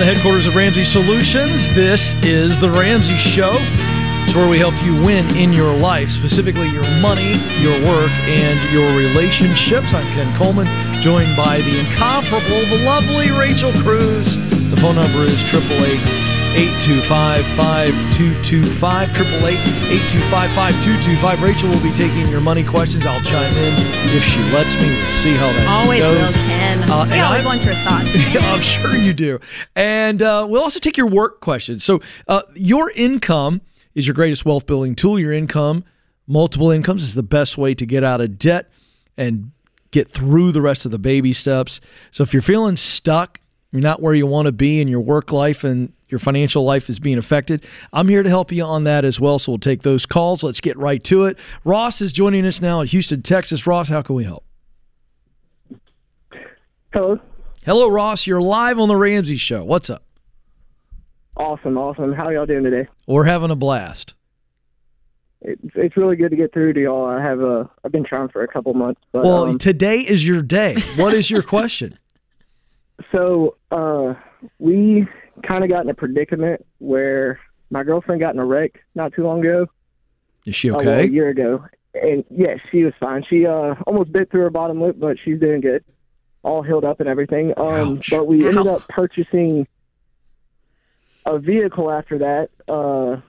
The headquarters of Ramsey Solutions, this is The Ramsey Show. It's where we help you win in your life, specifically your money, your work, and your relationships. I'm Ken Coleman, joined by the incomparable, the lovely Rachel Cruze. The phone number is 888 825 5225. 888 825 5225. Rachel will be taking your money questions. I'll chime in if she lets me. We'll see how that Always goes. will, Ken. Uh, we always I- want your thoughts. I'm sure you do. And uh, we'll also take your work questions. So, uh, your income is your greatest wealth building tool. Your income, multiple incomes, is the best way to get out of debt and get through the rest of the baby steps. So, if you're feeling stuck, you're not where you want to be in your work life and your financial life is being affected. I'm here to help you on that as well. So, we'll take those calls. Let's get right to it. Ross is joining us now in Houston, Texas. Ross, how can we help? Hello. Hello, Ross. You're live on the Ramsey Show. What's up? Awesome, awesome. How y'all doing today? We're having a blast. It's it's really good to get through to y'all. I have a I've been trying for a couple months, but Well, um, today is your day. What is your question? so uh, we kind of got in a predicament where my girlfriend got in a wreck not too long ago. Is she uh, well, a year ago, and yes, she was fine. She uh almost bit through her bottom lip, but she's doing good, all healed up and everything. Um, Ouch. but we ended up purchasing a vehicle after that. Uh,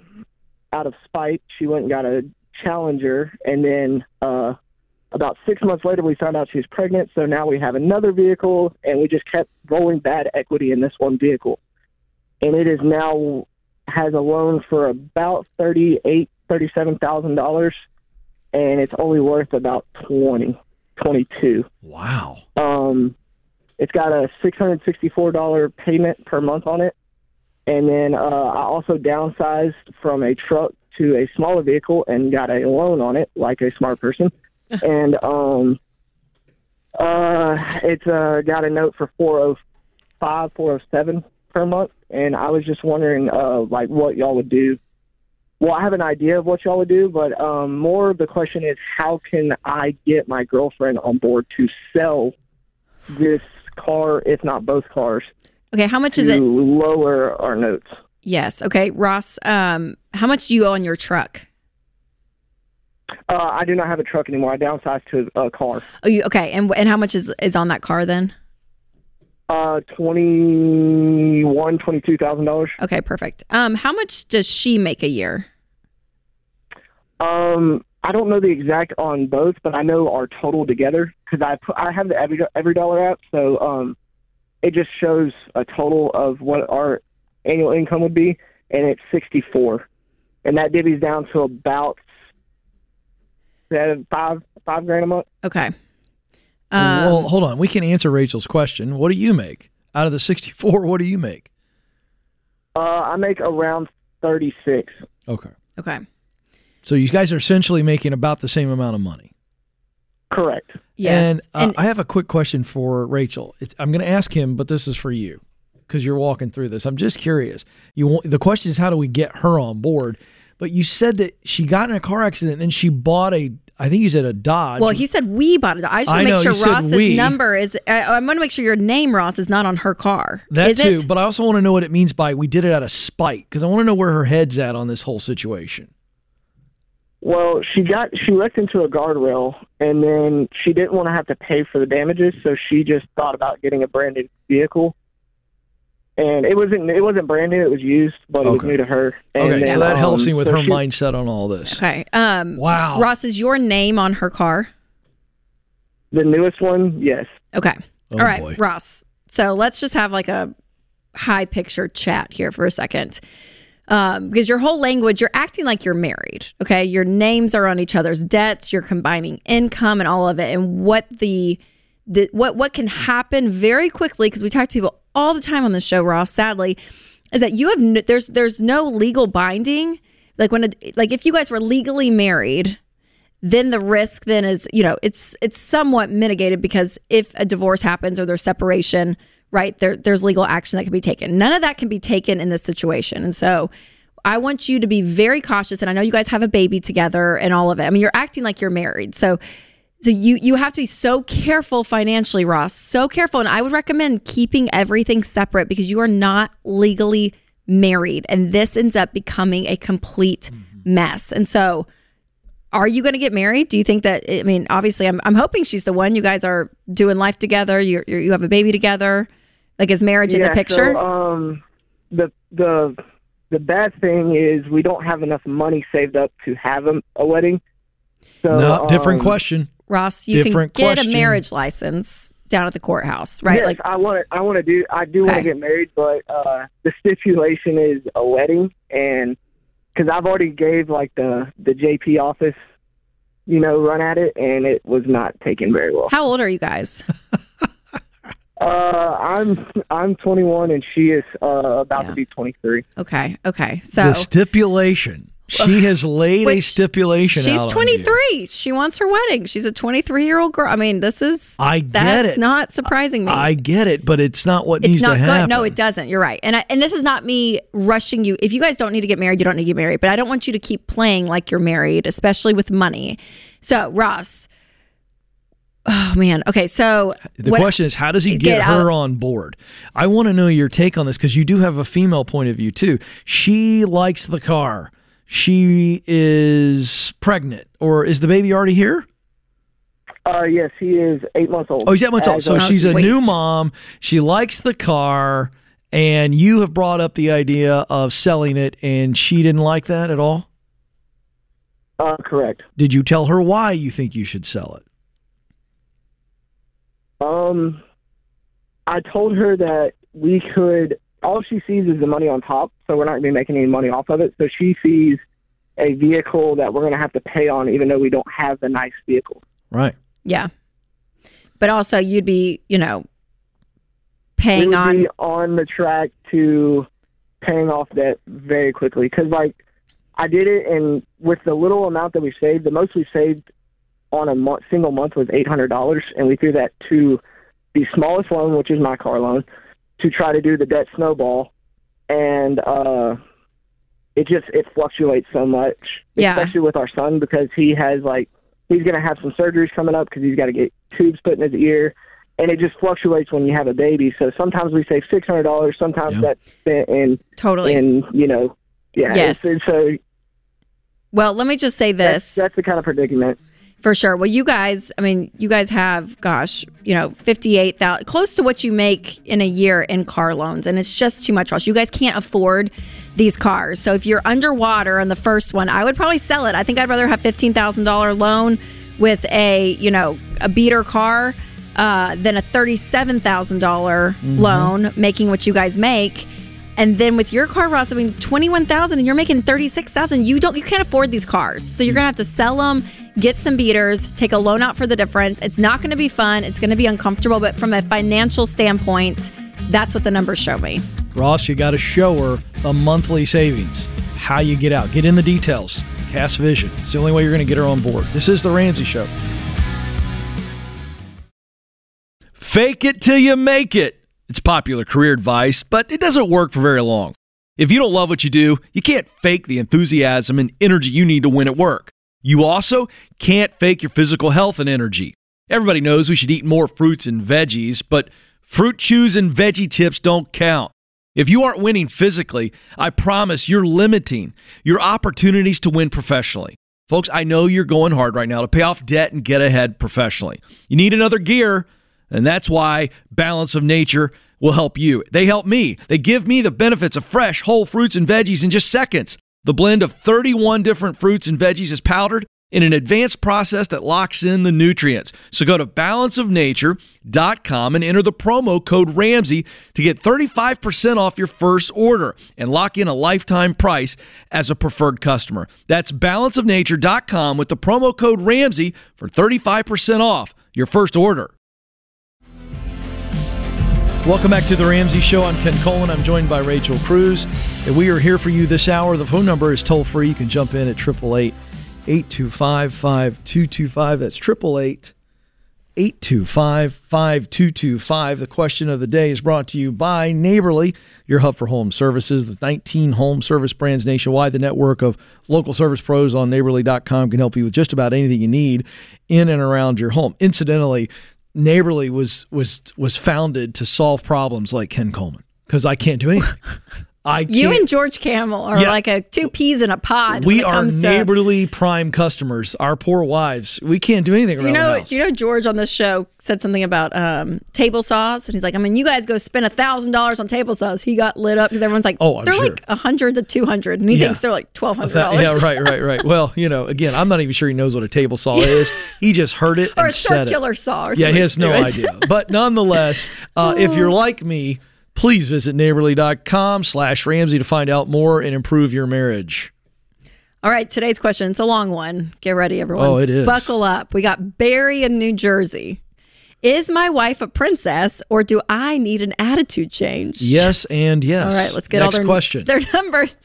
out of spite, she went and got a Challenger, and then uh, about six months later, we found out she was pregnant. So now we have another vehicle, and we just kept rolling bad equity in this one vehicle, and it is now has a loan for about thirty eight, thirty seven thousand dollars, and it's only worth about twenty, twenty two. Wow. Um, it's got a six hundred sixty-four dollar payment per month on it, and then uh, I also downsized from a truck to a smaller vehicle and got a loan on it, like a smart person. And um, uh, it's uh, got a note for four oh five, four oh seven per month, and I was just wondering, uh, like what y'all would do. Well, I have an idea of what y'all would do, but um, more of the question is how can I get my girlfriend on board to sell this car, if not both cars, Okay, how much is it? lower our notes. Yes. Okay, Ross. Um, how much do you owe on your truck? Uh, I do not have a truck anymore. I downsized to a car. Oh, you okay? And and how much is is on that car then? Uh, twenty one, twenty two thousand dollars. Okay, perfect. Um, how much does she make a year? Um, I don't know the exact on both, but I know our total together because I put, I have the every every dollar app, so um, it just shows a total of what our annual income would be, and it's sixty four, and that divvies down to about seven, five five grand a month. Okay. well, Um, hold on. We can answer Rachel's question. What do you make out of the 64? What do you make? Uh, I make around thirty six. Okay. okay. So you guys are essentially making about the same amount of money. Correct. Yes. And, uh, I have a quick question for Rachel. It's, I'm going to ask him, but this is for you because you're walking through this. I'm just curious. You want, the question is how do we get her on board? But you said that she got in a car accident and then she bought a I think you said a Dodge. well, he said we bought it. I just want to make sure Ross's we. number is. I, I want to make sure your name, Ross, is not on her car. that is too, it? but I also want to know what it means by we did it out of spite because I want to know where her head's at on this whole situation. Well, she got she wrecked into a guardrail, and then she didn't want to have to pay for the damages, so she just thought about getting a brand new vehicle. And it wasn't it wasn't brand new; it was used, but it was new to her. And Okay, so then, that helps um, me with so her she- mindset on all this. Okay. Um, Wow. Ross, is your name on her car? The newest one, yes. Okay. Oh, All right, boy. Ross. So let's just have like a high picture chat here for a second. Um, because your whole language, you're acting like you're married. Okay. Your names are on each other's debts, you're combining income and all of it. And what the the what what can happen very quickly, because we talk to people all the time on this show, Ross, sadly, is that you have no, there's there's no legal binding. Like when a, like if you guys were legally married, then the risk then is you know it's it's somewhat mitigated because if a divorce happens or there's separation right there there's legal action that can be taken. None of that can be taken in this situation. And so i want you to be very cautious and i know you guys have a baby together and all of it. I mean you're acting like you're married. So So you you have to be so careful financially, Ross. So careful, and I would recommend keeping everything separate because you are not legally married, and this ends up becoming a complete mess. And so, are you going to get married? Do you think that? I mean, obviously, I'm I'm hoping she's the one. You guys are doing life together. You you you have a baby together. Like, is marriage in the picture? So, um, the the the bad thing is we don't have enough money saved up to have a, a wedding. So no, different um, question. Ross, you different can get question. a marriage license down at the courthouse, right? Yes, Like, I want to. I want to do. I do want to get married, but uh, the stipulation is a wedding, and because I've already gave like the the JP office, you know, run at it, and it was not taken very well. how old are you guys? Uh, I'm I'm 21, and she is uh, about Yeah. to be 23. Okay, okay. So the stipulation. She has laid a stipulation She's out on you. 23. She wants her wedding. She's a 23 year old girl. I mean, this is I get that's it. not surprising me. I get it, but it's not what it's needs not to good. happen. No, it doesn't. You're right. And I, and this is not me rushing you. If you guys don't need to get married, you don't need to get married. But I don't want you to keep playing like you're married, especially with money. So Ross. Oh man. Okay. So The what- question is, how does he Get get, her on board? I want to know your take on this because you do have a female point of view too. She likes the car. She is pregnant, or is the baby already here? Uh, yes, he is eight months old. Oh, he's eight months old. So of- Oh, she's a new mom. She likes the car, and you have brought up the idea of selling it, and she didn't like that at all. uh, correct. Did you tell her why you think you should sell it? Um, I told her that we could. All she sees is the money on top, so we're not going to be making any money off of it. So she sees a vehicle that we're going to have to pay on, even though we don't have the nice vehicle. Right. yeah. But also, you'd be, you know, paying on. be on the track to paying off debt very quickly because, like, I did it, and with the little amount that we saved, the most we saved on a month, single month was eight hundred dollars, and we threw that to the smallest loan, which is my car loan, to try to do the debt snowball, and uh, it just it fluctuates so much, Yeah. especially with our son because he has like he's going to have some surgeries coming up because he's got to get tubes put in his ear, and it just fluctuates when you have a baby. So sometimes we save six hundred dollars, sometimes Yeah. that's spent in Totally. in you know, yeah. Yes. it's- it's- so well, let me just say that's, this. that's the kind of predicament. For sure. Well, you guys, I mean, you guys have, gosh, you know, 58,000, close to what you make in a year in car loans. And it's just too much, Ross. You guys can't afford these cars. So if you're underwater on the first one, I would probably sell it. I think I'd rather have $15,000 loan with a, you know, a beater car uh, than a $37,000 loan making what you guys make. And then with your car, Ross, I mean, twenty-one thousand, and you're making thirty-six thousand. You don't, you can't afford these cars, so you're gonna have to sell them, get some beaters, take a loan out for the difference. It's not gonna be fun. It's gonna be uncomfortable, but from a financial standpoint, that's what the numbers show me. Ross, you got to show her the monthly savings, how you get out. Get in the details. Cast Vision. It's the only way you're going to get her on board. This is The Ramsey Show. Fake it till you make it. It's popular career advice, but it doesn't work for very long. If you don't love what you do, you can't fake the enthusiasm and energy you need to win at work. You also can't fake your physical health and energy. Everybody knows we should eat more fruits and veggies, but fruit chews and veggie tips don't count. If you aren't winning physically, I promise you're limiting your opportunities to win professionally. Folks, I know you're going hard right now to pay off debt and get ahead professionally. You need another gear, and that's why Balance of Nature will help you. They help me. They give me the benefits of fresh, whole fruits and veggies in just seconds. The blend of 31 different fruits and veggies is powdered in an advanced process that locks in the nutrients. So go to balanceofnature.com and enter the promo code Ramsey to get 35% off your first order and lock in a lifetime price as a preferred customer. That's balanceofnature.com with the promo code Ramsey for 35% off your first order. Welcome back to the Ramsey Show. I'm Ken Coleman. I'm joined by Rachel Cruze. And we are here for you this hour. The phone number is toll free. You can jump in at 888 825 5225. That's 888 825 5225. The question of the day is brought to you by Neighborly, your hub for home services. The 19 home service brands nationwide. The network of local service pros on neighborly.com can help you with just about anything you need in and around your home. Incidentally, Neighborly was was was founded to solve problems like Ken Coleman because I can't do anything. I You and George Kamel are Yeah. like a two peas in a pod. we are comes to- neighborly prime customers. Our poor wives. We can't do anything Do you know? Do you know George on this show said something about um, table saws, and he's like, I mean, you guys go spend a thousand dollars on table saws. He got lit up because everyone's like, Oh, I'm they're sure. like a hundred to two hundred, and he Yeah. thinks they're like twelve hundred dollars. yeah, right, right, right. Well, you know, again, I'm not even sure he knows what a table saw is. He just heard it or and a said it. circular saw. Or Yeah, he has no idea. But nonetheless, uh, if you're like me, please visit neighborly.com slash Ramsey to find out more and improve your marriage. All right, today's question. It's a long one. Get ready, everyone. Oh, it is. Buckle up. We got Barry in New Jersey. Is my wife a princess, or do I need an attitude change? Yes and yes. All right, let's get Next all their question. their numbers.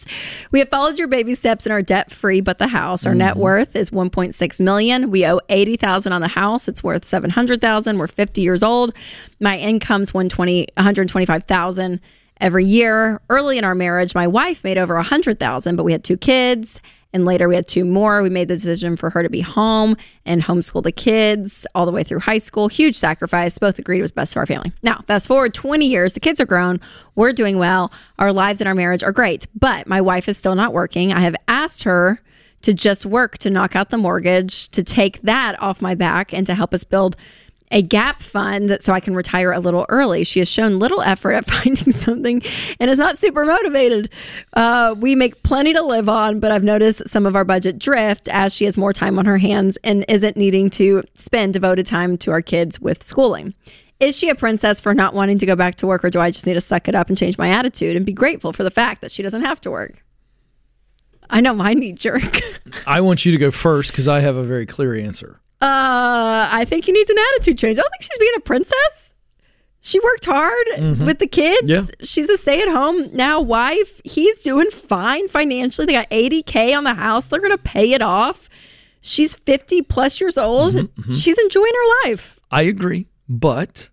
We have followed your baby steps and are debt free, but the house. Our Mm-hmm. net worth is 1.6 million. We owe 80,000 on the house. It's worth 700,000. We're 50 years old. My income's 120 125,000 every year. Early in our marriage, my wife made over 100,000, but we had two kids. And later we had two more. We made the decision for her to be home and homeschool the kids all the way through high school. Huge sacrifice. Both agreed it was best for our family. Now, fast forward 20 years, the kids are grown. We're doing well. Our lives and our marriage are great. But my wife is still not working. I have asked her to just work to knock out the mortgage, to take that off my back, and to help us build a gap fund so I can retire a little early. She has shown little effort at finding something and is not super motivated. Uh, we make plenty to live on, but I've noticed some of our budget drift as she has more time on her hands and isn't needing to spend devoted time to our kids with schooling. Is she a princess for not wanting to go back to work, or do I just need to suck it up and change my attitude and be grateful for the fact that she doesn't have to work? I know my knee jerk. I want you to go first because I have a very clear answer. Uh, I think he needs an attitude change. I don't think she's being a princess. She worked hard with the kids. Mm-hmm. Yeah. She's a stay at home now wife. He's doing fine financially. They got 80K on the house. They're going to pay it off. She's 50 plus years old. Mm-hmm, She's enjoying her life. I agree, but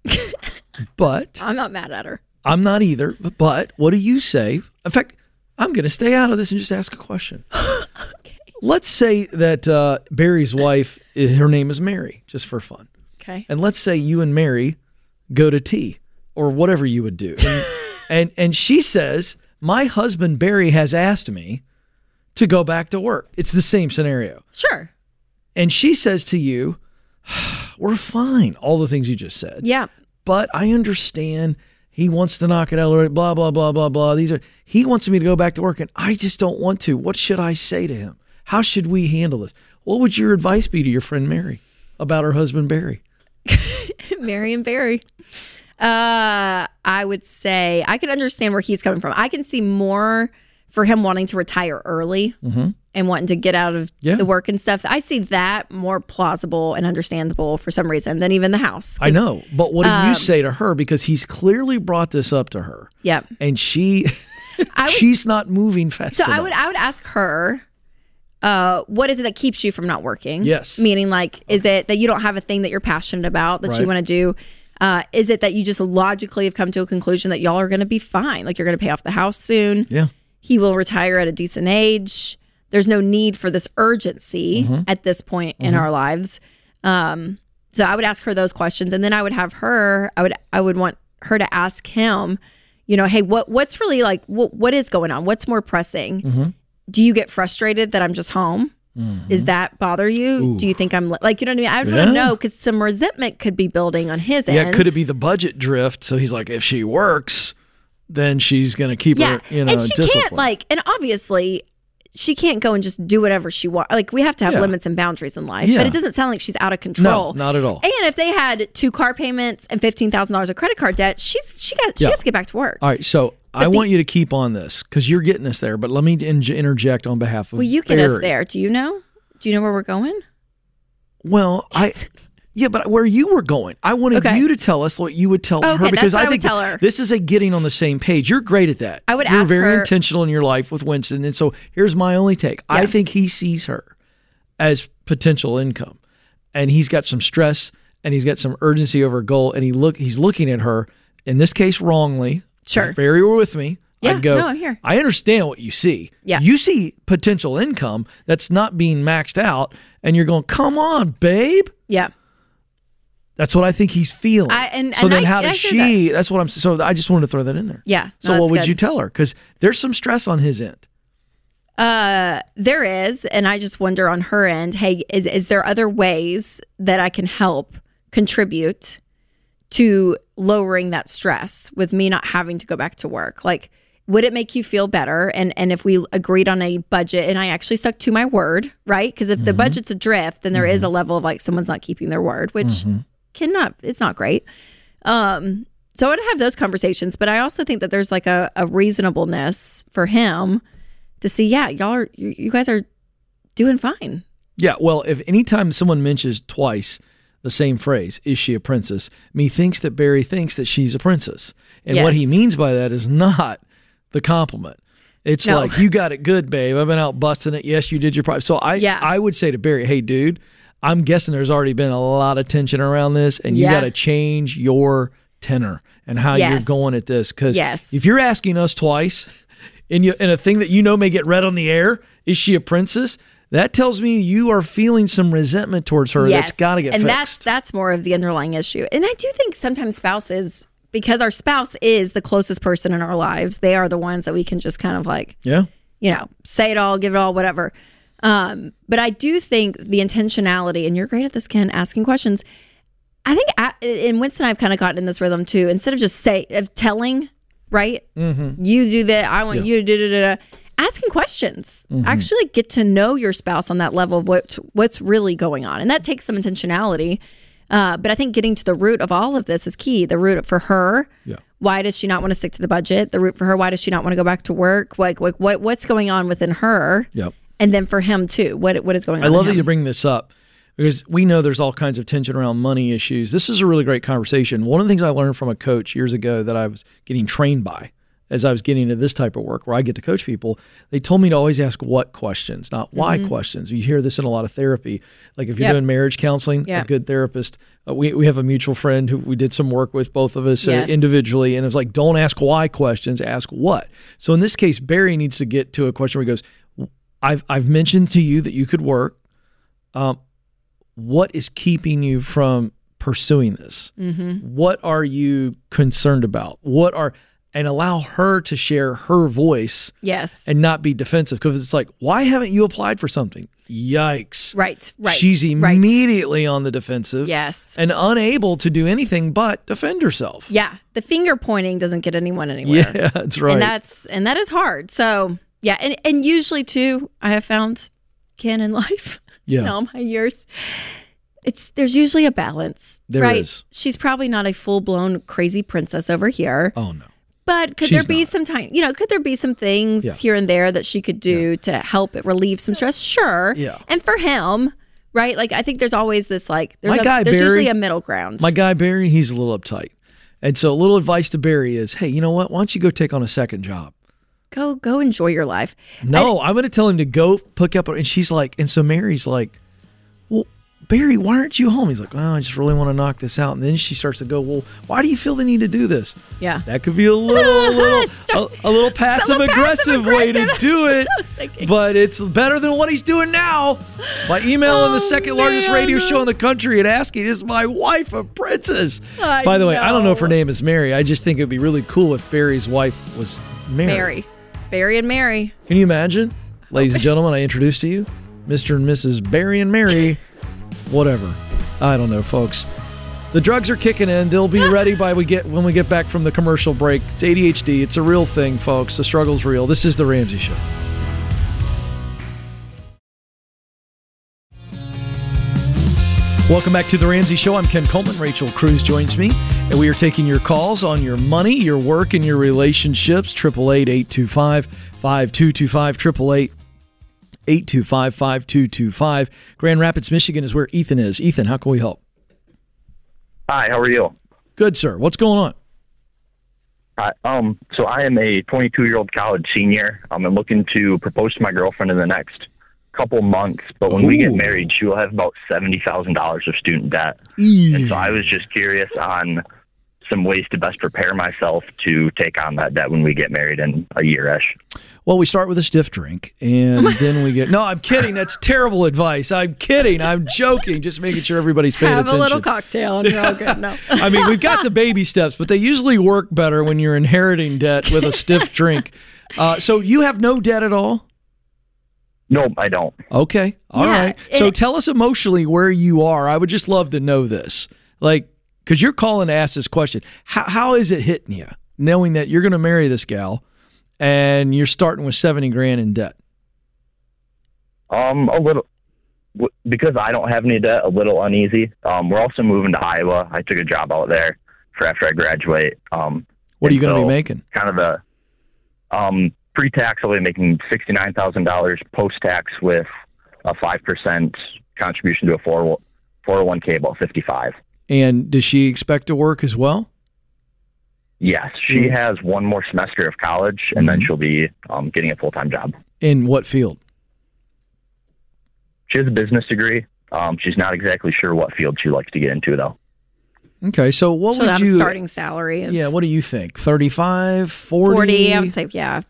but I'm not mad at her. I'm not either. But what do you say? In fact, I'm going to stay out of this and just ask a question. Let's say that uh, Barry's wife, eh, her name is Mary, just for fun. Okay. And let's say you and Mary go to tea or whatever you would do. And, and, and she says, My husband Barry has asked me to go back to work. It's the same scenario. Sure. And she says to you, We're fine. All the things you just said. Yeah. But I understand he wants to knock it out blah, blah, blah, blah, blah. These are he wants me to go back to work and I just don't want to. What should I say to him? How should we handle this? What would your advice be to your friend Mary about her husband Barry? Mary and Barry. Uh, I would say I could understand where he's coming from. I can see more for him wanting to retire early and wanting to get out of Mm-hmm. Yeah. the work and stuff. I see that more plausible and understandable for some reason than even the house. I know, but what do um, you say to her? Because he's clearly brought this up to her, Yeah. and she would, she's not moving fast. so I would I would ask her, uh, what is it that keeps you from not working? Yes. Meaning like, is it that you don't have a thing that you're passionate about that you want to do? Uh, is it that you just logically have come to a conclusion that y'all are going to be fine? Like you're going to pay off the house soon. Yeah, he will retire at a decent age. There's no need for this urgency Mm-hmm. at this point in our lives. Um, so I would ask her those questions, and then I would have her. I would I would want her to ask him. You know, hey, what what's really like? What what is going on? What's more pressing? Mm-hmm. Do you get frustrated that I'm just home? Does mm-hmm. that bother you? Do you think I'm li- like you know what I mean? I want to Yeah. know because some resentment could be building on his yeah. end. Yeah, could it be the budget drift? So he's like, if she works, then she's going to keep Yeah, her, you know, and she disciplined. can't like, and obviously, she can't go and just do whatever she wants. Like we have to have Yeah. limits and boundaries in life. Yeah. But it doesn't sound like she's out of control. no, not at all. And if they had two car payments and fifteen thousand dollars of credit card debt, she's she got she has to get back to work. All right, so I the- want you to keep on this because you're getting us there. But let me in- interject on behalf of. Will you get us there? Do you know? Do you know where we're going? Well, I. Yeah, but where you were going, I wanted Okay. you to tell us what you would tell oh, Okay, her because I I would think tell her. this is a getting on the same page. You're great at that. I would You're ask very her- intentional in your life with Winston, and so here's my only take. I think he sees her as potential income, and he's got some stress and he's got some urgency over a goal, and he look he's looking at her in this case wrongly. Sure. If Barry were with me. Yeah, I'd go, no, I'm here. I understand what you see. Yeah. You see potential income that's not being maxed out, and you're going, come on, babe. Yeah. That's what I think he's feeling. I- and- so and then, I- how does she? That's what I'm. So I just wanted to throw that in there. Yeah. So no, what would good. you tell her? Because there's some stress on his end. Uh, there is, and I just wonder on her end. Hey, is is there other ways that I can help contribute to lowering that stress with me not having to go back to work? Like, would it make you feel better? And and if we agreed on a budget, and I actually stuck to my word, right? Because if the mm-hmm. budget's adrift, then there is mm-hmm. a level of like someone's not keeping their word, which mm-hmm. Cannot. It's not great. Um, so I would have those conversations, but I also think that there's like a, a reasonableness for him to see, yeah, y'all are, you, guys are doing fine. Yeah. Well, if anytime someone mentions twice the same phrase, "Is she a princess?" methinks that Barry thinks that she's a princess, and what he means by that is not the compliment. It's No. like you got it good, babe. I've been out busting it. Yes, you did your part. So I, Yeah. I would say to Barry, "Hey, dude, I'm guessing there's already been a lot of tension around this, and you Yeah. got to change your tenor and how you're going at this. Because Yes. if you're asking us twice, you in a thing that you know may get read on the air, is she a princess? That tells me you are feeling some resentment towards her. That's got to get and fixed. that's that's more of the underlying issue. And I do think sometimes spouses, because our spouse is the closest person in our lives, they are the ones that we can just kind of like yeah. you know, say it all, give it all, whatever. Um, but I do think the intentionality, and you're great at this, Ken, asking questions. I think, I, and Winston and I've kind of gotten in this rhythm too. Instead of just say of telling, right? Mm-hmm. You do that. I want you to do da, da, da. Asking questions, actually get to know your spouse on that level of what what's really going on, and that takes some intentionality. Uh, but I think getting to the root of all of this is key. The root for her. Yeah. Why does she not want to stick to the budget? The root for her. Why does she not want to go back to work? Like, like what what's going on within her? Yep. And then for him too. What what is going on? I love that you bring this up because we know there's all kinds of tension around money issues. This is a really great conversation. One of the things I learned from a coach years ago that I was getting trained by as I was getting into this type of work where I get to coach people, they told me to always ask what questions, not why questions. You hear this in a lot of therapy. Like if you're Mm-hmm. Yep. doing marriage counseling, Yeah. a good therapist, uh, we, we have a mutual friend who we did some work with, both of us Yes. uh, individually. And it was like, don't ask why questions, ask what. So in this case, Barry needs to get to a question where he goes, I've, I've mentioned to you that you could work. Um, what is keeping you from pursuing this? Mm-hmm. What are you concerned about? What are and allow her to share her voice Yes. and not be defensive because it's like, why haven't you applied for something? Yikes! right. Right. She's right. immediately on the defensive Yes. and unable to do anything but defend herself. Yeah. The finger pointing doesn't get anyone anywhere. Yeah, that's right. And that's and that is hard. So yeah, and and usually too, I have found Ken in life. Yeah. in all my years. It's there's usually a balance. There right? is. She's probably not a full blown crazy princess over here. oh no. But could She's there be not. some time, you know, could there be some things Yeah. here and there that she could do to help it relieve some stress? Sure. Yeah. And for him, right? Like I think there's always this like there's My a, there's Barry- usually a middle ground. My guy Barry, he's a little uptight. And so a little advice to Barry is, hey, you know what? Why don't you go take on a second job? Go go enjoy your life. No, I'm going to tell him to go pick up. And she's like, and so Mary's like, well, Barry, why aren't you home? He's like, well, I just really want to knock this out. And then she starts to go, well, why do you feel the need to do this? Yeah. That could be a little, a little, a, a little passive aggressive way to do it. That's what I was thinking. But it's better than what he's doing now by emailing the Oh, second largest radio show in the country and asking, is my wife a princess? I By the way, I don't know if her name is Mary. I just think it would be really cool if Barry's wife was Mary. Mary. Barry and Mary. Can you imagine? Ladies and gentlemen, I introduce to you Mr. and Mrs. Barry and Mary. Whatever. I don't know, folks. The drugs are kicking in. They'll be ready by we get when we get back from the commercial break. It's ADHD. It's a real thing, folks. The struggle's real. This is the Ramsey Show. Welcome back to the Ramsey Show. I'm Ken Coleman. Rachel Cruze joins me, and we are taking your calls on your money, your work, and your relationships. Triple eight eight two five five two two five. Triple eight 825 5225. Grand Rapids, Michigan is where Ethan is. Ethan, how can we help? Hi, how are you? Good, sir. What's going on? Hi, um, so I am a 22 year old college senior. Um, I'm looking to propose to my girlfriend in the next couple months, but when we get married, she will have about seventy thousand dollars of student debt. And so I was just curious on some ways to best prepare myself to take on that debt when we get married in a year ish. Well, we start with a stiff drink, and then we get. No, I'm kidding. That's terrible advice. I'm kidding. I'm joking. Just making sure everybody's paying Have attention. Have a little cocktail and you're all good. No. I mean, we've got the baby steps, but they usually work better when you're inheriting debt with a stiff drink. Uh, so you have no debt at all. No, I don't. Okay. all Yeah, right. So and- tell us emotionally where you are. I would just love to know this. Like, because you're calling to ask this question. How, how is it hitting you knowing that you're going to marry this gal and you're starting with 70 grand in debt? Um, a little because I don't have any debt. A little uneasy. Um, we're also moving to Iowa. I took a job out there for after I graduate. Um, What are you and going to so be making? Kind of the um pre-tax. I'll be making sixty nine thousand dollars. Post-tax with a five percent contribution to a four four hundred one k about fifty five. And does she expect to work as well? Yes, she has one more semester of college, and then she'll be um, getting a full time job. In what field? She has a business degree. Um, she's not exactly sure what field she likes to get into, though. Okay. So what So would that's you. starting salary of Yeah. What do you think? 35, 40? 40. I would say, yeah,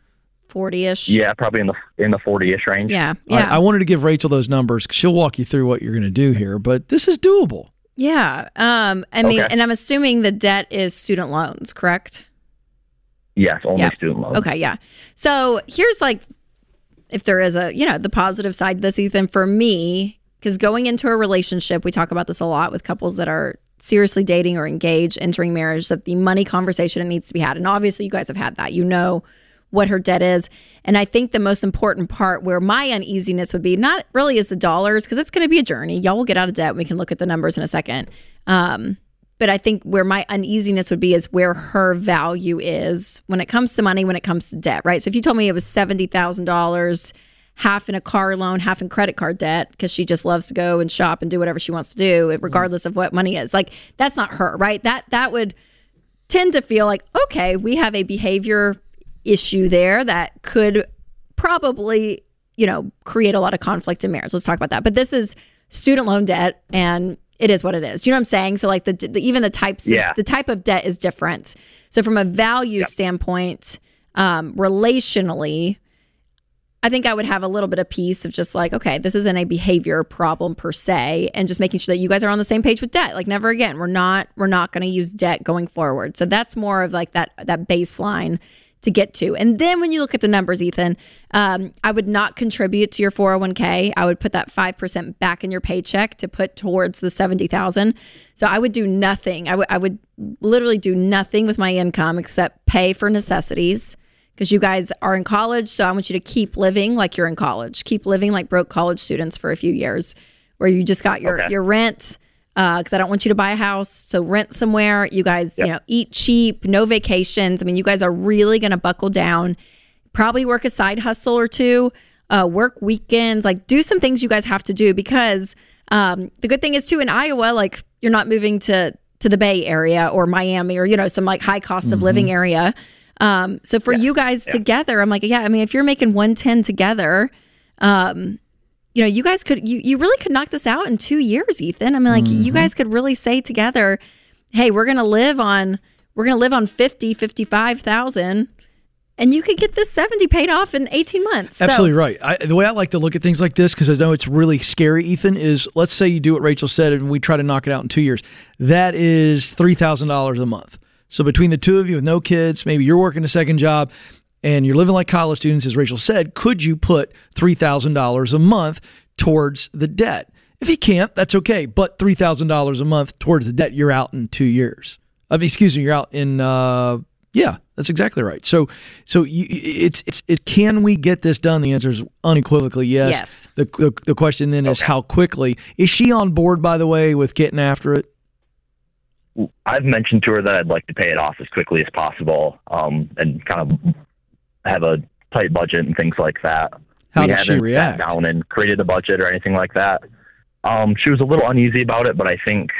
40 ish. Yeah, probably in the in the forty ish range. Yeah. I, Yeah. I wanted to give Rachel those numbers. 'cause She'll walk you through what you're going to do here, but this is doable. yeah. Um, I mean, Okay. and I'm assuming the debt is student loans, correct? Yes, only Yeah. student loans. Okay, yeah. So here's like, if there is a, you know, the positive side this, Ethan, for me, because going into a relationship, we talk about this a lot with couples that are seriously dating or engaged, entering marriage, that the money conversation needs to be had. And obviously, you guys have had that. You know what her debt is. And I think the most important part where my uneasiness would be not really is the dollars, because it's going to be a journey. Y'all will get out of debt. We can look at the numbers in a second. Um, but I think where my uneasiness would be is where her value is when it comes to money, when it comes to debt, right? So if you told me it was seventy thousand dollars, half in a car loan, half in credit card debt, because she just loves to go and shop and do whatever she wants to do, regardless of what money is, like that's not her, right? That that would tend to feel like okay, we have a behavior issue there that could probably you know create a lot of conflict in marriage. Let's talk about that. But this is student loan debt and it is what it is. You know what I'm saying? So like the, the even the types Yeah. of, the type of debt is different. So from a value standpoint, um, relationally, I think I would have a little bit of peace of just like, okay, this isn't a behavior problem per se, and just making sure that you guys are on the same page with debt. Like never again, we're not we're not going to use debt going forward. So that's more of like that that baseline to get to. And then when you look at the numbers, Ethan, um, I would not contribute to your 401k. I would put that 5% back in your paycheck to put towards the 70,000. So I would do nothing. I would would literally do nothing with my income except pay for necessities because you guys are in college. So I want you to keep living like you're in college. Keep living like broke college students for a few years where you just got your Okay. your rent because I don't want you to buy a house. So rent somewhere. You guys, you know, eat cheap, no vacations. I mean, you guys are really going to buckle down. Probably work a side hustle or two. Uh, work weekends. Like do some things you guys have to do because um, the good thing is too in Iowa, like you're not moving to to the Bay Area or Miami or you know some like high cost of living area. Um, so for you guys together, I'm like, yeah. I mean, if you're making 110 together, um, you know, you guys could you you really could knock this out in two years, Ethan. I mean, like you mm-hmm. guys could really say together, hey, we're gonna live on we're gonna live on 50, 55,000 and you could get this 70 paid off in 18 months. So- Absolutely right. I, the way I like to look at things like this, because I know it's really scary, Ethan, is let's say you do what Rachel said and we try to knock it out in two years. That is $3,000 a month. So between the two of you with no kids, maybe you're working a second job and you're living like college students, as Rachel said, could you put $3,000 a month towards the debt? If you can't, that's okay. But $3,000 a month towards the debt, you're out in two years. I mean, excuse me, you're out in, uh, yeah, that's exactly right. So, so you, it's it's it. Can we get this done? The answer is unequivocally yes. Yes. The the, the question then is how quickly is she on board? By the way, with getting after it. I've mentioned to her that I'd like to pay it off as quickly as possible, um, and kind of have a tight budget and things like that. How we did she haven't react? Sat down and created a budget or anything like that. Um, she was a little uneasy about it, but I think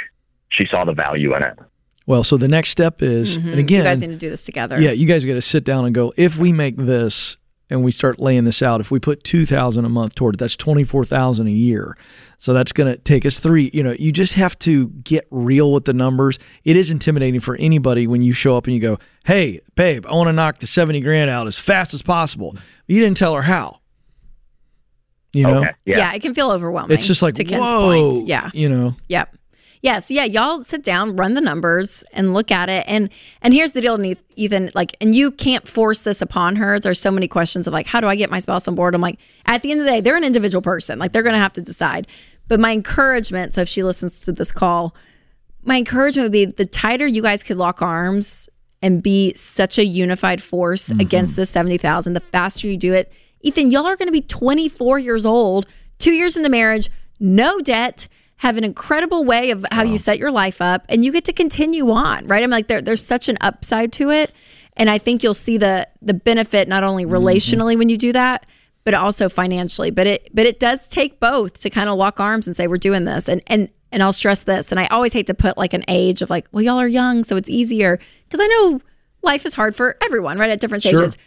she saw the value in it. Well, so the next step is, Mhm. and again, you guys need to do this together. yeah, you guys got to sit down and go. If we make this and we start laying this out, if we put two thousand a month toward it, that's twenty four thousand a year. So that's going to take us three. You know, you just have to get real with the numbers. It is intimidating for anybody when you show up and you go, "Hey, babe, I want to knock the seventy grand out as fast as possible." You didn't tell her how. You know, Okay. Yeah. Yeah. it can feel overwhelming. it's just like to Ken's whoa. points. Yeah. you know, Yep. Yeah. So yeah, y'all sit down, run the numbers, and look at it. And and here's the deal, Ethan. Like, and you can't force this upon her. There's so many questions of like, how do I get my spouse on board? I'm like, at the end of the day, they're an individual person. Like, they're gonna have to decide. But my encouragement, so if she listens to this call, my encouragement would be the tighter you guys could lock arms and be such a unified force mm-hmm. against this 70,000, the faster you do it. Ethan, y'all are going to be 24 years old, two years into marriage, no debt, have an incredible way of how you set your life up, and you get to continue on, right? I'm like, there, there's such an upside to it. And I think you'll see the the benefit not only mm-hmm. relationally when you do that, but also financially. But it but it does take both to kind of lock arms and say we're doing this. And and and I'll stress this. And I always hate to put like an age of like, well, y'all are young, so it's easier because I know life is hard for everyone, right? At different Sure. stages.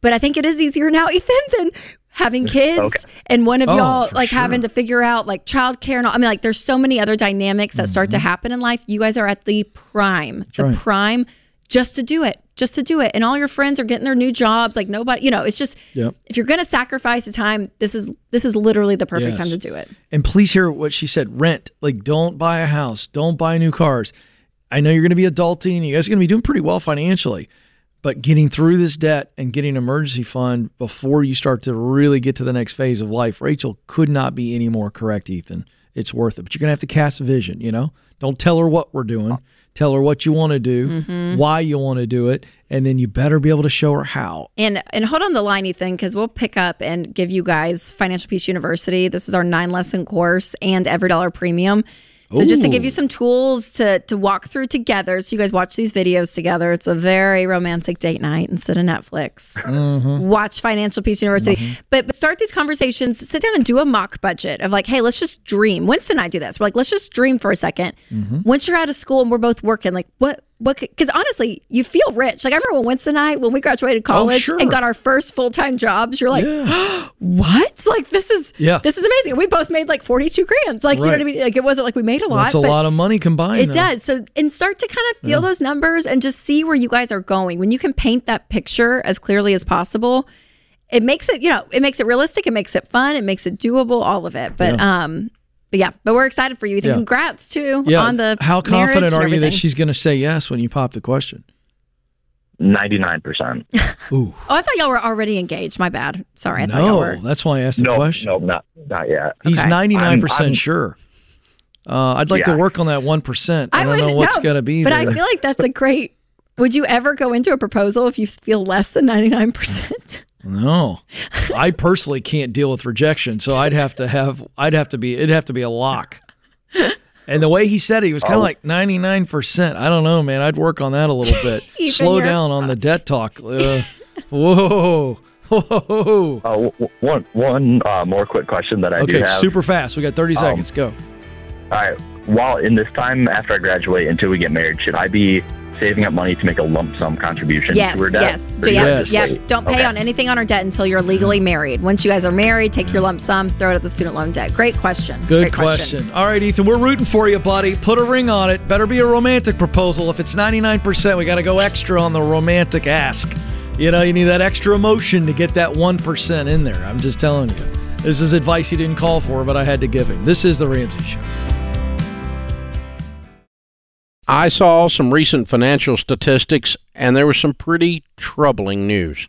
But I think it is easier now, Ethan, than having kids Okay. and one of Oh, y'all like having to figure out like childcare and all. I mean, like there's so many other dynamics that start to happen in life. You guys are at the prime, the Mm-hmm. right. prime just to do it, just to do it. And all your friends are getting their new jobs. Like nobody, you know, it's just Yep. if you're going to sacrifice the time, this is this is literally the perfect Yes. time to do it. And please hear what she said. Rent. Like, don't buy a house. Don't buy new cars. I know you're going to be adulting. You guys are going to be doing pretty well financially. But getting through this debt and getting an emergency fund before you start to really get to the next phase of life, Rachel could not be any more correct, Ethan. It's worth it. But you're going to have to cast a vision, you know? Don't tell her what we're doing. Tell her what you want to do, mm-hmm. why you want to do it, and then you better be able to show her how. And and hold on the line, Ethan, because we'll pick up and give you guys Financial Peace University. This is our nine lesson course and EveryDollar Premium. So just to give you some tools to to walk through together, so you guys watch these videos together. It's a very romantic date night instead of Netflix. Mm-hmm. Watch Financial Peace University, mm-hmm. but but start these conversations. Sit down and do a mock budget of like, hey, let's just dream. Winston and I do this. We're like, let's just dream for a 2nd mm-hmm. Once you're out of school and we're both working, like what what? Because honestly, you feel rich. Like I remember when Winston and I when we graduated college sure. and got our first full time jobs. You're like, what? Like this is Yeah. this is amazing. We both made like 42 grand. Like you know what I mean? Like it wasn't like we made a lot. That's a lot of money combined. it though. does. So and start to kind of feel those numbers and just see where you guys are going. When you can paint that picture as clearly as possible, it makes it, you know, it makes it realistic, it makes it fun, it makes it doable, all of it. But um but yeah, but we're excited for you. Ethan. Yeah. Congrats too Yeah. on the How marriage confident and are you that she's going to say yes when you pop the question? Ninety-nine percent. Ooh. Oh, I thought y'all were already engaged. My bad. Sorry. I thought y'all No, were. that's why I asked the No, question. no, not not yet. He's Okay. ninety nine I'm- percent I'm- sure. Uh, I'd like to work on that one percent. I, don't know what's no, going to be But there. I feel like that's a great. Would you ever go into a proposal if you feel less than 99%? No, I personally can't deal with rejection, so I'd have to have. I'd have to be. It'd have to be a lock. And the way he said it, he was kind of Oh. like ninety nine percent. I don't know, man. I'd work on that a little bit. Slow your- down on the debt talk. Uh, whoa, whoa. Uh, one one uh, more quick question that I do have. Okay, super fast. We got thirty Um, seconds. Go. All right. While in this time after I graduate until we get married, should I be saving up money to make a lump sum contribution Yes, to her debt? yes. Or yep, yes. Yep. Don't pay Okay. on anything on our debt until you're legally married. Once you guys are married, take your lump sum, throw it at the student loan debt. Great question. Good Great question. All right, Ethan, we're rooting for you, buddy. Put a ring on it. Better be a romantic proposal. If it's 99%, we got to go extra on the romantic ask. You know, you need that extra emotion to get that 1% in there. I'm just telling you. This is advice he didn't call for, but I had to give him. This is The Ramsey Show. I saw some recent financial statistics, and there was some pretty troubling news.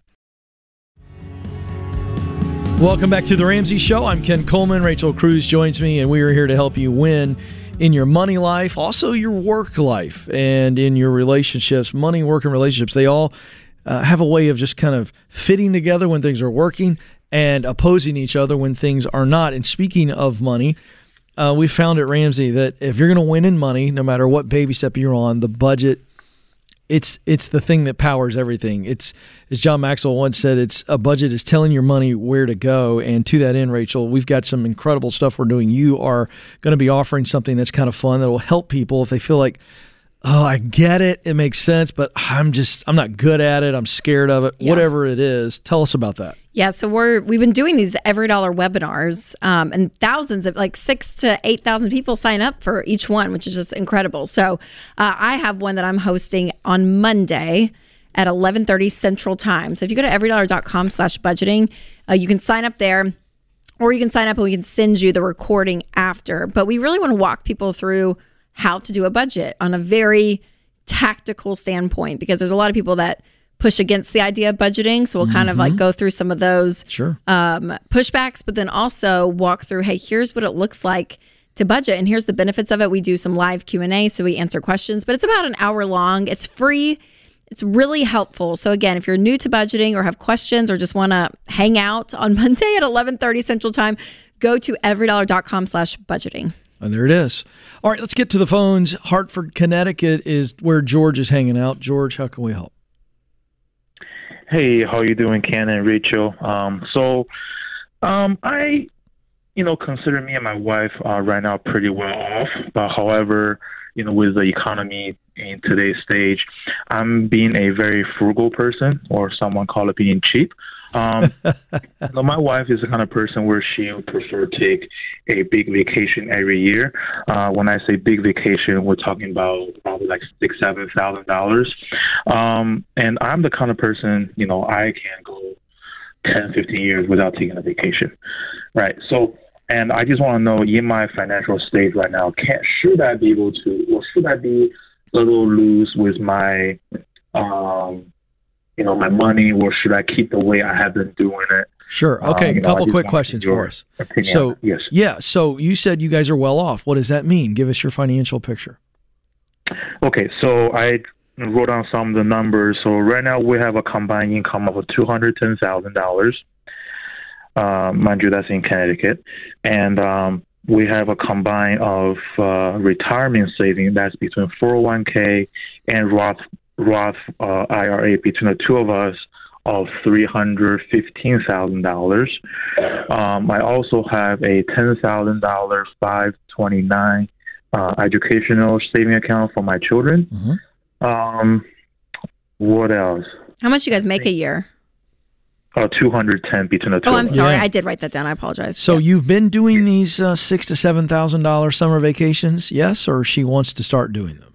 Welcome back to the Ramsey Show. I'm Ken Coleman. Rachel Cruze joins me, and we are here to help you win in your money life, also your work life, and in your relationships. Money, work, and relationships, they all uh, have a way of just kind of fitting together when things are working and opposing each other when things are not. And speaking of money, uh, we found at Ramsey that if you're going to win in money, no matter what baby step you're on, the budget it's it's the thing that powers everything. It's as John Maxwell once said, it's a budget is telling your money where to go. And to that end, Rachel, we've got some incredible stuff we're doing. You are going to be offering something that's kind of fun that will help people if they feel like, oh, I get it, it makes sense, but I'm just I'm not good at it. I'm scared of it. Yeah. Whatever it is, tell us about that. Yeah, so we're we've been doing these EveryDollar webinars, um, and thousands of like six to eight thousand people sign up for each one, which is just incredible. So uh, I have one that I'm hosting on Monday at 11:30 Central Time. So if you go to everydollar.com/budgeting, uh, you can sign up there, or you can sign up and we can send you the recording after. But we really want to walk people through how to do a budget on a very tactical standpoint because there's a lot of people that push against the idea of budgeting. So we'll kind of like go through some of those Sure. um, pushbacks, but then also walk through, hey, here's what it looks like to budget, and here's the benefits of it. We do some live Q and A, so we answer questions, but it's about an hour long. It's free. It's really helpful. So again, if you're new to budgeting or have questions or just want to hang out on Monday at 11:30 Central Time, go to everydollar.com/budgeting. And there it is. All right, let's get to the phones. Hartford, Connecticut is where George is hanging out. George, how can we help? Hey, how you doing, Ken and Rachel? Um, so, um, I, you know, consider me and my wife uh, right now pretty well off. But however, you know, with the economy in today's stage, I'm being a very frugal person, or someone call it being cheap. Um, you know, my wife is the kind of person where she would prefer to take a big vacation every year. Uh, when I say big vacation, we're talking about probably like six, seven thousand dollars. Um, and I'm the kind of person, you know, I can go 10, 15 years without taking a vacation, right? So, and I just want to know, in my financial state right now, can should I be able to, or should I be a little loose with my, um, you know, my money, or should I keep the way I have been doing it? Sure. Uh, Okay, you a couple just quick questions for us. opinion So, yes. yeah, so you said you guys are well off. What does that mean? Give us your financial picture. Okay, so I wrote down some of the numbers. So right now we have a combined income of two hundred ten thousand dollars. Uh, mind you, that's in Connecticut, and um, we have a combined of uh, retirement saving that's between four hundred one k and Roth Roth uh, IRA between the two of us of three hundred fifteen thousand dollars. Um, I also have a ten thousand dollar five twenty nine uh, educational saving account for my children. Mhm. Um, what else? How much you guys make a year? Uh, two hundred ten between the two. Oh, I'm sorry, Yeah. I did write that down. I apologize. So Yeah. you've been doing these uh, six to seven thousand dollar summer vacations, yes, or she wants to start doing them?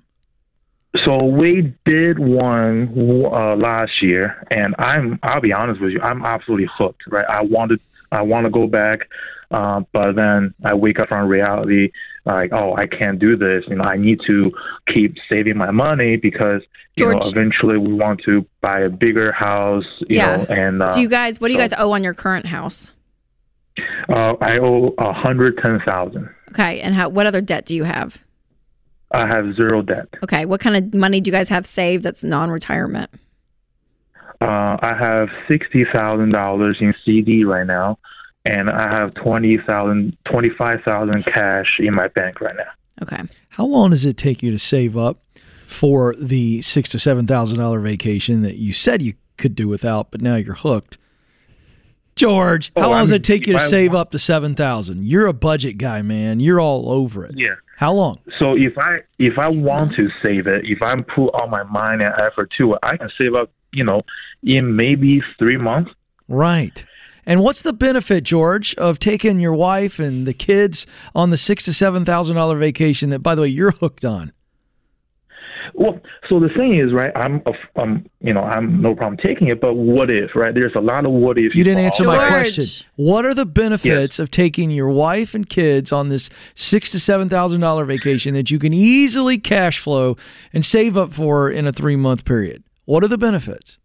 So we did one uh, last year, and I'm. I'll be honest with you. I'm absolutely hooked. Right. I wanted. I want to go back, uh, but then I wake up from reality. Like, oh, I can't do this. You know, I need to keep saving my money because you know eventually we want to buy a bigger house. You Yeah. know, and uh, do you guys? What do you so- guys owe on your current house? uh, I owe a hundred ten thousand. Okay, and how? What other debt do you have? I have zero debt. Okay, what kind of money do you guys have saved that's non-retirement? Uh, I have sixty thousand dollars in CD right now, and I have twenty thousand, twenty-five thousand cash in my bank right now. Okay, How long does it take you to save up for the six to seven thousand dollar vacation that you said you could do without, but now you're hooked? George, how Oh, long does I'm- it take you to I save up to seven thousand? You're a budget guy, man. You're all over it. Yeah. How long? So if I if I want to save it, if I put all my mind and effort to it, I can save up. You know, in maybe three months. Right. And what's the benefit, George, of taking your wife and the kids on the six to seven thousand dollar vacation that, by the way, you're hooked on? Well, so the thing is, right? I'm, a, um, you know, I'm no problem taking it, but what if, right? There's a lot of what if. You didn't answer my question. What are the benefits of taking your wife and kids on this six to seven thousand dollar vacation that you can easily cash flow and save up for in a three month period? What are the benefits?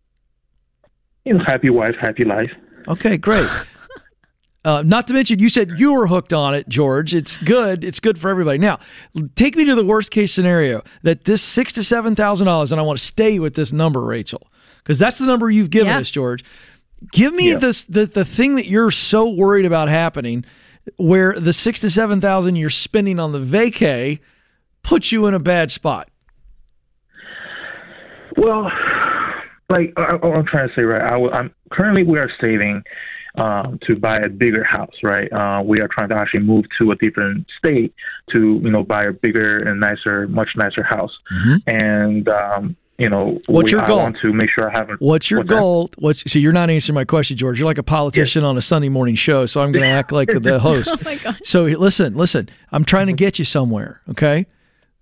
You know, happy wife, happy life. Okay, great. Uh, not to mention, you said you were hooked on it, George. It's good. It's good for everybody. Now, take me to the worst case scenario that this six to seven thousand dollars, and I want to stay with this number, Rachel, because that's the number you've given Yeah. us, George. Give me Yeah. this the the thing that you're so worried about happening, where the six to seven thousand you're spending on the vacay puts you in a bad spot. Well, like I, I- I'm trying to say, right? I, am currently we are saving um, to buy a bigger house, right? Uh, we are trying to actually move to a different state to, you know, buy a bigger and nicer, much nicer house. And um, you know, What's we, your I goal? want to make sure I have. a- What's your what's that? goal? What's so you're not answering my question, George. You're like a politician on a Sunday morning show, so I'm going to act like the host. Oh my gosh. So listen, listen. I'm trying to get you somewhere. Okay.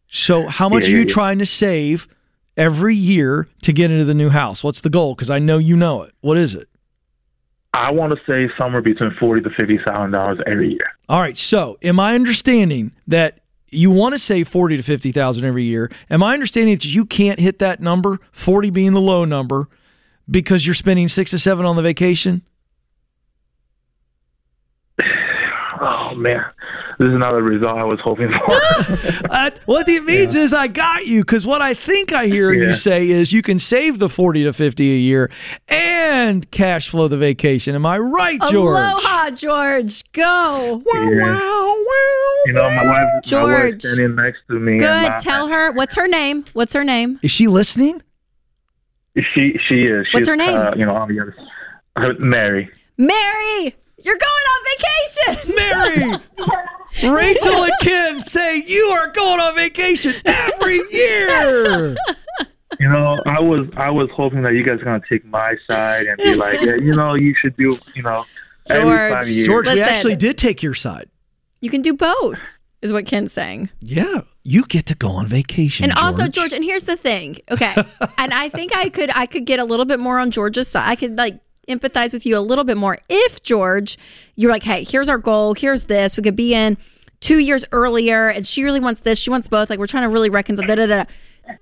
So how much Yeah, are you yeah, yeah. trying to save every year to get into the new house? What's the goal? Because I know you know it. What is it? I want to save somewhere between forty to fifty thousand dollars every year. All right. So am I understanding that you want to save forty to fifty thousand every year? Am I understanding that you can't hit that number, forty being the low number, because you're spending six to seven on the vacation? Oh man, this is not the result I was hoping for. Uh, what it means is I got you because what I think I hear you say is you can save the forty to fifty a year and cash flow the vacation. Am I right, George? Aloha, George. Go. Wow, Yeah. wow, wow. you know, my wife, my wife George. standing next to me. Good. my- Tell her what's her name. What's her name? Is she listening? She she is. She's, What's her name? Uh, you know, on the other. Mary. Mary. You're going on vacation. Mary, Rachel, and Ken say you are going on vacation every year. You know, I was I was hoping that you guys are gonna take my side and be like, yeah, you know, you should do, you know, every George. five years. George, we Listen. actually did take your side. You can do both, is what Ken's saying. Yeah, you get to go on vacation. And also, George, and here's the thing. Okay. and I think I could I could get a little bit more on George's side. I could like empathize with you a little bit more if George, you're like, hey, here's our goal, here's this. We could be in two years earlier, and she really wants this, she wants both. Like we're trying to really reconcile. Da, da, da.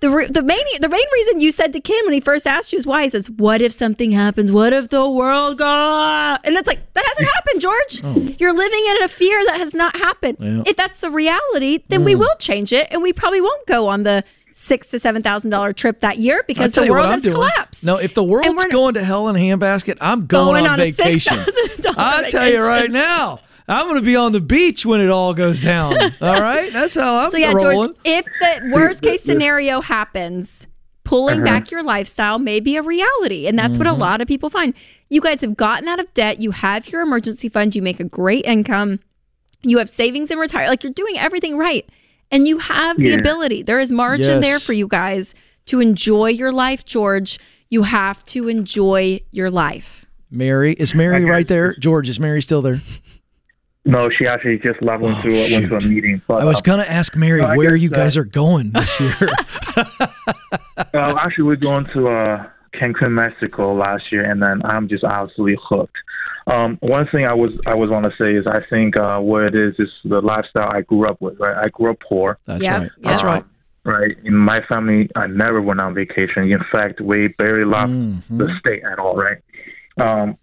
The, re- the main the main reason you said to Ken when he first asked you is why he says what if something happens what if the world goes and it's like that hasn't happened George you're living in a fear that has not happened Oh. Yeah. if that's the reality then we will change it and we probably won't go on the six to seven thousand dollar trip that year because the world has doing. collapsed. No, if the world's going to hell in a handbasket, I'm going, Going on, on vacation. I'll tell you right now, I'm going to be on the beach when it all goes down. all right, that's how I'm So yeah, rolling. George, if the worst case scenario happens, pulling uh-huh. back your lifestyle may be a reality, and that's what a mm-hmm. lot of people find. You guys have gotten out of debt. You have your emergency fund. You make a great income. You have savings and retire. Like you're doing everything right, and you have the Yeah. ability. There is margin there for you guys to enjoy your life, George. You have to enjoy your life. Mary is Mary Okay. right there. George is Mary still there? No, she actually just left went to a, went to a Oh, meeting. But I was um, going to ask Mary no, I where guess, you guys uh, are going this year. uh, actually we're going to uh, Cancun, Mexico last year, and then I'm just absolutely hooked. Um, one thing I was I was want to say is I think uh, what it is is the lifestyle I grew up with. Right, I grew up poor. That's Yeah, right. yeah. That's right. Um, right. In my family, I never went on vacation. In fact, we barely left Mhm. the state at all. Right. Um,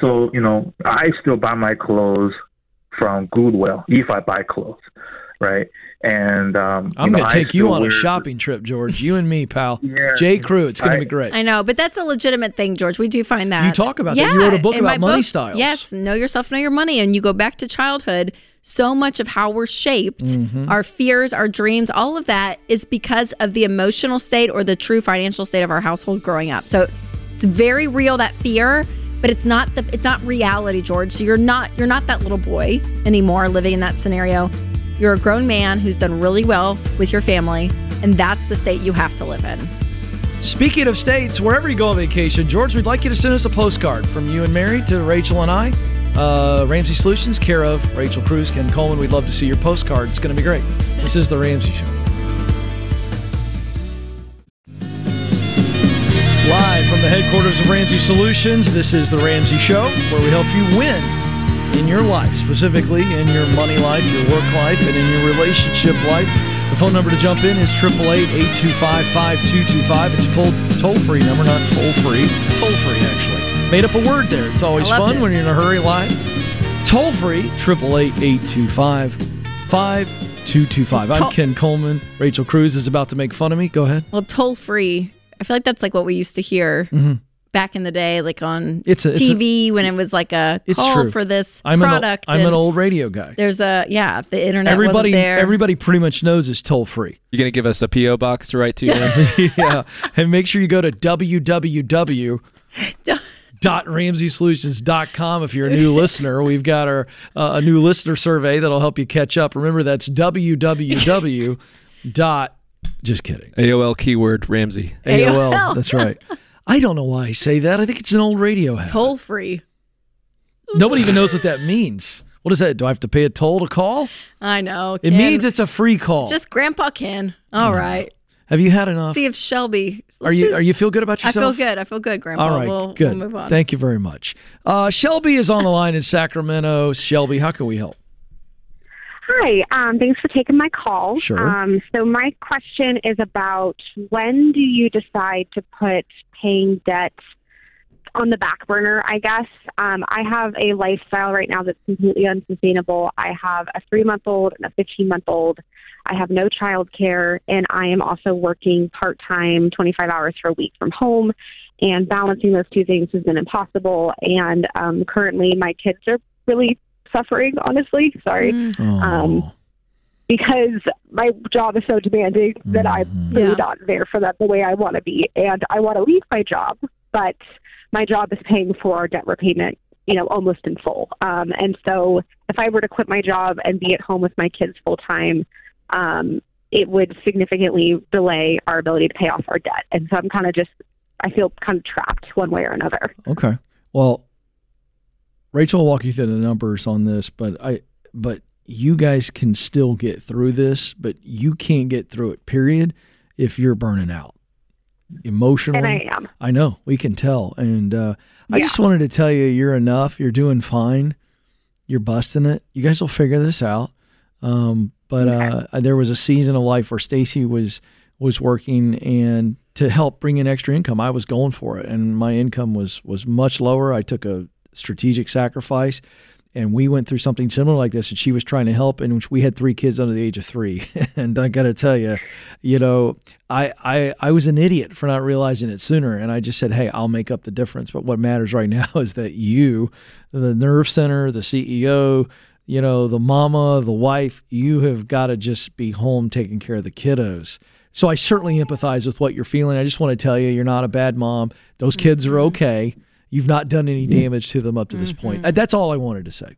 so you know, I still buy my clothes from Goodwill if I buy clothes. Right. And um, I'm going to take you still on a shopping trip, George. You and me, pal. Yeah. J. Crew. It's going to be great. I know, but that's a legitimate thing, George. We do find that. You talk about that. You wrote a book about my money styles. Yes, know yourself, know your money, and you go back to childhood. So much of how we're shaped, Mm-hmm. our fears, our dreams, all of that is because of the emotional state or the true financial state of our household growing up. So it's very real that fear, but it's not the it's not reality, George. So you're not you're not that little boy anymore living in that scenario. You're a grown man who's done really well with your family, and that's the state you have to live in. Speaking of states, wherever you go on vacation, George, we'd like you to send us a postcard from you and Mary to Rachel and I. Uh, Ramsey Solutions, care of Rachel Cruze, Ken Coleman. We'd love to see your postcard. It's going to be great. This is The Ramsey Show. Live from the headquarters of Ramsey Solutions, this is The Ramsey Show, where we help you win in your life, specifically in your money life, your work life, and in your relationship life. The phone number to jump in is 888-825-5225. It's a full toll-free number, not toll-free. Toll-free, actually. Made up a word there. It's always fun it. when you're in a hurry live. Toll-free, 888-825-5225. I'm Ken Coleman. Rachel Cruze is about to make fun of me. Go ahead. Well, toll free. I feel like that's like what we used to hear mm-hmm. Back in the day, like on. It's a- it's a- TV when it was like a It's call true. for this I'm product. An, I'm an old radio guy. There's a yeah, the internet Everybody, wasn't there. everybody pretty much knows it's toll free. You're gonna give us a PO box to write to? Ramsey? yeah, and make sure you go to www. dot ramseysolutions.com if you're a new listener we've got our uh, a new listener survey that'll help you catch up remember that's www dot just kidding AOL keyword Ramsey. AOL. AOL. that's right i don't know why i say that i think it's an old radio habit toll free. nobody even knows what that means what is that do i have to pay a toll to call I know. it Ken. means it's a free call It's just Grandpa Ken. All right. have you had enough See if Shelby. are you are you feel good about yourself? I feel good. I feel good, Grandpa. All right, we'll, good. We'll move on. Thank you very much. Uh, Shelby is on the line in Sacramento. Shelby, how can we help? Hi, um, thanks for taking my call. Sure. Um, so my question is about when do you decide to put paying debt on the back burner? I guess um, I have a lifestyle right now that's completely unsustainable. I have a three-month-old and a fifteen-month-old. I have no child care, and I am also working part-time, twenty-five hours per week from home. And balancing those two things has been impossible. And um, currently, my kids are really suffering. Honestly, sorry Mm, Oh, Um, because my job is so demanding that I'm really Yeah. not there for them the way I want to be. And I want to leave my job, but my job is paying for our debt repayment, you know, almost in full. Um, and so if I were to quit my job and be at home with my kids full time, um, it would significantly delay our ability to pay off our debt. And so I'm kind of just, I feel kind of trapped one way or another. okay. Well, Rachel will walk you through the numbers on this, but I, but you guys can still get through this, but you can't get through it. Period. If you're burning out emotionally, And I am. I know we can tell, and uh, I just wanted to tell you you're enough. You're doing fine. You're busting it. You guys will figure this out. Um, but uh, there was a season of life where Stacy was was working, and to help bring in extra income, I was going for it, and my income was was much lower. I took a strategic sacrifice. And we went through something similar like this, and she was trying to help, and we had three kids under the age of three. and I got to tell you, you know, I, I I was an idiot for not realizing it sooner, and I just said, "Hey, I'll make up the difference." But what matters right now is that you, the nerve center, the CEO, you know, the mama, the wife, you have got to just be home taking care of the kiddos. So I certainly empathize with what you're feeling. I just want to tell you, you're not a bad mom. Those kids are mm-hmm. okay. You've not done any damage to them up to this point. Uh, That's all I wanted to say.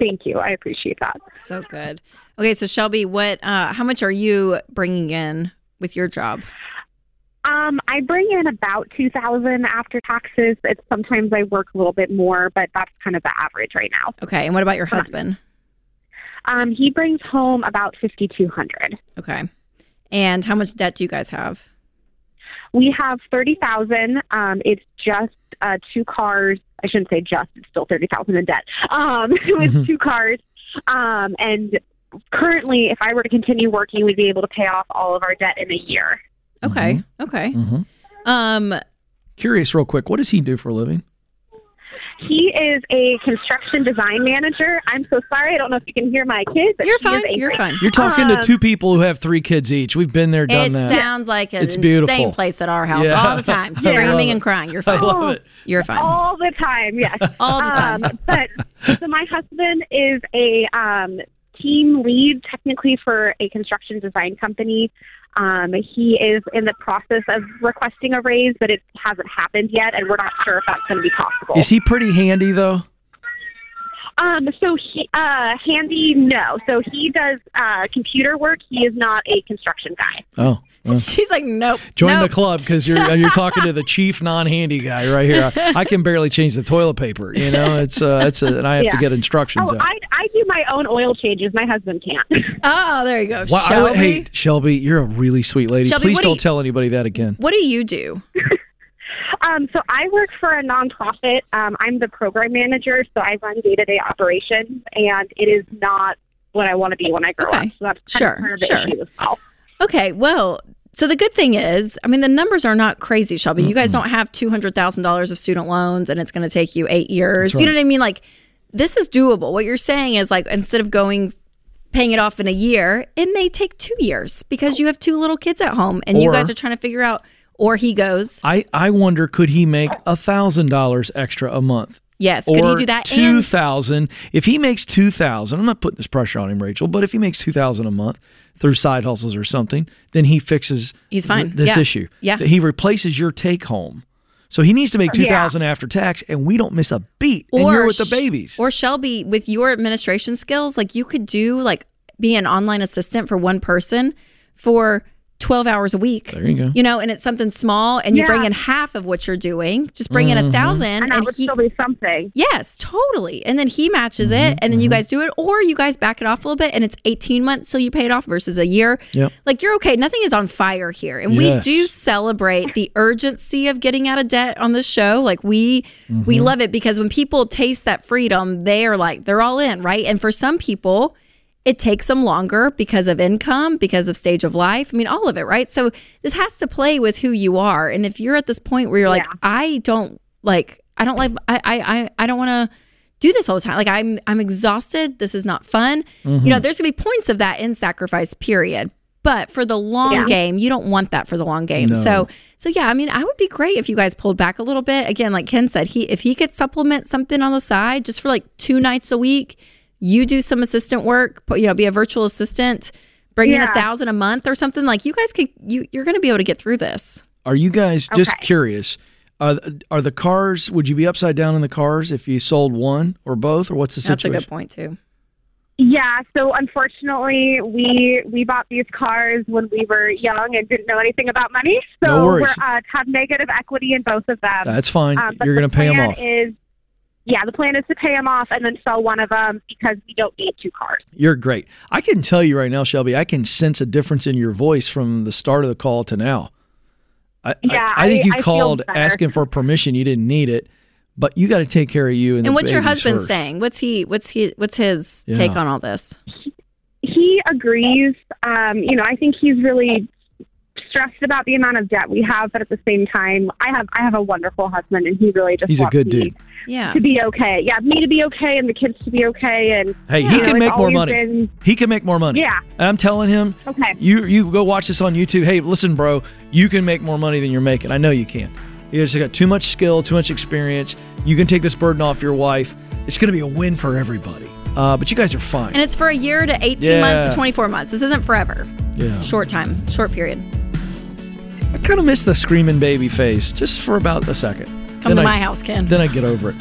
Thank you. I appreciate that. So good. Okay, so Shelby, what? Uh, how much are you bringing in with your job? Um, I bring in about two thousand after taxes. It's sometimes I work a little bit more, but that's kind of the average right now. Okay, and what about your husband? Um, he brings home about fifty two hundred. Okay, and how much debt do you guys have? We have thirty thousand. Um, it's just uh, two cars. I shouldn't say just. It's still thirty thousand in debt. Um, with Mhm. two cars. Um, and currently, if I were to continue working, we'd be able to pay off all of our debt in a year. Okay, okay. hmm Um, Curious, real quick, what does he do for a living? He is a construction design manager. I'm so sorry. I don't know if you can hear my kids. but you're fine. You're fine. You're talking to Um, two people who have three kids each. We've been there, done It that. sounds like an It's insane beautiful. place at our house Yeah. all the time, screaming it. and crying. You're I fine. love it. You're fine. All the time, yes. All the time. Um, but so my husband is a um, team lead, technically for a construction design company. Um, he is in the process of requesting a raise, but it hasn't happened yet, and we're not sure if that's going to be possible. Is he pretty handy though? Um, so he, uh, handy, no. So he does uh, computer work. He is not a construction guy. Oh, well. She's like, nope. join nope. the club because you're uh, you're talking to the chief non-handy guy right here. I, I can barely change the toilet paper. You know, it's uh, it's a, and I have to get instructions. Oh, out. I, I do my own oil changes. My husband can't. Oh, there you go. Well, I Shelby, would- hey, Shelby, you're a really sweet lady. Shelby, Please what do don't you- tell anybody that again. what do you do? Um, so I work for a nonprofit. Um, I'm the program manager, so I run day to day operations, and it is not what I want to be when I grow Okay. up. So that's kind Sure, of part of the sure. issue as well. Okay, well, so the good thing is, I mean, the numbers are not crazy, Shelby. You guys don't have two hundred thousand dollars of student loans, and it's going to take you eight years. That's You know what I mean? Like, this is doable. What you're saying is like instead of going paying it off in a year, it may take two years because you have two little kids at home, and you guys are trying to figure out. Or he goes, I, I wonder could he make a thousand dollars extra a month? yes. or Could he do that? Two thousand. And- If he makes two thousand, I'm not putting this pressure on him, Rachel. But if he makes two thousand a month through side hustles or something, then he fixes He's fine. th- this Yeah. issue. Yeah. He replaces your take home. So he needs to make two thousand after tax, and we don't miss a beat. and you're with the babies. Or Shelby, with your administration skills, like you could do like be an online assistant for one person for 12 hours a week. there you go. You know, and it's something small and you Yeah. bring in half of what you're doing. Just bring in Mm-hmm. a thousand And that and would he still be something. Yes, totally. And then he matches Mm-hmm, it and then you guys do it or you guys back it off a little bit and it's 18 months till you pay it off versus a year. Yep. Like you're okay. Nothing is on fire here. And Yes. we do celebrate the urgency of getting out of debt on this show. Like we Mm-hmm. we love it because when people taste that freedom, they are like they're all in, right? And for some people it takes them longer because of income, because of stage of life. I mean, all of it, right? So this has to play with who you are. And if you're at this point where you're like, Yeah. I don't like, I don't like, I, I, I, I don't want to do this all the time. Like I'm, I'm exhausted. This is not fun. You mm-hmm. know, there's gonna be points of that in sacrifice period. But for the long Yeah. game, you don't want that for the long game. No. So, so yeah, I mean, I would be great if you guys pulled back a little bit. Again, like Ken said, he if he could supplement something on the side just for like two nights a week, you do some assistant work, put- you know, be a virtual assistant, bring in a thousand a month or something. Like you guys could, you you're going to be able to get through this. Are you guys just Okay. curious? Are are the cars? Would you be upside down in the cars if you sold one or both, or what's the situation? That's a good point too. Yeah, so unfortunately, we we bought these cars when we were young and didn't know anything about money. So No we're uh, have negative equity in both of them. That's fine. Um, You're going to pay them plan off. Is yeah, the plan is to pay them off and then sell one of them because we don't need two cars. You're great. I can tell you right now, Shelby. I can sense a difference in your voice from the start of the call to now. I, Yeah, I, I think you I called better. asking for permission. You didn't need it, but you got to take care of you. And, And what's your husband first. saying? What's he? What's he? What's his Yeah. take on all this? He agrees. Um, you know, I think he's really stressed about the amount of debt we have, but at the same time, I have I have a wonderful husband, and he really just He's a good me dude. Yeah. to be okay. Yeah, me to be okay, and the kids to be okay, and Hey, you he know, can it's make more money. been- He can make more money. Yeah. And I'm telling him, Okay. you you go watch this on YouTube. Hey, listen, bro, you can make more money than you're making. I know you can. You just got too much skill, too much experience. You can take this burden off your wife. It's going to be a win for everybody. Uh, but you guys are fine. And it's for a year to 18 months to 24 months. This isn't forever. yeah. Short time, short period. I kind of miss the screaming baby face just for about a second. Come Then to I- my house, Ken. Then I get over it.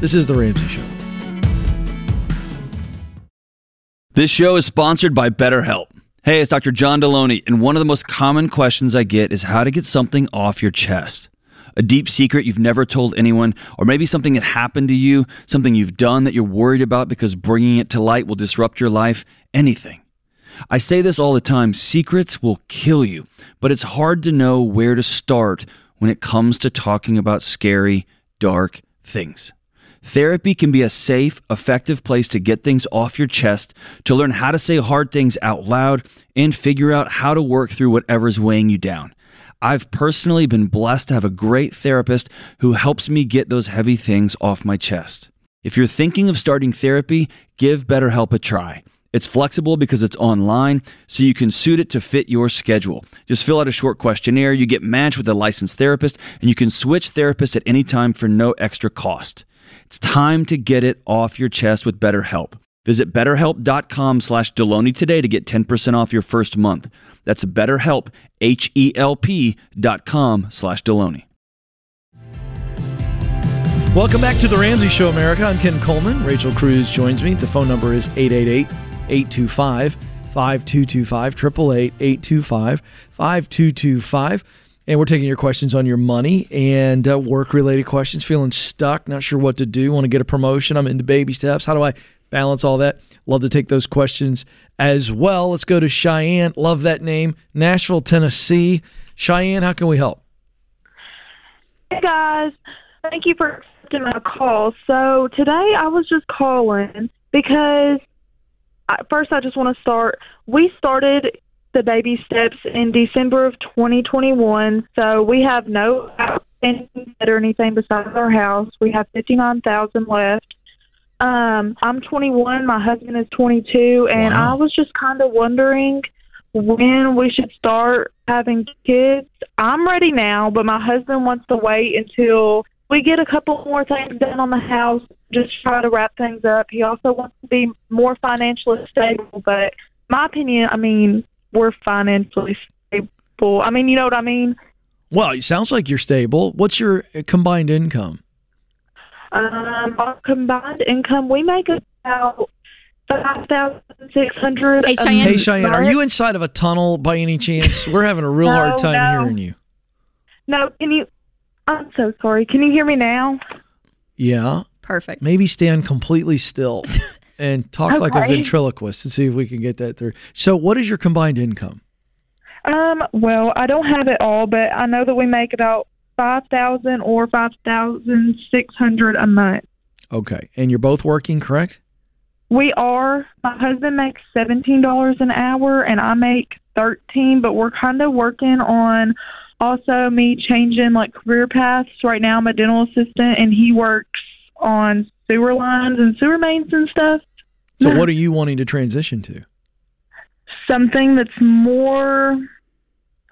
This is the Ramsey Show. This show is sponsored by BetterHelp. Hey, it's Dr. John Delony, and one of the most common questions I get is how to get something off your chest. A deep secret you've never told anyone, or maybe something that happened to you, something you've done that you're worried about because bringing it to light will disrupt your life, anything. I say this all the time secrets will kill you, but it's hard to know where to start when it comes to talking about scary, dark things. Therapy can be a safe, effective place to get things off your chest, to learn how to say hard things out loud, and figure out how to work through whatever's weighing you down. I've personally been blessed to have a great therapist who helps me get those heavy things off my chest. If you're thinking of starting therapy, give BetterHelp a try. It's flexible because it's online, so you can suit it to fit your schedule. Just fill out a short questionnaire, you get matched with a licensed therapist, and you can switch therapists at any time for no extra cost. It's time to get it off your chest with BetterHelp. Visit betterhelp.com slash Delony today to get 10% off your first month. That's betterhelp, H-E-L-P dot com slash Delony. Welcome back to the Ramsey Show, America. I'm Ken Coleman. Rachel Cruze joins me. The phone number is 888 825 5225, 888 825 5225. And we're taking your questions on your money and uh, work related questions. Feeling stuck, not sure what to do, want to get a promotion. I'm in the baby steps. How do I balance all that? Love to take those questions as well. Let's go to Cheyenne. Love that name. Nashville, Tennessee. Cheyenne, how can we help? Hey guys, thank you for accepting my call. So today I was just calling because first I just want to start. We started the baby steps in December of 2021, so we have no outstanding debt or anything besides our house. We have 59,000 left. Um, I'm 21. My husband is 22, and Wow. I was just kind of wondering when we should start having kids. I'm ready now, but my husband wants to wait until we get a couple more things done on the house, just try to wrap things up. He also wants to be more financially stable, but my opinion, I mean, we're financially stable. I mean, you know what I mean? Well, it sounds like you're stable. What's your uh, combined income? Um, our combined income, we make about five thousand six hundred. Hey, Cheyenne. Hey, Cheyenne, are you inside of a tunnel by any chance? We're having a real hard time no. hearing you. No, can you? I'm so sorry. Can you hear me now? Yeah. Perfect. Maybe stand completely still and talk like a ventriloquist and see if we can get that through. So, what is your combined income? Um, well, I don't have it all, but I know that we make about five thousand or five thousand six hundred a month. Okay. And you're both working, correct? We are. My husband makes seventeen dollars an hour, and I make thirteen. But we're kind of working on also me changing like career paths. Right now, I'm a dental assistant, and he works on sewer lines and sewer mains and stuff. So, what are you wanting to transition to? Something that's more.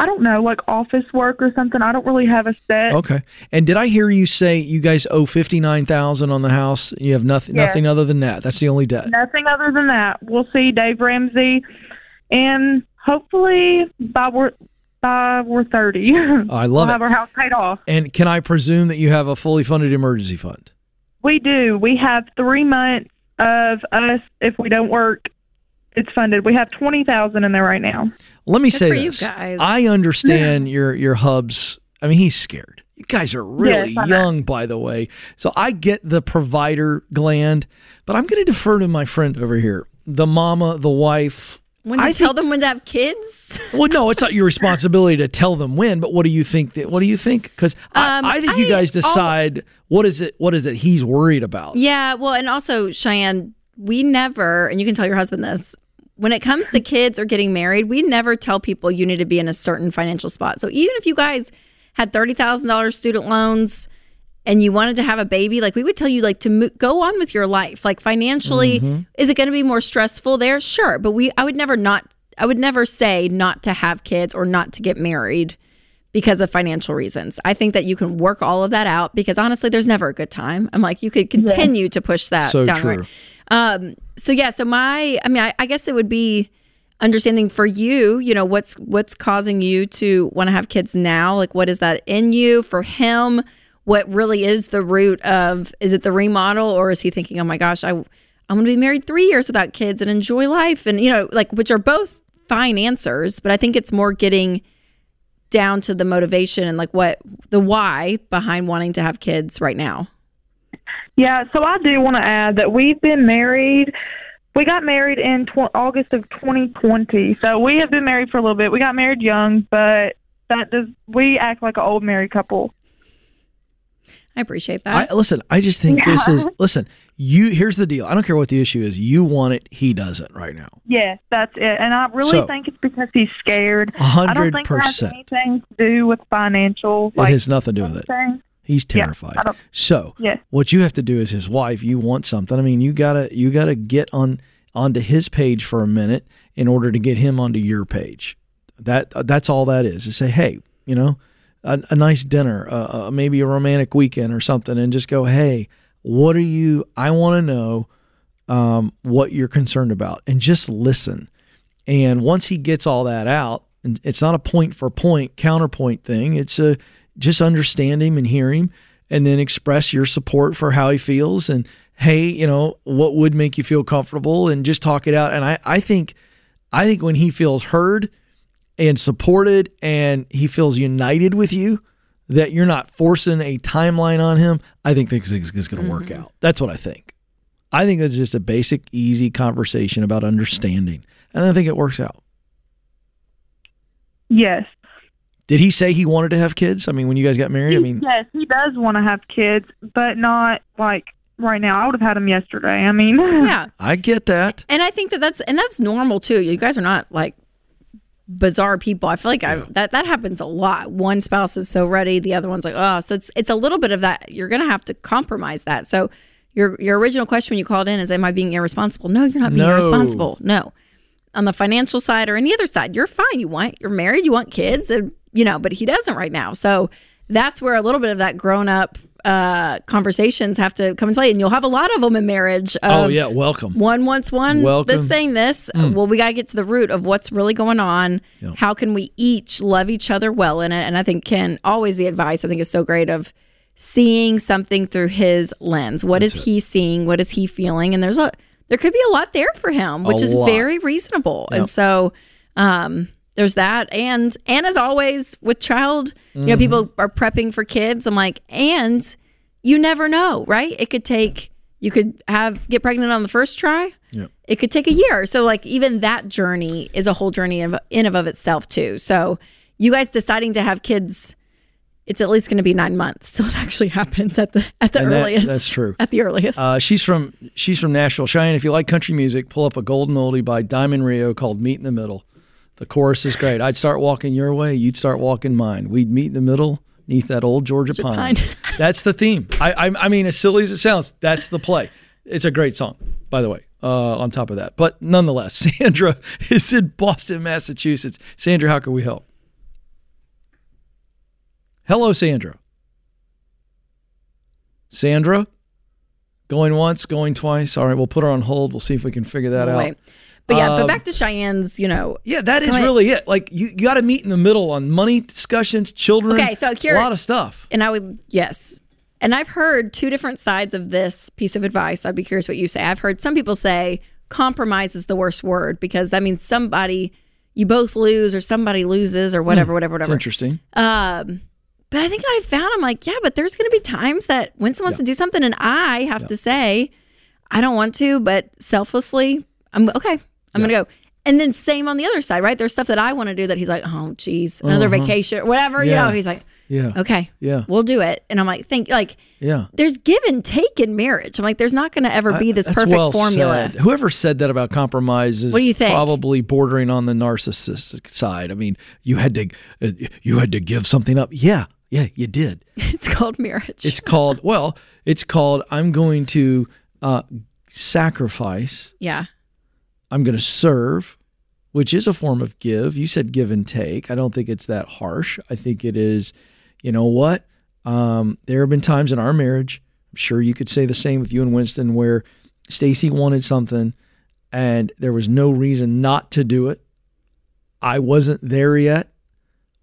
I don't know, like office work or something. I don't really have a set. Okay. And did I hear you say you guys owe fifty nine thousand on the house? You have nothing, Yes. nothing other than that. That's the only debt. Nothing other than that. We'll see Dave Ramsey, and hopefully by we're by we're thirty, I love we'll it. have our house paid off. And can I presume that you have a fully funded emergency fund? We do. We have three months of us if we don't work. It's funded. We have twenty thousand in there right now. Let me Good say for you this. guys. I understand your your hubs. I mean, he's scared. You guys are really Yes, I know. young, by the way. So I get the provider gland, but I'm going to defer to my friend over here, the mama, the wife. When you I tell think- them when to have kids? Well, no, it's not your responsibility to tell them when. But what do you think? That, what do you think? Because Um, I, I think you I- guys I'll- decide what is it. What is it he's worried about? Yeah, well, and also Cheyenne, we never, and you can tell your husband this. When it comes to kids or getting married, we never tell people you need to be in a certain financial spot. So even if you guys had thirty thousand dollars student loans and you wanted to have a baby, like we would tell you, like to mo- go on with your life. Like financially, Mm-hmm. is it going to be more stressful there? Sure, but we, I would never not, I would never say not to have kids or not to get married because of financial reasons. I think that you can work all of that out because honestly, there's never a good time. I'm like, you could continue to push that So down true. Um, so yeah, so my, I mean, I, I guess it would be understanding for you, you know, what's what's causing you to want to have kids now? Like, what is that in you? For him, what really is the root of? Is it the remodel, or is he thinking, oh my gosh, I I'm going to be married three years without kids and enjoy life, and you know, like which are both fine answers, but I think it's more getting down to the motivation and like what the why behind wanting to have kids right now. Yeah, so I do want to add that we've been married. We got married in tw- August of 2020, so we have been married for a little bit. We got married young, but that does we act like an old married couple. I appreciate that. I, listen, I just think this is listen. You here's the deal. I don't care what the issue is. You want it. He doesn't right now. Yes, that's it. And I really So- think it's because he's scared. A I don't hundred think it has percent. anything to do with financial. It Like has nothing to do with it. He's terrified. Don't- so Yeah. what you have to do as his wife, you want something. I mean, you gotta you gotta get on onto his page for a minute in order to get him onto your page. That that's all that is. To say, hey, you know, a, a nice dinner, uh, uh, maybe a romantic weekend or something, and just go, hey, what are you? I want to know um, what you're concerned about, and just listen. And once he gets all that out, and it's not a point for point counterpoint thing. It's a just understand him and hear him, and then express your support for how he feels. And hey, you know what would make you feel comfortable, and just talk it out. And I, I think, I think when he feels heard and supported, and he feels united with you, that you're not forcing a timeline on him. I think this is going to work mm-hmm. out. That's what I think. I think that's just a basic, easy conversation about understanding, and I think it works out. Yes. Did he say he wanted to have kids? I mean, when you guys got married, I mean, yes, he does want to have kids, but not like right now. I would have had them yesterday. I mean, Yeah. I get that. And I think that that's and that's normal too. You guys are not like bizarre people. I feel like I, that that happens a lot. One spouse is so ready, the other one's like, oh, so it's it's a little bit of that. You're gonna have to compromise that. So your your original question when you called in is, am I being irresponsible? No, you're not being No. irresponsible. No, on the financial side or any other side, you're fine. You want you're married, you want kids, and you know, but he doesn't right now. So that's where a little bit of that grown up uh conversations have to come into play and you'll have a lot of them in marriage oh yeah, welcome. one wants one Welcome. this thing this Mm. well we got to get to the root of what's really going on Yeah. how can we each love each other well in it and i think ken always the advice i think is so great of seeing something through his lens What is he seeing what is he feeling and there's a there could be a lot there for him which A is lot. very reasonable Yep. and so um there's that. And and as always with child you know people are prepping for kids. I'm like and you never know right? It could take you could have get pregnant on the first try. Yep. it could take a year. So like even that journey is a whole journey in, in of, of itself too. So you guys deciding to have kids it's at least going to be nine months so it actually happens at the at the And that- earliest. that's true. at the earliest. Uh, she's from she's from Nashville. Cheyenne, if you like country music, pull up a golden oldie by Diamond Rio called "Meet in the Middle." The chorus is great. I'd start walking your way, you'd start walking mine. We'd meet in the middle, neath that old Georgia pine. pine. that's the theme. I, I I mean, as silly as it sounds, that's the play. It's a great song, by the way. Uh, on top of that, but nonetheless, Sandra is in Boston, Massachusetts. Sandra, how can we help? Hello, Sandra. Sandra, going once, going twice. All right, we'll put her on hold. We'll see if we can figure that out. But yeah Um, but back to cheyenne's you know Yeah, that is ahead. really it. Like you, you got to meet in the middle on money discussions, children. Okay, so here- a lot of stuff. And I would, yes. And I've heard two different sides of this piece of advice. I'd be curious what you say. I've heard some people say compromise is the worst word because that means somebody, you both lose or somebody loses or whatever, whatever, It's whatever. interesting. Um, but I think I found, I'm like, yeah, but there's going to be times that when someone wants to do something and I have to say, I don't want to, but selflessly, I'm okay. I'm going to go. And then same on the other side, right? There's stuff that I want to do that he's like, oh, geez, another Uh-huh. vacation, or whatever, you know. He's like, Yeah. okay, Yeah. we'll do it. And I'm like, think like Yeah. there's give and take in marriage. I'm like, there's not going to ever be this That's perfect well formula. said. Whoever said that about compromise is What do you think? probably bordering on the narcissistic side. I mean, you had to uh, you had to give something up. Yeah, yeah, you did. It's called marriage. It's called well, it's called I'm going to uh, sacrifice. yeah. I'm going to serve, which is a form of give. You said give and take. I don't think it's that harsh. I think it is, you know what? Um, there have been times in our marriage, I'm sure you could say the same with you and Winston, where Stacy wanted something and there was no reason not to do it. I wasn't there yet,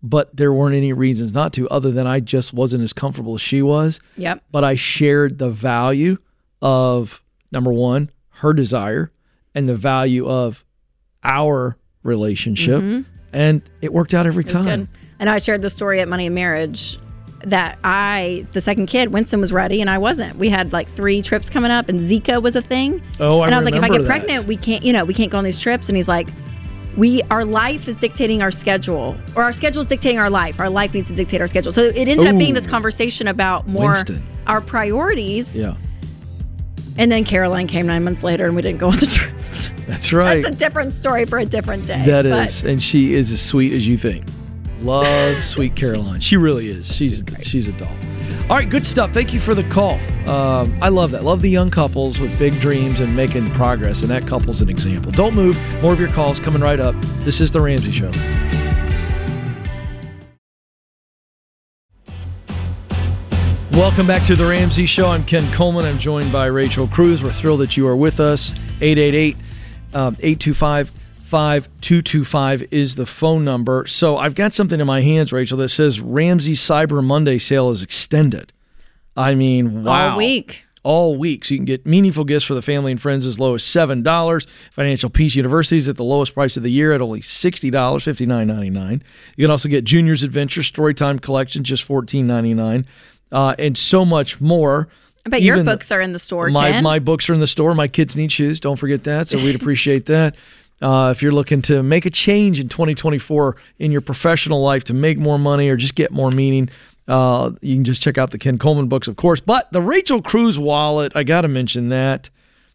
but there weren't any reasons not to, other than I just wasn't as comfortable as she was Yep. but I shared the value of number one, her desire, and the value of our relationship, Mhm. and it worked out every time. good. And I shared the story at Money and Marriage that I, the second kid, Winston was ready and I wasn't. We had like three trips coming up and Zika was a thing. Oh, I and I was like, if I get that. pregnant, we can't, you know, we can't go on these trips. And he's like, we, our life is dictating our schedule, or our schedule is dictating our life. Our life needs to dictate our schedule. So it ended up being this conversation about more Winston. our priorities. Yeah, And then Caroline came nine months later and we didn't go on the trips. that's right. That's a different story for a different day. That but- is, and she is as sweet as you think. Love sweet Caroline. She really is. She's she's a doll. All right, good stuff. Thank you for the call. Um, I love that. Love the young couples with big dreams and making progress, and that couple's an example. Don't move. More of your calls coming right up. This is the Ramsey Show. Welcome back to the Ramsey Show. I'm Ken Coleman. I'm joined by Rachel Cruze. We're thrilled that you are with us. 888 um, 825 5225 is the phone number. So I've got something in my hands, Rachel, that says Ramsey Cyber Monday sale is extended. I mean, wow. All week. All week. So you can get meaningful gifts for the family and friends as low as $7. Financial Peace Universities at the lowest price of the year at only $60, $59.99. You can also get Junior's Adventure Storytime Collection, just $14.99. Uh, and so much more. But your books are in the store, my Ken. my books are in the store. My kids need shoes. Don't forget that. So we'd appreciate that. Uh, if you're looking to make a change in 2024 in your professional life to make more money or just get more meaning, uh, you can just check out the Ken Coleman books, of course. But the Rachel Cruze wallet, I got to mention that.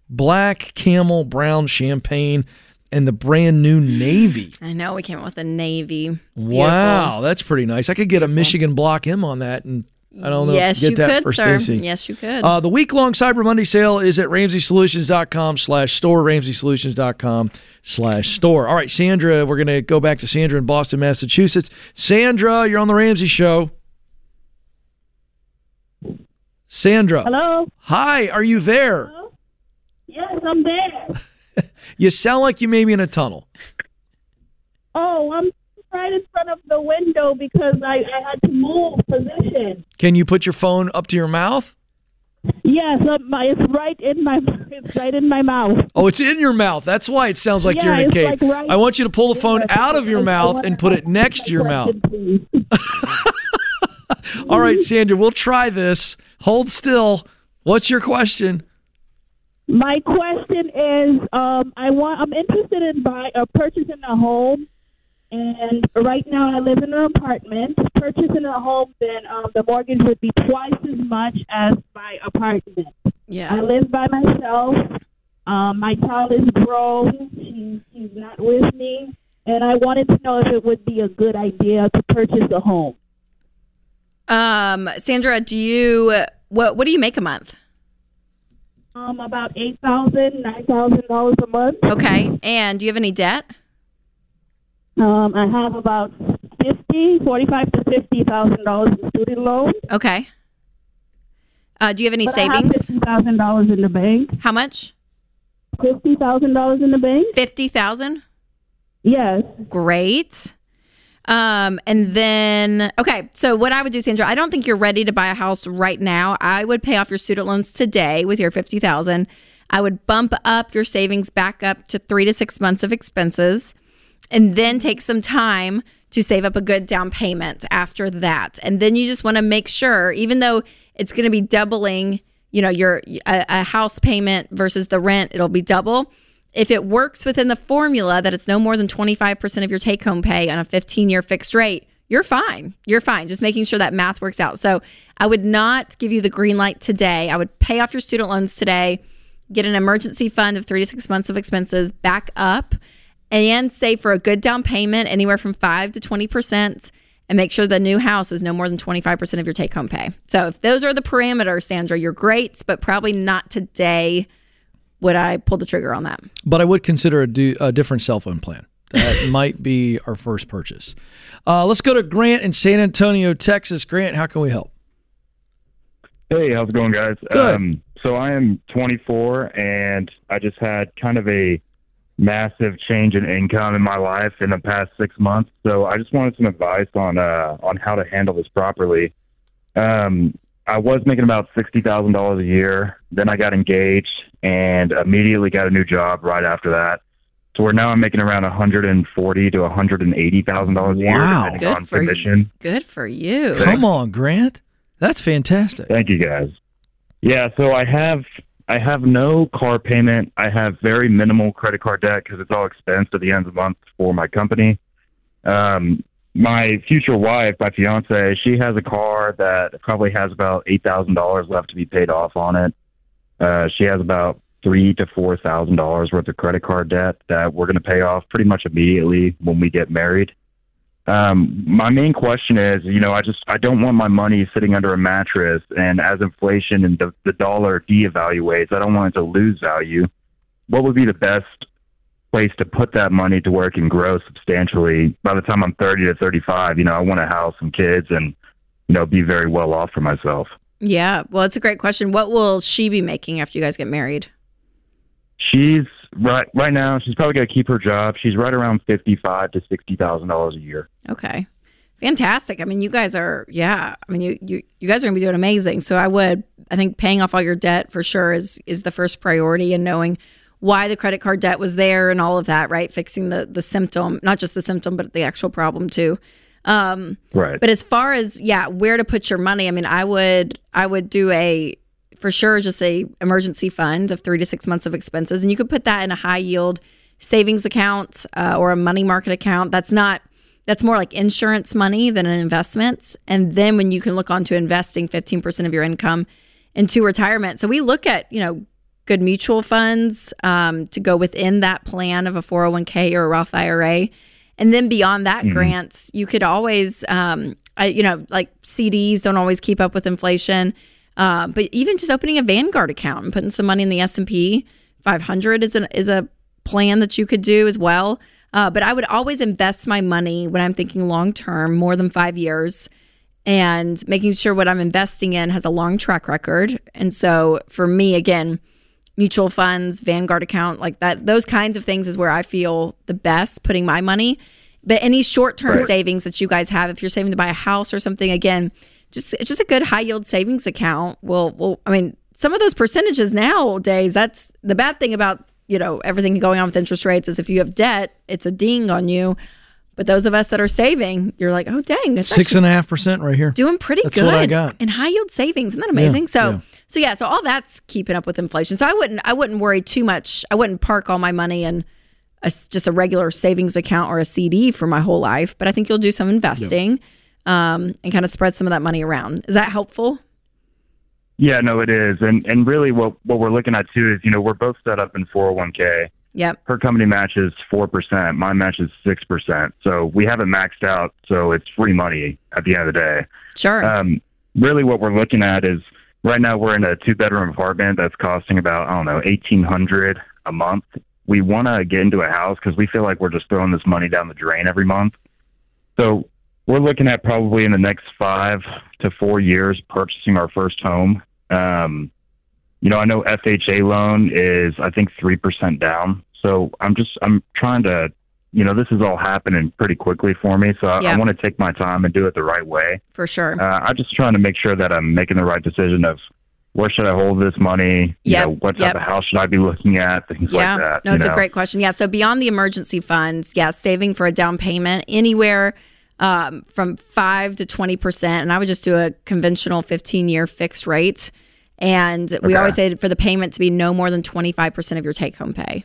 Black, camel, brown, champagne, and the brand new navy. I know we came up with a navy. Wow, that's pretty nice. I could get a Michigan Block M on that, and I don't know. Yes, get you that could, for sir. Stacy. Yes, you could. Uh, the week long Cyber Monday sale is at RamseySolutions.com slash store, RamseySolutions.com slash store. All right, Sandra, we're going to go back to Sandra in Boston, Massachusetts. Sandra, you're on the Ramsey Show. Sandra. Hello. Hi, are you there? Yes, I'm there. You sound like you may be in a tunnel. Oh, I'm right in front of the window because I, I had to move position. Can you put your phone up to your mouth? Yes, it's right in my it's right in my mouth. Oh, it's in your mouth. That's why it sounds like Yeah, you're in a cave. like right- I want you to pull the phone out of your mouth and put it next to your mouth. All right, Sandra, we'll try this. Hold still. What's your question? My question is, um, I want I'm interested in buy uh, purchasing a home, and right now I live in an apartment. Purchasing a home, then um, the mortgage would be twice as much as my apartment. yeah. I live by myself. Um, my child is grown. She's she's not with me, and I wanted to know if it would be a good idea to purchase a home. Um, Sandra, do you what what do you make a month? Um, about eight thousand, nine thousand dollars a month. Okay. And do you have any debt? Um, I have about fifty, forty-five to fifty thousand dollars in student loans. Okay. Uh, do you have any But I have savings? fifty thousand dollars in the bank. How much? Fifty thousand dollars in the bank. Fifty thousand. Yes. Great. Um, and then okay, so what I would do, Sandra, I don't think you're ready to buy a house right now. I would pay off your student loans today with your fifty thousand. I would bump up your savings back up to three to six months of expenses, and then take some time to save up a good down payment after that. And then you just want to make sure, even though it's going to be doubling, you know, your a, a house payment versus the rent, it'll be double if it works within the formula that it's no more than 25% of your take home pay on a 15 year fixed rate, you're fine. You're fine. Just making sure that math works out. So I would not give you the green light today. I would pay off your student loans today, get an emergency fund of three to six months of expenses back up, and save for a good down payment, anywhere from 5 to 20%, and make sure the new house is no more than 25% of your take home pay. So if those are the parameters, Sandra, you're great, but probably not today would I pull the trigger on that. But I would consider a, do, a different cell phone plan. That might be our first purchase. Uh, let's go to Grant in San Antonio, Texas. Grant, how can we help? Hey, how's it going, guys? Good. Um, so I am 24, and I just had kind of a massive change in income in my life in the past six months. So I just wanted some advice on uh, on how to handle this properly. Um, I was making about sixty thousand dollars a year. Then I got engaged and immediately got a new job right after that. So where now I'm making around one hundred and forty to one hundred and eighty thousand dollars a year, Wow. Good on for you. Good for you. Come on, Grant. That's fantastic. Thank you guys. Yeah, so I have I have no car payment. I have very minimal credit card debt because it's all expensed at the end of the month for my company. Um, my future wife, my fiance, she has a car that probably has about eight thousand dollars left to be paid off on it. Uh, she has about three to four thousand dollars worth of credit card debt that we're going to pay off pretty much immediately when we get married. Um, my main question is, you know, I just I don't want my money sitting under a mattress, and as inflation and the, the dollar devaluates, I don't want it to lose value. What would be the best place to put that money to work and grow substantially? By the time I'm 30 to 35, you know, I want a house and kids, and you know, be very well off for myself. Yeah. Well, it's a great question. What will she be making after you guys get married? She's right right now. She's probably going to keep her job. She's right around fifty-five to sixty thousand dollars a year. Okay. Fantastic. I mean, you guys are, yeah. I mean, you you you guys are gonna be doing amazing. So I would, I think, paying off all your debt for sure is is the first priority, and knowing why the credit card debt was there and all of that, right? Fixing the the symptom, not just the symptom, but the actual problem too. Um, Right. But as far as yeah, where to put your money, I mean, I would I would do a for sure just a emergency fund of three to six months of expenses, and you could put that in a high yield savings account uh, or a money market account. That's not that's more like insurance money than an investment. And then when you can look onto investing 15% of your income into retirement. So we look at, you know, good mutual funds um, to go within that plan of a 401k or a Roth IRA. And then beyond that, Mhm. grants, you could always, um, I, you know, like CDs don't always keep up with inflation. Uh, but even just opening a Vanguard account and putting some money in the S and P 500 is an is a plan that you could do as well. Uh, but I would always invest my money when I'm thinking long term, more than five years, and making sure what I'm investing in has a long track record. And so for me, again, mutual funds, Vanguard account, like that, those kinds of things is where I feel the best putting my money. But any short term Right. savings that you guys have, if you're saving to buy a house or something, again, just just a good high yield savings account will will. I mean, some of those percentages nowadays. That's the bad thing about you know everything going on with interest rates is if you have debt, it's a ding on you. But those of us that are saving, you're like, oh dang, that's Six and a half percent right here. doing pretty That's good what I got. in high yield savings. Isn't that amazing? Yeah, so yeah. so yeah, so all that's keeping up with inflation. So I wouldn't I wouldn't worry too much. I wouldn't park all my money in a just a regular savings account or a CD for my whole life. But I think you'll do some investing um, and kind of spread some of that money around. Is that helpful? Yeah, no, it is, and and really, what what we're looking at too is, you know, we're both set up in 401k. Yep. Her company matches four percent, mine matches six percent. So we haven't maxed out, so it's free money at the end of the day. Sure. Um, really, what we're looking at is right now we're in a two bedroom apartment that's costing about I don't know eighteen hundred a month. We want to get into a house because we feel like we're just throwing this money down the drain every month. So we're looking at probably in the next five to four years purchasing our first home. Um, you know, I know FHA loan is I think three percent down. So I'm just I'm trying to, you know, this is all happening pretty quickly for me. So I, Yeah. I want to take my time and do it the right way. For sure. Uh, I'm just trying to make sure that I'm making the right decision of where should I hold this money? You know, what type yep. of house should I be looking at? Things yeah. like that. no, it's a great question. Yeah. So beyond the emergency funds, yeah, saving for a down payment anywhere um, from five to twenty percent, and I would just do a conventional fifteen year fixed rate. And we Okay. always say for the payment to be no more than twenty five percent of your take home pay.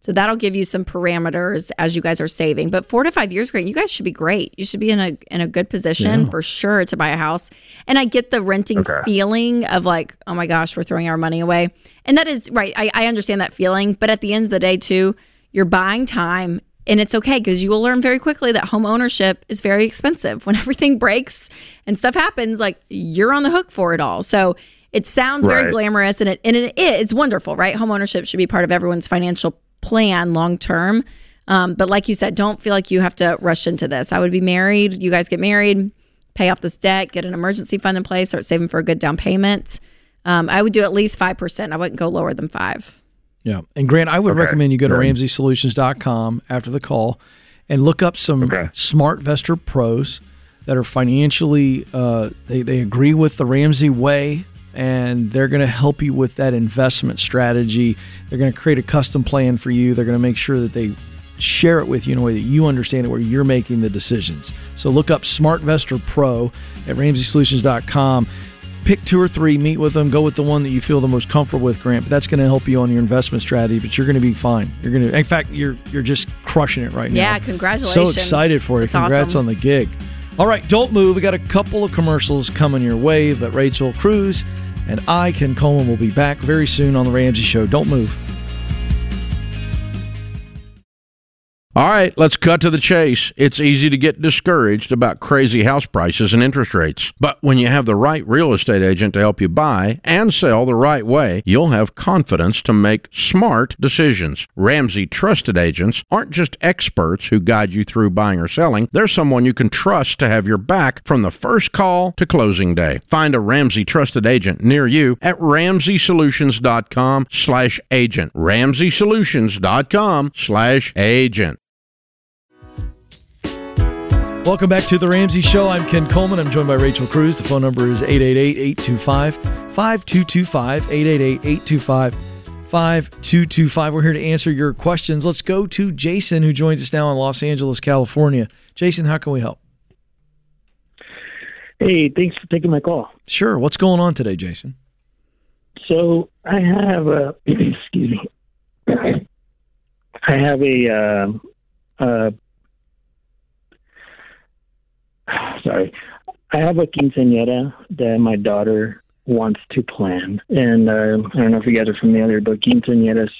So that'll give you some parameters as you guys are saving. But four to five years, great. You guys should be great. You should be in a in a good position Yeah. for sure to buy a house. And I get the renting Okay. feeling of like, oh my gosh, we're throwing our money away. And that is right. I, I understand that feeling. But at the end of the day, too, you're buying time. And it's okay because you will learn very quickly that home ownership is very expensive. When everything breaks and stuff happens, like you're on the hook for it all. So it sounds very Right. glamorous and it and it is it's wonderful, right? Home ownership should be part of everyone's financial plan long term. Um, but like you said, don't feel like you have to rush into this. I would be married. You guys get married, pay off this debt, get an emergency fund in place, start saving for a good down payment. Um, I would do at least five percent. I wouldn't go lower than five. Yeah. And Grant, I would Okay. recommend you go to Good. RamseySolutions.com after the call and look up some SmartVestor pros that are financially, uh, they, they agree with the Ramsey way and they're going to help you with that investment strategy. They're going to create a custom plan for you. They're going to make sure that they share it with you in a way that you understand it where you're making the decisions. So look up SmartVestor Pro at RamseySolutions.com pick two or three, meet with them, go with the one that you feel the most comfortable with, Grant. But that's going to help you on your investment strategy. But you're going to be fine. You're going to, in fact, you're you're just crushing it right now. Yeah, congratulations! So excited for you. That's Congrats awesome. on the gig. All right, don't move. We got a couple of commercials coming your way, but Rachel Cruze and I, Ken Coleman, will be back very soon on the Ramsey Show. Don't move. All right, let's cut to the chase. It's easy to get discouraged about crazy house prices and interest rates. But when you have the right real estate agent to help you buy and sell the right way, you'll have confidence to make smart decisions. Ramsey trusted agents aren't just experts who guide you through buying or selling, they're someone you can trust to have your back from the first call to closing day. Find a Ramsey trusted agent near you at ramseysolutions.com slash Welcome back to the Ramsey Show. I'm Ken Coleman. I'm joined by Rachel Cruze. The phone number is 888 825 5225. 888 825 5225. We're here to answer your questions. Let's go to Jason, who joins us now in Los Angeles, California. Jason, how can we help? Hey, thanks for taking my call. Sure. What's going on today, Jason? So I have a excuse me. I have a uh, uh, sorry, I have a quinceañera that my daughter wants to plan, and uh, I don't know if you guys are familiar, but quinceañera is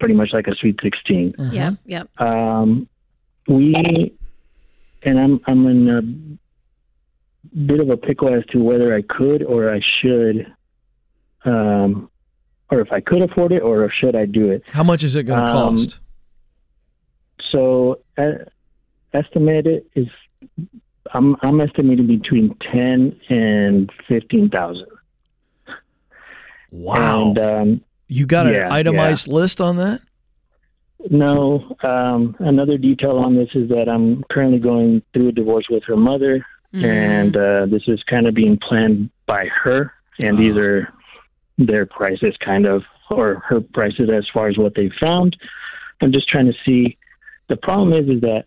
pretty much like a sweet 16 Yeah, Yep. Um, we and I'm I'm in a bit of a pickle as to whether I could or I should, um, or if I could afford it or should I do it. How much is it going to Um, cost? So, uh, estimated is I'm I'm estimating between ten and fifteen thousand. Wow. And um, You got an yeah, itemized list on that? No. Um, another detail on this is that I'm currently going through a divorce with her mother, Mm. and uh, this is kind of being planned by her. And these are their prices, kind of, or her prices as far as what they found. I'm just trying to see. The problem is, is that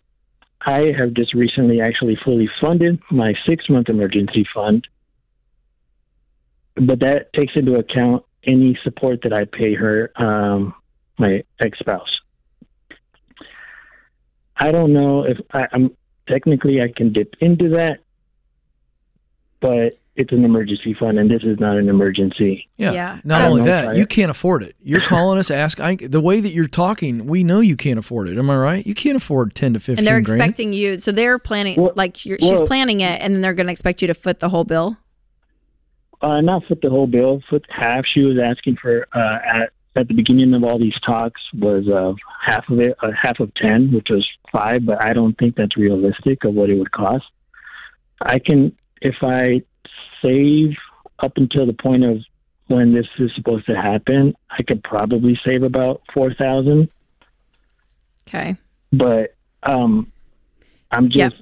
I have just recently actually fully funded my six month emergency fund, but that takes into account any support that I pay her, um, my ex spouse. I don't know if I, I'm technically I can dip into that, but it's an emergency fund, and this is not an emergency. Yeah. Not I only that, if I- you can't afford it. You're calling us, ask. I, the way that you're talking, we know you can't afford it. Am I right? You can't afford ten to fifteen. And they're grand. expecting you. So they're planning, like you're, she's planning it, and then they're going to expect you to foot the whole bill. Uh, not foot the whole bill, foot half. She was asking for uh, at at the beginning of all these talks was uh, half of it, uh, half of ten, which was five. But I don't think that's realistic of what it would cost. I can if I save up until the point of when this is supposed to happen, I could probably save about four thousand. Okay. But um, I'm just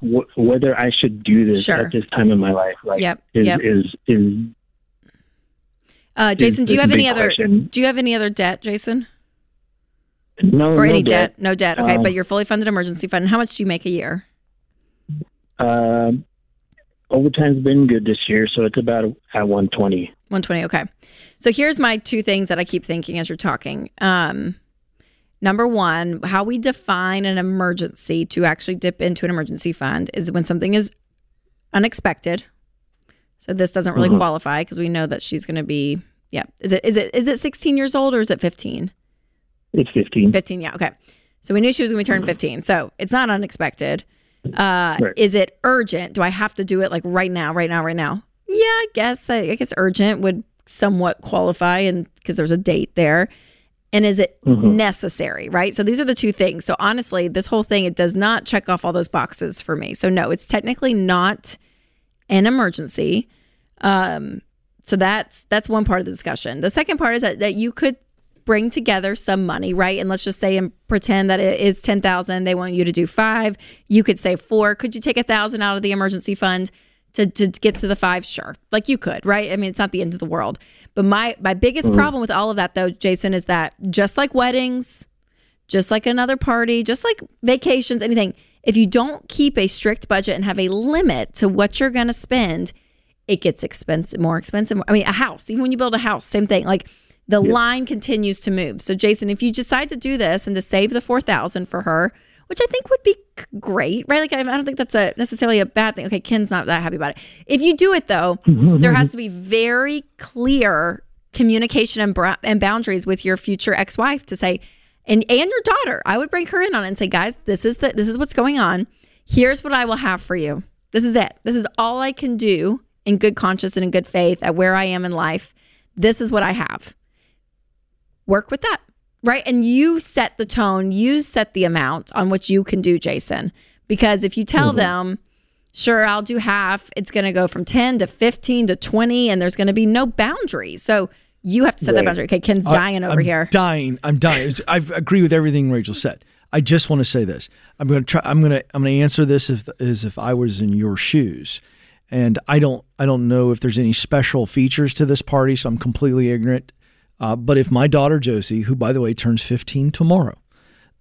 w- whether I should do this Sure. at this time in my life. Like, Yep, is yep. is is Uh, Jason, do you have any other? question. Do you have any other debt, Jason, no or no any debt? No debt. Okay, Um, but you're fully funded emergency fund. How much do you make a year? Um, overtime's been good this year, so it's about at 120. 120. Okay. So here's my two things that I keep thinking as you're talking. Um, number one, how we define an emergency to actually dip into an emergency fund is when something is unexpected. So this doesn't really Mhm. qualify because we know that she's going to be. Yeah. Is it is it is it 16 years old or is it 15? It's 15. 15. Yeah. Okay. So we knew she was going to be turning 15. So it's not unexpected. Uh, Right. Is it urgent? Do I have to do it like right now, right now, right now? Yeah, I guess that I guess urgent would somewhat qualify, and because there's a date there. And is it Mhm. necessary? Right. So these are the two things. So honestly, this whole thing it does not check off all those boxes for me. So no, it's technically not an emergency. Um, so that's that's one part of the discussion. The second part is that, that you could bring together some money, right? And let's just say and pretend that it is ten thousand. They want you to do five. You could say four. Could you take a thousand out of the emergency fund to to get to the five? Sure, like you could, right? I mean, it's not the end of the world. But my my biggest Mhm. problem with all of that, though, Jason, is that just like weddings, just like another party, just like vacations, anything, if you don't keep a strict budget and have a limit to what you're going to spend, it gets expensive, more expensive. I mean, a house, even when you build a house, same thing. Like the line continues to move. So, Jason, if you decide to do this and to save the 4000 for her, which I think would be great, right? Like, I I don't think that's a necessarily a bad thing. Okay, Ken's not that happy about it. If you do it though, there has to be very clear communication and, bra- and boundaries with your future ex-wife to say, and and your daughter. I would bring her in on it and say, guys, this is the this is what's going on. Here's what I will have for you. This is it. This is all I can do in good conscience and in good faith at where I am in life. This is what I have. Work with that. Right. And you set the tone, you set the amount on what you can do, Jason. Because if you tell Mhm. them, sure, I'll do half, it's going to go from 10 to 15 to 20, and there's going to be no boundary. So you have to set that boundary. Okay, Ken's I- dying over I'm here. Dying. I'm dying. I agree with everything Rachel said. I just want to say this. I'm going to try. I'm going to. I'm going to answer this if, as if I was in your shoes, and I don't. I don't know if there's any special features to this party, so I'm completely ignorant. Uh, but if my daughter Josie, who by the way turns 15 tomorrow,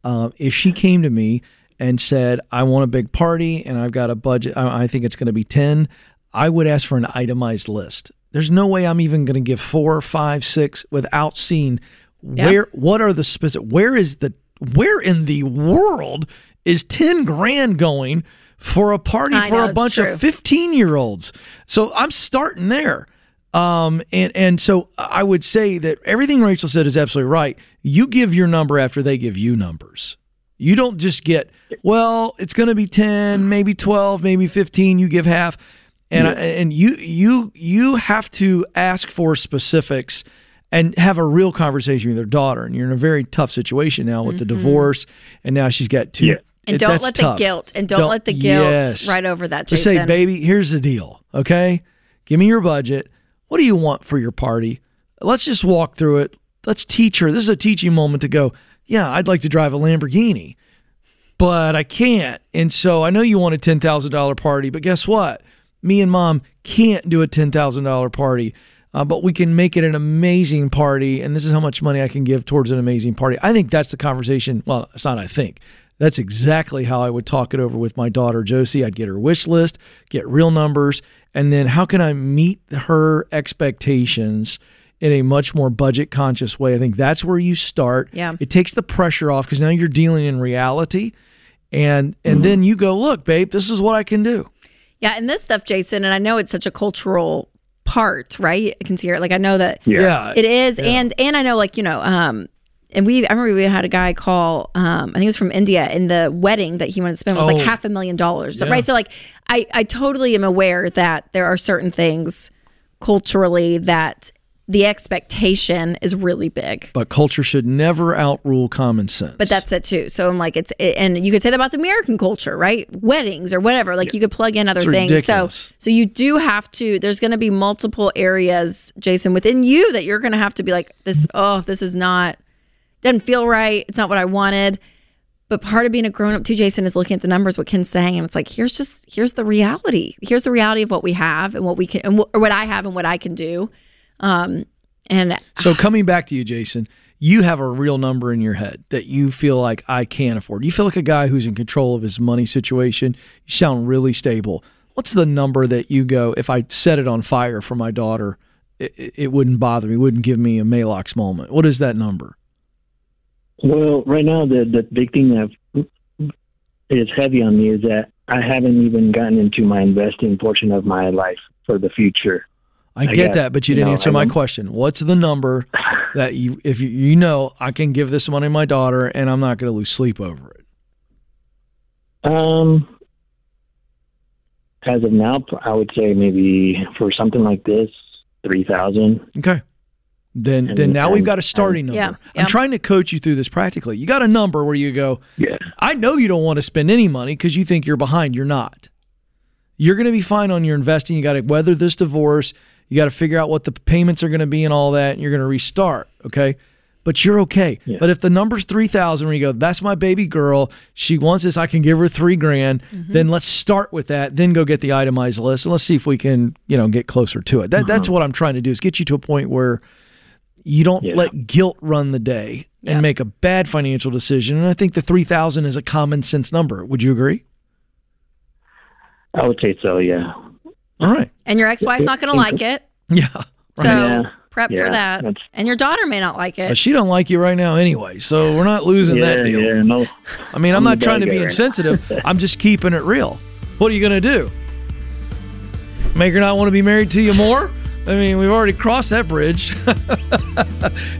uh, if she came to me and said, "I want a big party and I've got a budget, I, I think it's going to be 10," I would ask for an itemized list. There's no way I'm even going to give four, five, six without seeing Yeah. where what are the specific where is the where in the world is 10 grand going for a party I for know, a bunch of 15 year olds? So I'm starting there. Um, and, and so I would say that everything Rachel said is absolutely right. You give your number after they give you numbers. You don't just get, well, it's going to be 10, maybe 12, maybe 15, you give half. And I, and you you you have to ask for specifics and have a real conversation with your daughter. And you're in a very tough situation now with the divorce and now she's got two. Mm-hmm. And it- don't that's let tough. the guilt and don't, let the guilt yes. right over that, Just say, baby, here's the deal. Okay. Give me your budget. What do you want for your party? Let's just walk through it. Let's teach her. This is a teaching moment to go, yeah, I'd like to drive a Lamborghini, but I can't. And so I know you want a $10,000 party, but guess what? Me and mom can't do a $10,000 party. Uh, but we can make it an amazing party, and this is how much money I can give towards an amazing party. I think that's the conversation. Well, it's not. I think that's exactly how I would talk it over with my daughter Josie. I'd get her wish list, get real numbers, and then how can I meet her expectations in a much more budget conscious way? I think that's where you start. Yeah. It takes the pressure off because now you're dealing in reality, and and then you go, look, babe, this is what I can do. Yeah, and this stuff, Jason, and I know it's such a cultural part, right? I can see it. Like I know that Yeah. Yeah. it is, Yeah. and and I know like you know, um, and we I remember we had a guy call, um, I think it was from India, and the wedding that he wanted to spend was Oh. like half a million dollars, Yeah. right? So like I I totally am aware that there are certain things culturally that the expectation is really big. But culture should never outrule common sense. But that's it too. So I'm like, it's it, and you could say that about the American culture, right? Weddings or whatever. Like you could plug in other It's things. ridiculous. So so you do have to. There's going to be multiple areas, Jason, within you that you're going to have to be like, this. Oh, this is not. Doesn't feel right. It's not what I wanted. But part of being a grown up too, Jason, is looking at the numbers, what Ken's saying, and it's like, here's just here's the reality. Here's the reality of what we have and what we can, and wh- or what I have and what I can do. Um, and So coming back to you, Jason, you have a real number in your head that you feel like I can't afford. You feel like a guy who's in control of his money situation. You sound really stable. What's the number that you go? If I set it on fire for my daughter, it, it- it wouldn't bother me. Wouldn't give me a Maalox moment. What is that number? Well, right now the the big thing that is heavy on me is that I haven't even gotten into my investing portion of my life for the future. I, I get got- that, but you you didn't know, answer my question. What's the number that you, if you, you know, I can give this money to my daughter and I'm not going to lose sleep over it? Um, as of now, I would say maybe for something like this, three thousand. Okay. Then And- then now we've got a starting and- number. Yeah, I'm trying to coach you through this practically. You got a number where you go, Yeah. I know you don't want to spend any money because you think you're behind. You're not. You're going to be fine on your investing. You got to weather this divorce. You got to figure out what the payments are going to be and all that. And you're going to restart. Okay. But you're okay. But if the number's 3000 where you go, that's my baby girl. She wants this. I can give her three grand. Mm-hmm. Then let's start with that. Then go get the itemized list and let's see if we can, you know, get closer to it. That, That's uh-huh. what I'm trying to do is get you to a point where you don't let guilt run the day and make a bad financial decision. And I think the 3000 is a common sense number. Would you agree? I would say so. Yeah. All right. and your ex wife's not going to like it. Yeah. So Yeah. prep Yeah, for that. that's- And your daughter may not like But it. she don't like you right now anyway, so we're not losing that deal. yeah, no. I mean, I'm, I'm not trying to be right insensitive. I'm just keeping it real. What are you going to do? Make her not want to be married to you more? I mean, we've already crossed that bridge.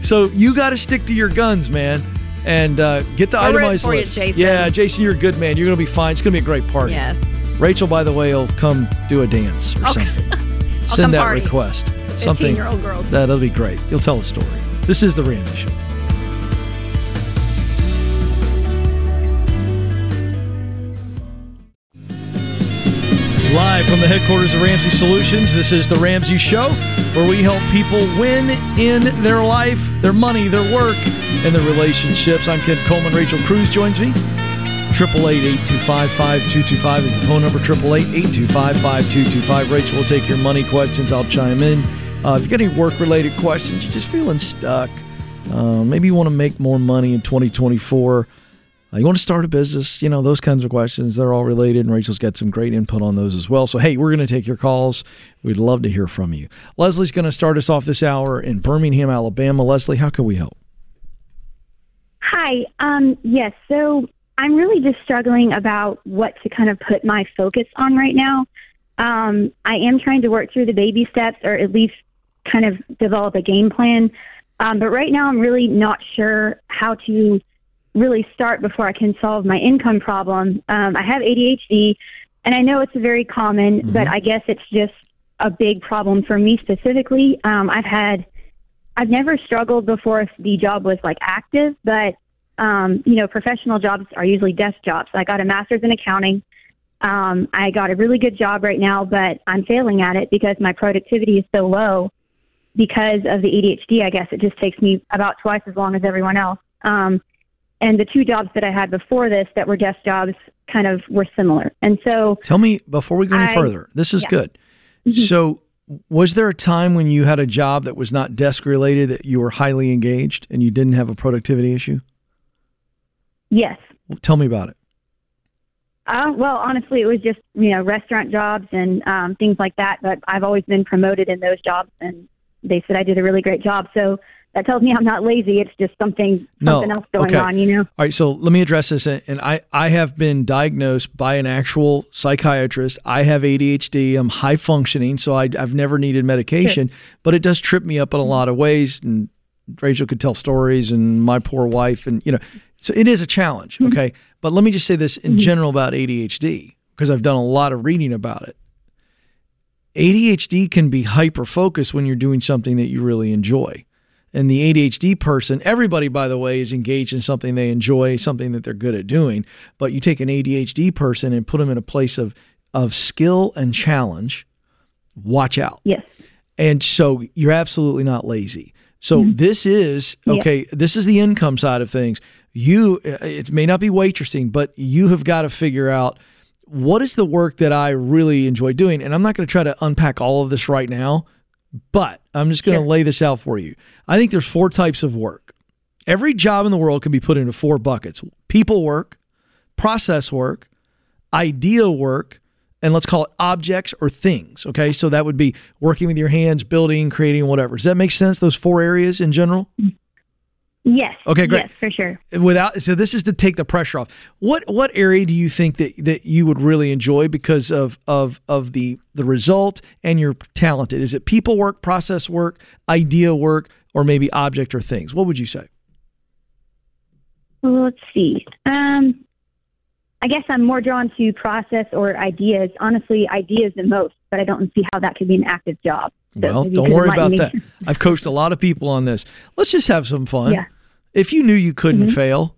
so you got to stick to your guns, man, and uh, get the We're itemized for you, list. Jason. Yeah, Jason, you're a good man. You're going to be fine. It's going to be a great party. Yes. Rachel, by the way, will come do a dance or Okay. something. Send that party. request. Something 15-year-old girls. That'll be great. You'll tell a story. This is the Randy Live from the headquarters of Ramsey Solutions, this is the Ramsey Show, where we help people win in their life, their money, their work, and their relationships. I'm Ken Coleman. Rachel Cruze joins me. 888-825-5225 is the phone number. 888-825-5225. Rachel will take your money questions. I'll chime in. Uh, if you've got any work-related questions, you're just feeling stuck. Uh, maybe you want to make more money in 2024. Uh, you want to start a business, you know, those kinds of questions. They're all related, and Rachel's got some great input on those as well. So, hey, we're going to take your calls. We'd love to hear from you. Leslie's going to start us off this hour in Birmingham, Alabama. Leslie, how can we help? Hi. Um, yes. So I'm really just struggling about what to kind of put my focus on right now. Um, I am trying to work through the baby steps, or at least kind of develop a game plan. Um, but right now, I'm really not sure how to really start before I can solve my income problem. Um, I have ADHD, and I know it's very common, but I guess it's just a big problem for me specifically. Um, I've had, I've never struggled before if the job was like active, but um, you know, professional jobs are usually desk jobs. I got a master's in accounting. Um, I got a really good job right now, but I'm failing at it because my productivity is so low because of the ADHD. I guess it just takes me about twice as long as everyone else. Um, and the two jobs that I had before this that were desk jobs kind of were similar. And so Tell me before we go any I- further. This is yeah. good. Mhm. So, was there a time when you had a job that was not desk related that you were highly engaged and you didn't have a productivity issue? yes. Well, tell me about it. Uh, well, honestly, it was just you know restaurant jobs and um, things like that. But I've always been promoted in those jobs, and they said I did a really great job. So that tells me I'm not lazy. It's just something something else going okay. on. You know. All right, so let me address this. And I, I have been diagnosed by an actual psychiatrist. I have ADHD. I'm high functioning, so I, I've never needed medication, but it does trip me up in a lot of ways. And Rachel could tell stories, and my poor wife, and you know, so it is a challenge. Mm-hmm. Okay, but let me just say this in mm-hmm. general about ADHD because I've done a lot of reading about it. ADHD can be hyper focused when you're doing something that you really enjoy. And the ADHD person, everybody, by the way, is engaged in something they enjoy, something that they're good at doing. But you take an ADHD person and put them in a place of, of skill and challenge, watch out. Yes. And so you're absolutely not lazy. So mm-hmm. this is Yeah. okay. This is the income side of things. You, uh, it may not be waitressing, but you have got to figure out what is the work that I really enjoy doing. And I'm not going to try to unpack all of this right now, but I'm just going to lay this out for you. I think there's four types of work. Every job in the world can be put into four buckets: people work, process work, idea work, and let's call it objects or things. Okay, so that would be working with your hands, building, creating, whatever. Does that make sense? Those four areas in general. Yes. Okay, great. Yes, for sure. Without so this is to take the pressure off. What what area do you think that, that you would really enjoy because of of of the the result and you're talented? Is it people work, process work, idea work, or maybe object or things? What would you say? Well, let's see. Um, I guess I'm more drawn to process or ideas. Honestly, ideas the most, but I don't see how that could be an active job. So Well, don't worry about that. I've coached a lot of people on this. Let's just have some fun. Yeah. If you knew you couldn't Mhm. fail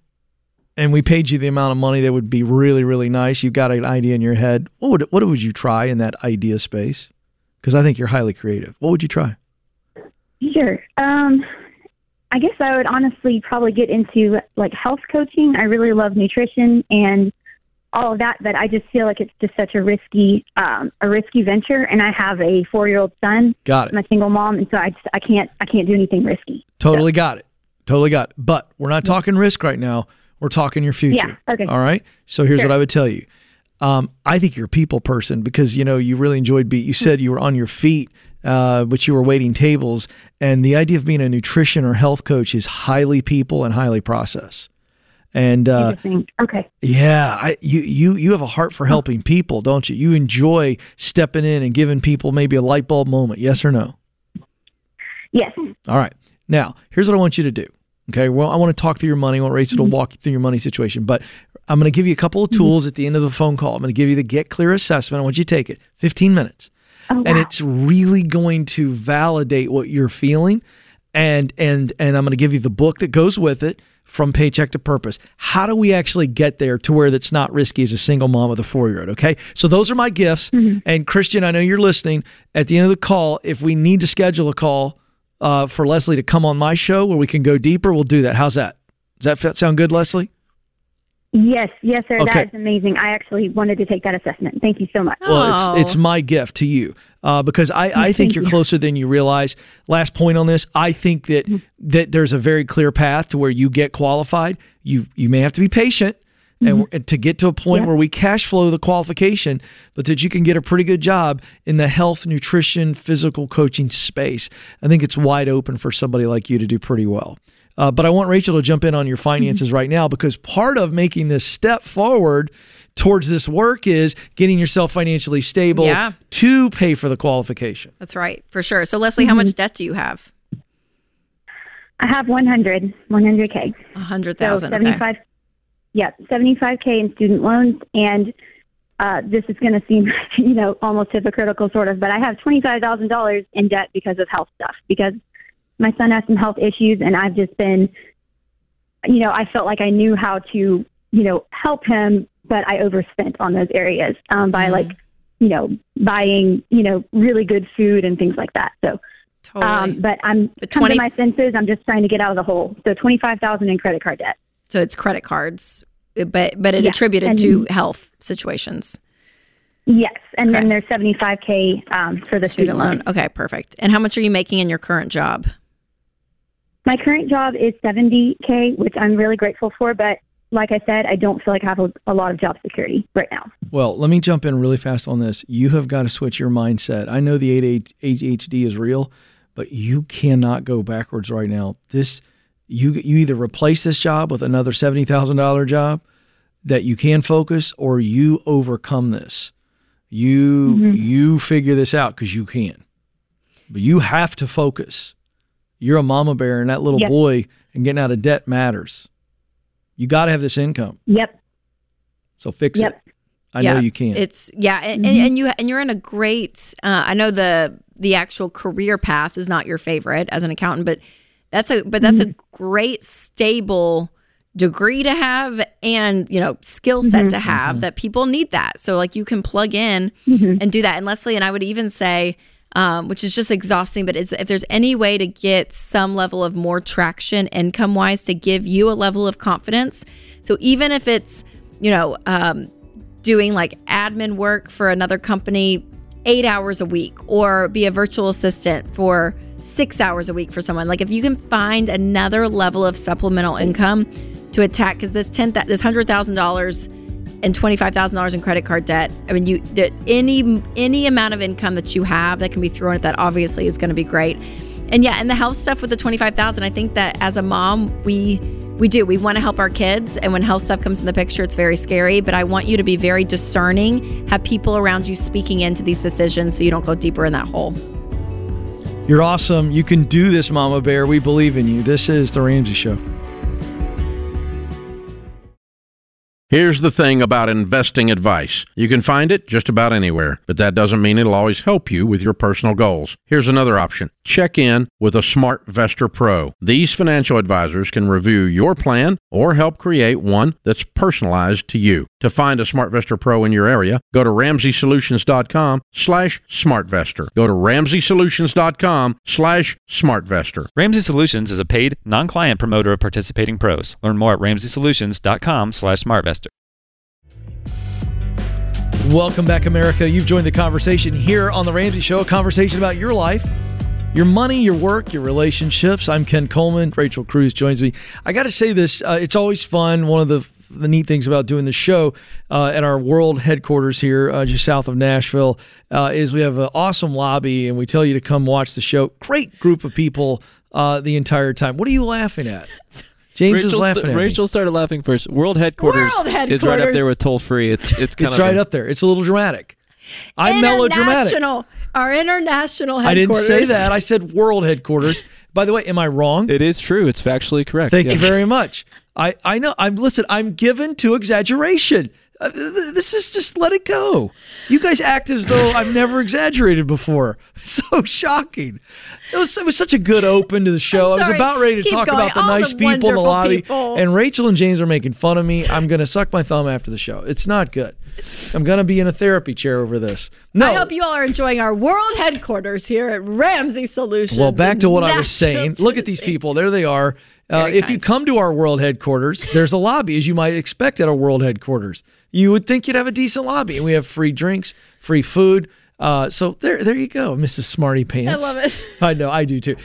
and we paid you the amount of money that would be really, really nice, you've got an idea in your head, what would what would you try in that idea space? Because I think you're highly creative. What would you try? Sure. Um, I guess I would honestly probably get into like health coaching. I really love nutrition and all of that, but I just feel like it's just such a risky, um, a risky venture. And I have a four-year-old son. Got it. I'm a single mom, and so I just I can't I can't do anything risky. Totally got it. Totally got it. But we're not talking risk right now. We're talking your future. Yeah, okay. All right. So here's Sure. what I would tell you. Um, I think you're a people person because you know you really enjoyed beat. You said you were on your feet, uh, but you were waiting tables. And the idea of being a nutrition or health coach is highly people and highly process. And uh. Okay. yeah, I, you you you have a heart for helping people, don't you? You enjoy stepping in and giving people maybe a light bulb moment. Yes or no? Yes. All right. Now, here's what I want you to do. Okay. Well, I want to talk through your money. I want Rachel to mm-hmm. walk you through your money situation. But I'm going to give you a couple of tools mm-hmm. at the end of the phone call. I'm going to give you the Get Clear assessment. I want you to take it 15 minutes. Oh, and it's really going to validate what you're feeling. And and and I'm going to give you the book that goes with it from paycheck to purpose. How do we actually get there to where that's not risky as a single mom with a four year old? Okay. So those are my gifts. Mm-hmm. And Christian, I know you're listening. At the end of the call, if we need to schedule a call uh, for Leslie to come on my show where we can go deeper, we'll do that. How's that? Does that sound good, Leslie? Yes. Yes, sir. Okay. That is amazing. I actually wanted to take that assessment. Thank you so much. Well, it's it's my gift to you uh, because I, I think you're you. closer than you realize. Last point on this, I think that that there's a very clear path to where you get qualified. You you may have to be patient. And, mm-hmm. and to get to a point Yeah. where we cash flow the qualification, but that you can get a pretty good job in the health, nutrition, physical coaching space. I think it's wide open for somebody like you to do pretty well. Uh, but I want Rachel to jump in on your mm-hmm. finances right now because part of making this step forward towards this work is getting yourself financially stable Yeah. to pay for the qualification. That's right, for sure. So, Leslie, how mm-hmm. much debt do you have? I have 100, 100K. A hundred So thousand. okay. 75, yeah, 75K in student loans. And uh, this is going to seem, you know, almost hypocritical sort of, but I have $25,000 in debt because of health stuff, because my son has some health issues and I've just been, you know, I felt like I knew how to, you know, help him, but I overspent on those areas um, by like, you know, buying, you know, really good food and things like that. So, Totally. um, but I'm But come 20 to my senses. I'm just trying to get out of the hole. So 25,000 in credit card debt. So it's credit cards, but but it Yeah, attributed and- to health situations. Yes, and then there's 75k um, for the student, loan. Okay, perfect. And how much are you making in your current job? My current job is 70k, which I'm really grateful for. But like I said, I don't feel like I have a, a lot of job security right now. Well, let me jump in really fast on this. You have got to switch your mindset. I know the ADHD is real, but you cannot go backwards right now. This you you either replace this job with another seventy thousand dollar job that you can focus, or you overcome this. You Mhm. you figure this out because you can, but you have to focus. You're a mama bear, and that little Yep. boy and getting out of debt matters. You got to have this income, Yep. so fix Yep. it. I know you can. It's yeah, and, Mm-hmm. and, and you and you're in a great. Uh, I know the the actual career path is not your favorite as an accountant, but that's a but that's Mm-hmm. a great stable degree to have and you know skill set Mhm. to have that people need that so like you can plug in Mhm. and do that and leslie and i would even say um, which is just exhausting but it's, if there's any way to get some level of more traction income wise to give you a level of confidence so even if it's you know um, doing like admin work for another company eight hours a week or be a virtual assistant for six hours a week for someone like if you can find another level of supplemental income to attack because this ten this hundred thousand dollars and twenty five thousand dollars in credit card debt. I mean, you any any amount of income that you have that can be thrown at that obviously is going to be great. And yeah, and the health stuff with the twenty five thousand, I think that as a mom we we do we want to help our kids, and when health stuff comes in the picture, it's very scary. But I want you to be very discerning, have people around you speaking into these decisions, so you don't go deeper in that hole. You're awesome. You can do this, Mama Bear. We believe in you. This is The Ramsey Show. Here's the thing about investing advice. You can find it just about anywhere, but that doesn't mean it'll always help you with your personal goals. Here's another option. Check in with a SmartVestor Pro. These financial advisors can review your plan or help create one that's personalized to you. To find a SmartVestor Pro in your area, go to RamseySolutions.com slash SmartVestor. Go to RamseySolutions.com slash SmartVestor. Ramsey Solutions is a paid, non-client promoter of participating pros. Learn more at RamseySolutions.com slash SmartVestor. Welcome back, America. You've joined the conversation here on The Ramsey Show, a conversation about your life, your money, your work, your relationships. I'm Ken Coleman. Rachel Cruze joins me. I got to say this uh, it's always fun. One of the the neat things about doing the show uh, at our world headquarters here, uh, just south of Nashville, uh, is we have an awesome lobby, and we tell you to come watch the show. Great group of people uh, the entire time. What are you laughing at? James Rachel is laughing st- at me. Rachel started laughing first. World headquarters, World is right up there with toll free. It's it's kind It's of right a- up there. It's a little dramatic. I'm melodramatic. International, our international I didn't say that. I said world headquarters. By the way, am I wrong? It is true. It's factually correct. Thank yeah. you very much. I, I know. I'm listen. I'm given to exaggeration. Uh, th- th- this is just let it go. You guys act as though I've never exaggerated before. So shocking. It was it was such a good open to the show. I was about ready to Keep talk going. about the All nice the people in the lobby, people. and Rachel and James are making fun of me. I'm gonna suck my thumb after the show. It's not good. I'm gonna be in a therapy chair over this. No, I hope you all are enjoying our world headquarters here at Ramsey Solutions. Well, back to what I was saying. Look at these people. There they are. Uh, if you come to our world headquarters, there's a lobby, as you might expect at our world headquarters. You would think you'd have a decent lobby, and we have free drinks, free food. Uh, so there, there you go, Mrs. Smarty Pants. I love it. I know, I do too.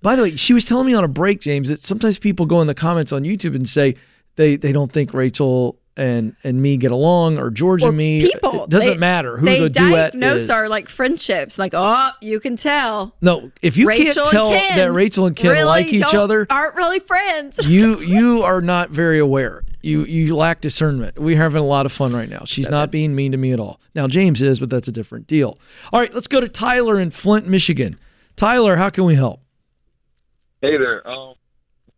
By the way, she was telling me on a break, James, that sometimes people go in the comments on YouTube and say they they don't think Rachel and and me get along, or George Or and me. people. It doesn't They- matter who they the duet diagnose is. our like friendships. Like, oh, you can tell. no, if you Rachel can't tell Ken that Rachel and Ken really like each other, aren't really friends. you you are not very aware. You you lack discernment. We're having a lot of fun right now. She's not being mean to me at all. Now James is, but that's a different deal. All right, let's go to Tyler in Flint, Michigan. Tyler, how can we help? Hey there. Um,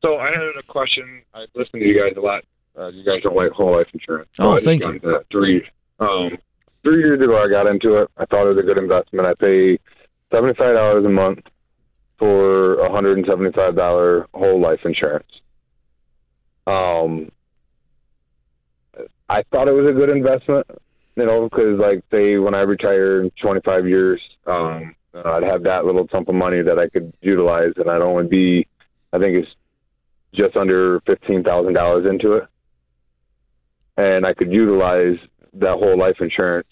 so I had a question. I listened to you guys a lot. Uh, you guys don't like whole life insurance. So Oh, I thank you. Three, um, three years ago, I got into it. I thought it was a good investment. I pay seventy-five dollars a month for a hundred and seventy-five dollar whole life insurance. Um, I thought it was a good investment, you know, because like say when I retire in twenty-five years, um, I'd have that little chunk of money that I could utilize, and I'd only be, I think it's just under fifteen thousand dollars into it, and I could utilize that whole life insurance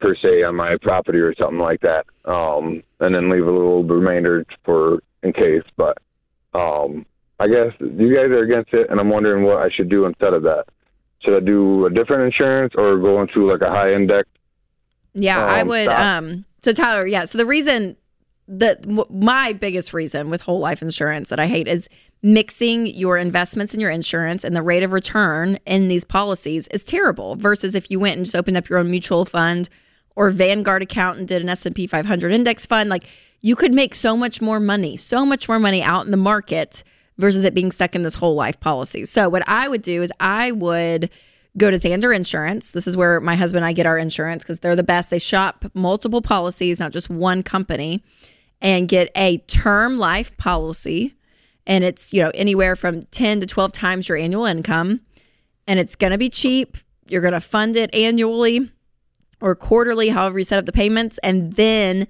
per se on my property or something like that, um, and then leave a little remainder for in case. But um, I guess you guys are against it, and I'm wondering what I should do instead of that. Should I do a different insurance or go into like a high index? Yeah, I Um, would. stop. Um, so Tyler, yeah. So the reason that m- my biggest reason with whole life insurance that I hate is mixing your investments and your insurance and the rate of return in these policies is terrible. Versus if you went and just opened up your own mutual fund or Vanguard account and did an S and P 500 index fund, like you could make so much more money, so much more money out in the market versus it being stuck in this whole life policy. So what I would do is I would go to Zander Insurance. This is where my husband and I get our insurance because they're the best. They shop multiple policies, not just one company, and get a term life policy. And it's, you know, anywhere from 10 to 12 times your annual income. And it's going to be cheap. You're going to fund it annually or quarterly, however you set up the payments. And then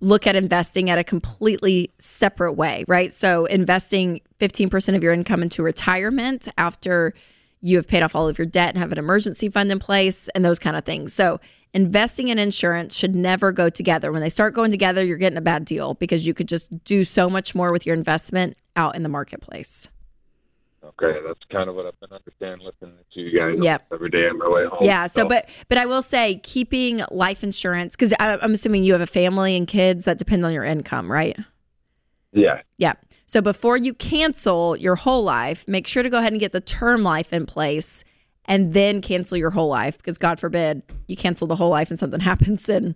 look at investing at a completely separate way, right? So investing 15% of your income into retirement after you have paid off all of your debt and have an emergency fund in place and those kind of things. So investing and insurance should never go together. When they start going together, you're getting a bad deal because you could just do so much more with your investment out in the marketplace. Okay, that's kind of what I've been understanding listening to you guys Yep. every day on my way home. Yeah. So, but but I will say, keeping life insurance because I'm assuming you have a family and kids that depend on your income, right? yeah, Yeah. So before you cancel your whole life, make sure to go ahead and get the term life in place and then cancel your whole life because God forbid you cancel the whole life and something happens and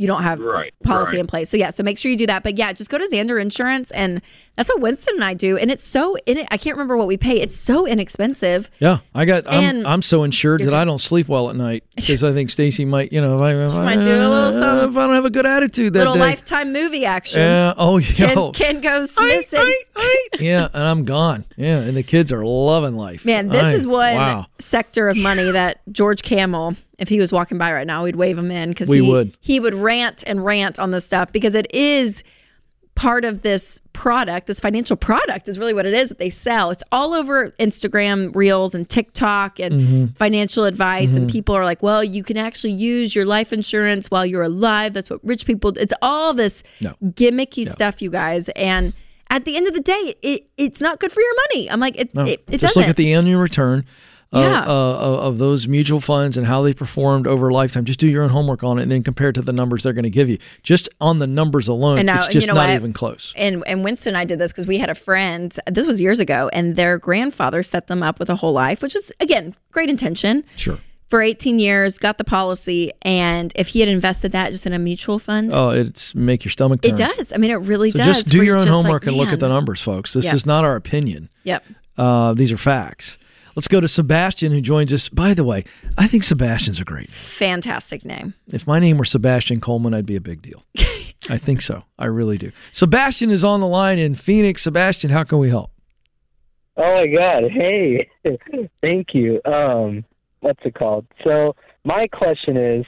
you don't have Right, policy right. in place. So yeah, so make sure you do that. But yeah, just go to Zander Insurance and that's what Winston and I do. And it's so in it. I can't remember what we pay. It's so inexpensive. Yeah, I got. I'm, And- I'm so insured that I don't sleep well at night because I think Stacy might, you know, if I, if I, Might do a little something. if I don't have a good attitude that Little day. lifetime movie action. Yeah. Oh, yeah. Ken, Ken goes missing. yeah, and I'm gone. Yeah, and the kids are loving life. Man, this I- is one Wow. sector of money that George Kamel, if he was walking by right now, we'd wave him in because he would. he would rant and rant on this stuff because it is part of this product. This financial product is really what it is that they sell. It's all over Instagram Reels and TikTok and Mhm. financial advice, and Mhm. people are like, "Well, you can actually use your life insurance while you're alive. That's what rich people." It's all this No. gimmicky stuff, you guys, and. At the end of the day, it, it's not good for your money. I'm like, it, No, it, it just doesn't. look at the annual return Yeah. uh, of, of those mutual funds and how they performed over a lifetime. Just do your own homework on it and then compare it to the numbers they're going to give you. Just on the numbers alone, And now- it's just you know not what? even close. And and Winston and I did this because we had a friend. This was years ago, and their grandfather set them up with a whole life, which was again great intention. Sure. For 18 years, got the policy, and if he had invested that just in a mutual fund, Oh, it's make your stomach turn. it does. I mean, it really So does. just do your own just like, homework and look at the numbers, folks. This Yeah. is not our opinion. Yep. Uh, these are facts. Let's go to Sebastian, who joins us. By the way, I think Sebastian's a great. Fantastic name. If my name were Sebastian Coleman, I'd be a big deal. I think so. I really do. Sebastian is on the line in Phoenix. Sebastian, how can we help? Oh my god. Hey. Thank you. Um what's it called? So my question is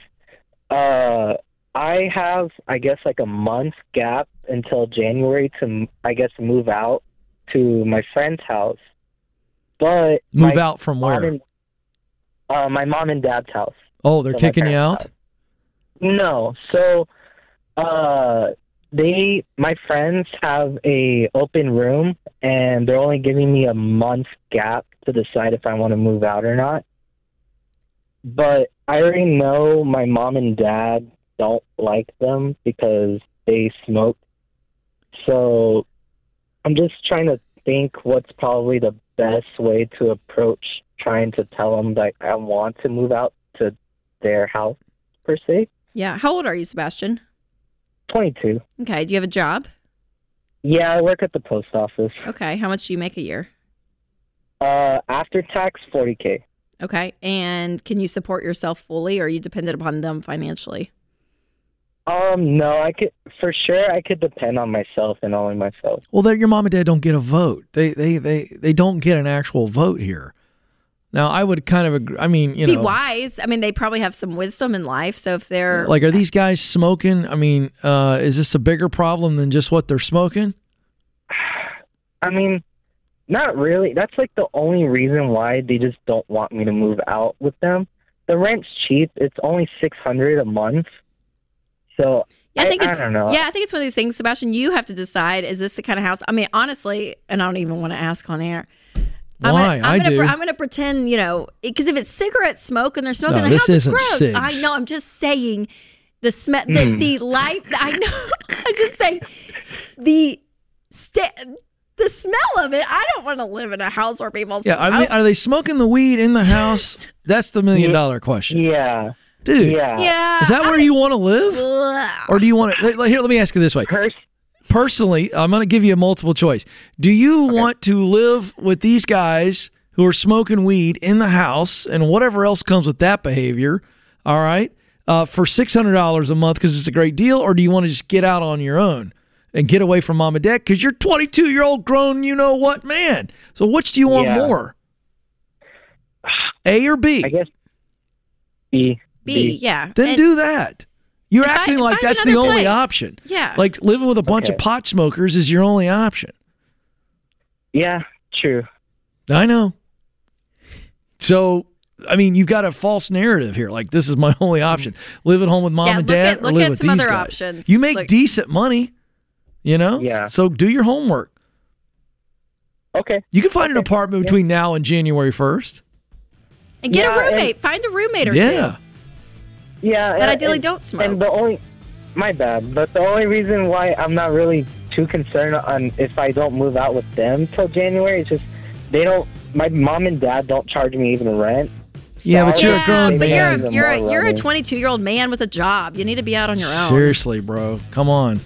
uh I have I guess like a month gap until January to I guess move out to my friend's house. But Move out from where? and- uh my mom and dad's house. Oh, they're So kicking you out? No. So uh they my friends have a open room and they're only giving me a month gap to decide if I want to move out or not. but I already know my mom and dad don't like them because they smoke. So I'm just trying to think what's probably the best way to approach trying to tell them that I want to move out to their house per se. Yeah. How old are you, Sebastian? 22. Okay. Do you have a job? Yeah, I work at the post office. Okay. How much do you make a year? Uh, after tax, 40k. Okay. And can you support yourself fully or are you dependent upon them financially? Um, no, I could for sure. I could depend on myself and only myself. Well, that your mom and dad don't get a vote. They they they they don't get an actual vote here. Now, I would kind of agree. I mean, you Be know, be wise. I mean, they probably have some wisdom in life. So if they're like, are these guys smoking? I mean, uh, is this a bigger problem than just what they're smoking? I mean, not really. That's like the only reason why they just don't want me to move out with them. The rent's cheap. It's only six hundred a month. So Yeah, I think it's don't know. yeah, I think it's one of these things, Sebastian. You have to decide: is this the kind of house? I mean, honestly, and I don't even want to ask on air. I'm gonna, I I'm gonna, do. I'm gonna pretend, you know, because if it's cigarette smoke and they're smoking No, the this house, isn't gross. cigs. I know. I'm just saying the smell, the, Mm. the light. I know. I'm just saying the sta- the smell of it. I don't want to live in a house where people. Yeah, I I mean, are they smoking the weed in the house? That's the million dollar question. Yeah, dude. Yeah. Yeah, Is that where you want to live, or do you want to? Here, let me ask you this way. Personally, I'm going to give you a multiple choice. Do you want to live with these guys who are smoking weed in the house and whatever else comes with that behavior? All right, uh, for six hundred dollars a month because it's a great deal, or do you want to just get out on your own and get away from mom and dad because you're 22 year old grown, you know what, man? So which do you want Yeah. more? A or B? I guess B. B, yeah. Then And- do that. You're acting find- like that's the only place. option. Yeah. Like living with a bunch of pot smokers is your only option. Yeah, true. I know. So, I mean, you've got a false narrative here. Like this is my only option: live at home with mom Yeah, and look dad, at- or live at with some these other guys. options. You make Like- decent money, you know. Yeah. So do your homework. Okay. You can find an apartment between now and January first. and get Yeah, a and- roommate. Find a roommate or Yeah. two. Yeah, That and- ideally and- don't smoke. And the only, my bad, but the only reason why I'm not really too concerned on if I don't move out with them till January is just they don't. My mom and dad don't charge me even rent. Yeah, but you're a Yeah, grown but man. you're a, you're a, you're a 22 year old man with a job. You need to be out on your own. Seriously, bro. Come on.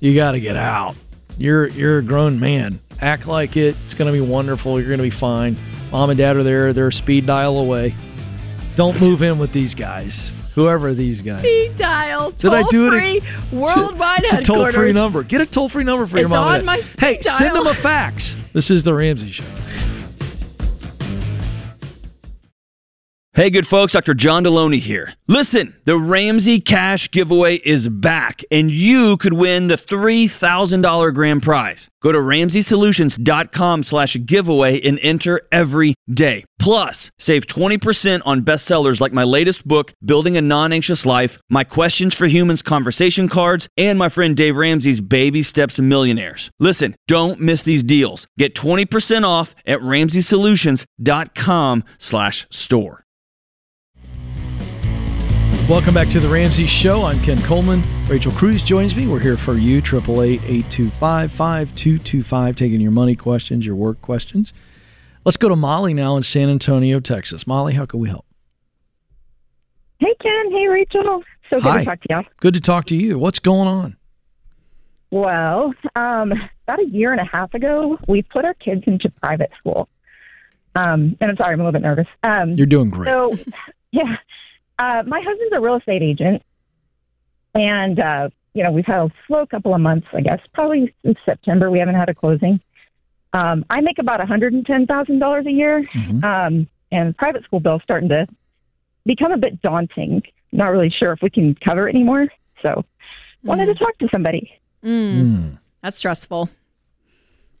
You got to get out. You're you're a grown man. Act like it. It's going to be wonderful. You're going to be fine. Mom and dad are there. They're a speed dial away. Don't move in with these guys. Whoever these guys. Speed dial. Did I do it? Free, worldwide It's a toll free number. Get a toll free number for your It's mom. and on my Hey, speed send them a fax. This is the Ramsey Show. Hey, good folks, Dr. John Delony here. Listen, the Ramsey Cash giveaway is back, and you could win the $3,000 grand prize. Go to RamseySolutions.com slash giveaway and enter every day. Plus, save 20% on bestsellers like my latest book, Building a Non-Anxious Life, My Questions for Humans conversation cards, and my friend Dave Ramsey's Baby Steps Millionaires. Listen, don't miss these deals. Get 20% off at RamseySolutions.com slash store. Welcome back to the Ramsey Show. I'm Ken Coleman. Rachel Cruze joins me. We're here for you. 888-825-5225, taking your money questions, your work questions. Let's go to Molly now in San Antonio, Texas. Molly, how can we help? Hey, Ken. Hey, Rachel. So good Hi. to talk to you. Good to talk to you. What's going on? Well, um, about a year and a half ago, we put our kids into private school. Um, and I'm sorry, I'm a little bit nervous. Um, You're doing great. So, yeah, uh, my husband's a real estate agent, and uh, you know we've had a slow couple of months. I guess probably since September we haven't had a closing. Um, I make about one hundred and ten thousand dollars a year, um, and private school bill's starting to become a bit daunting. Not really sure if we can cover it anymore. So, wanted to talk to somebody. Mm. That's stressful.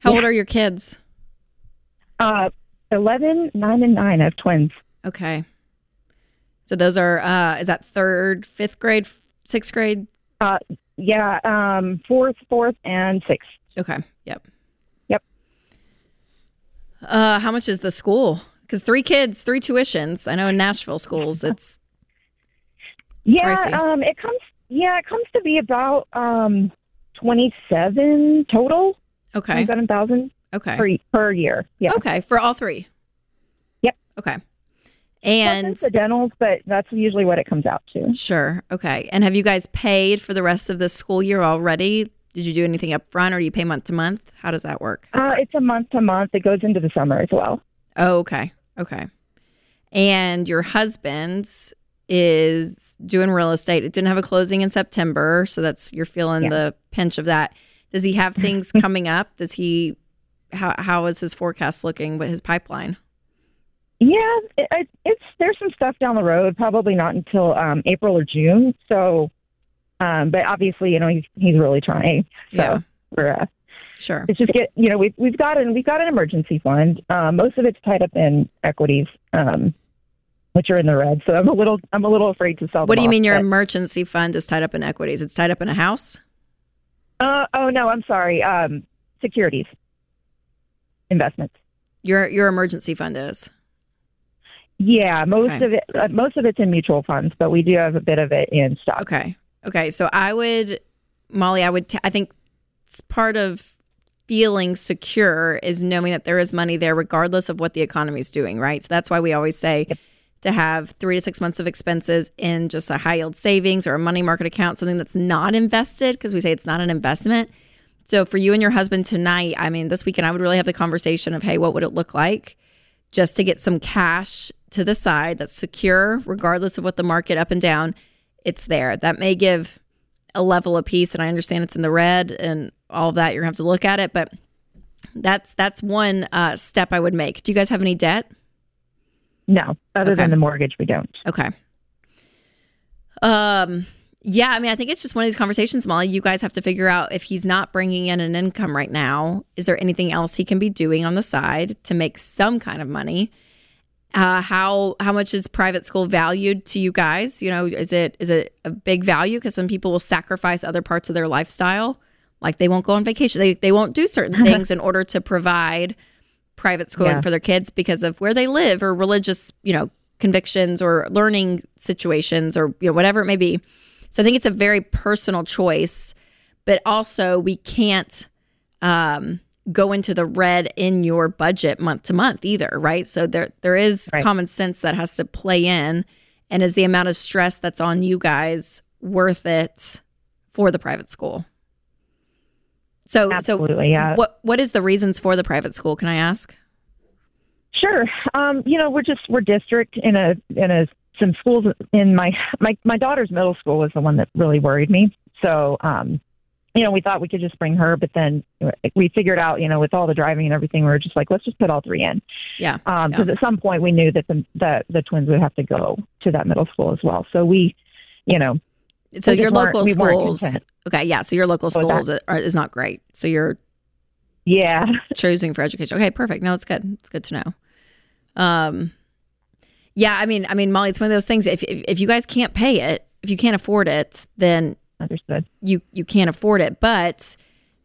How old are your kids? Uh, 11, 9, and 9. I have twins. Okay. So those are, uh, is that third, fifth grade, sixth grade? Uh, yeah, um, fourth, fourth, and sixth. Okay. Yep. Yep. Uh, how much is the school Because three kids, three tuitions. I know in Nashville schools, it's Yeah, Pricey. um, it comes. Yeah, it comes to be about um twenty-seven total. Okay. twenty-seven thousand. Okay. Per per year. Yeah. okay for all three. Yep. Okay. And incidentals, but that's usually what it comes out to. Sure. Okay. And have you guys paid for the rest of the school year already? Did you do anything up front or do you pay month to month? How does that work? Uh, it's a month to month. It goes into the summer as well. Oh, okay. Okay. And your husband's is doing real estate. It didn't have a closing in September, so that's you're feeling Yeah. the pinch of that. Does he have things coming up? Does he how how is his forecast looking with his pipeline? Yeah, it, it, it's there's some stuff down the road. Probably not until um, April or June. So, um, but obviously, you know, he's he's really trying. So Yeah. we're uh, sure. It's just get you know we've we've got an we've got an emergency fund. Um, most of it's tied up in equities, um, which are in the red. So I'm a little I'm a little afraid to sell. What do you off, mean your emergency fund is tied up in equities? It's tied up in a house? Uh, oh no, I'm sorry. Um, securities, investments. Your your emergency fund is. Yeah, most Okay. of it uh, most of it's in mutual funds, but we do have a bit of it in stock. Okay. Okay. So I would, Molly, I would, t- I think it's part of feeling secure is knowing that there is money there regardless of what the economy is doing, right? So that's why we always say to have three to six months of expenses in just a high yield savings or a money market account, something that's not invested, because we say it's not an investment. So for you and your husband tonight, I mean, this weekend, I would really have the conversation of, hey, what would it look like just to get some cash to the side that's secure, regardless of what the market up and down, it's there. That may give a level of peace, and I understand it's in the red and all of that. You're gonna have to look at it, but that's that's one uh, step I would make. Do you guys have any debt? No, other Okay. than the mortgage, we don't. Okay. Um. Yeah, I mean, I think it's just one of these conversations, Molly. You guys have to figure out if he's not bringing in an income right now, is there anything else he can be doing on the side to make some kind of money? Uh, how how much is private school valued to you guys? You know, is it is it a big value? Because some people will sacrifice other parts of their lifestyle, like they won't go on vacation, they they won't do certain things in order to provide private schooling Yeah. for their kids because of where they live or religious, you know, convictions or learning situations or you know whatever it may be. So I think it's a very personal choice, but also we can't um, go into the red in your budget month to month either, right? So there there is Right. common sense that has to play in, and is the amount of stress that's on you guys worth it for the private school? So Absolutely, so yeah. what what is the reasons for the private school? Can I ask? Sure. Um, you know, we're just we're district in a in a some schools in my my my daughter's middle school was the one that really worried me. So, um, you know, we thought we could just bring her, but then we figured out, you know, with all the driving and everything, we were just like, let's just put all three in. Yeah. Um, yeah. because at some point we knew that the, the the twins would have to go to that middle school as well. So we, you know, So your local schools, okay, yeah. So your local schools are, is not great. So you're yeah choosing for education. Okay, perfect. No, that's good. It's good to know. Um, yeah, I mean, I mean, Molly, it's one of those things. If if, if you guys can't pay it, if you can't afford it, then understood. You you can't afford it. But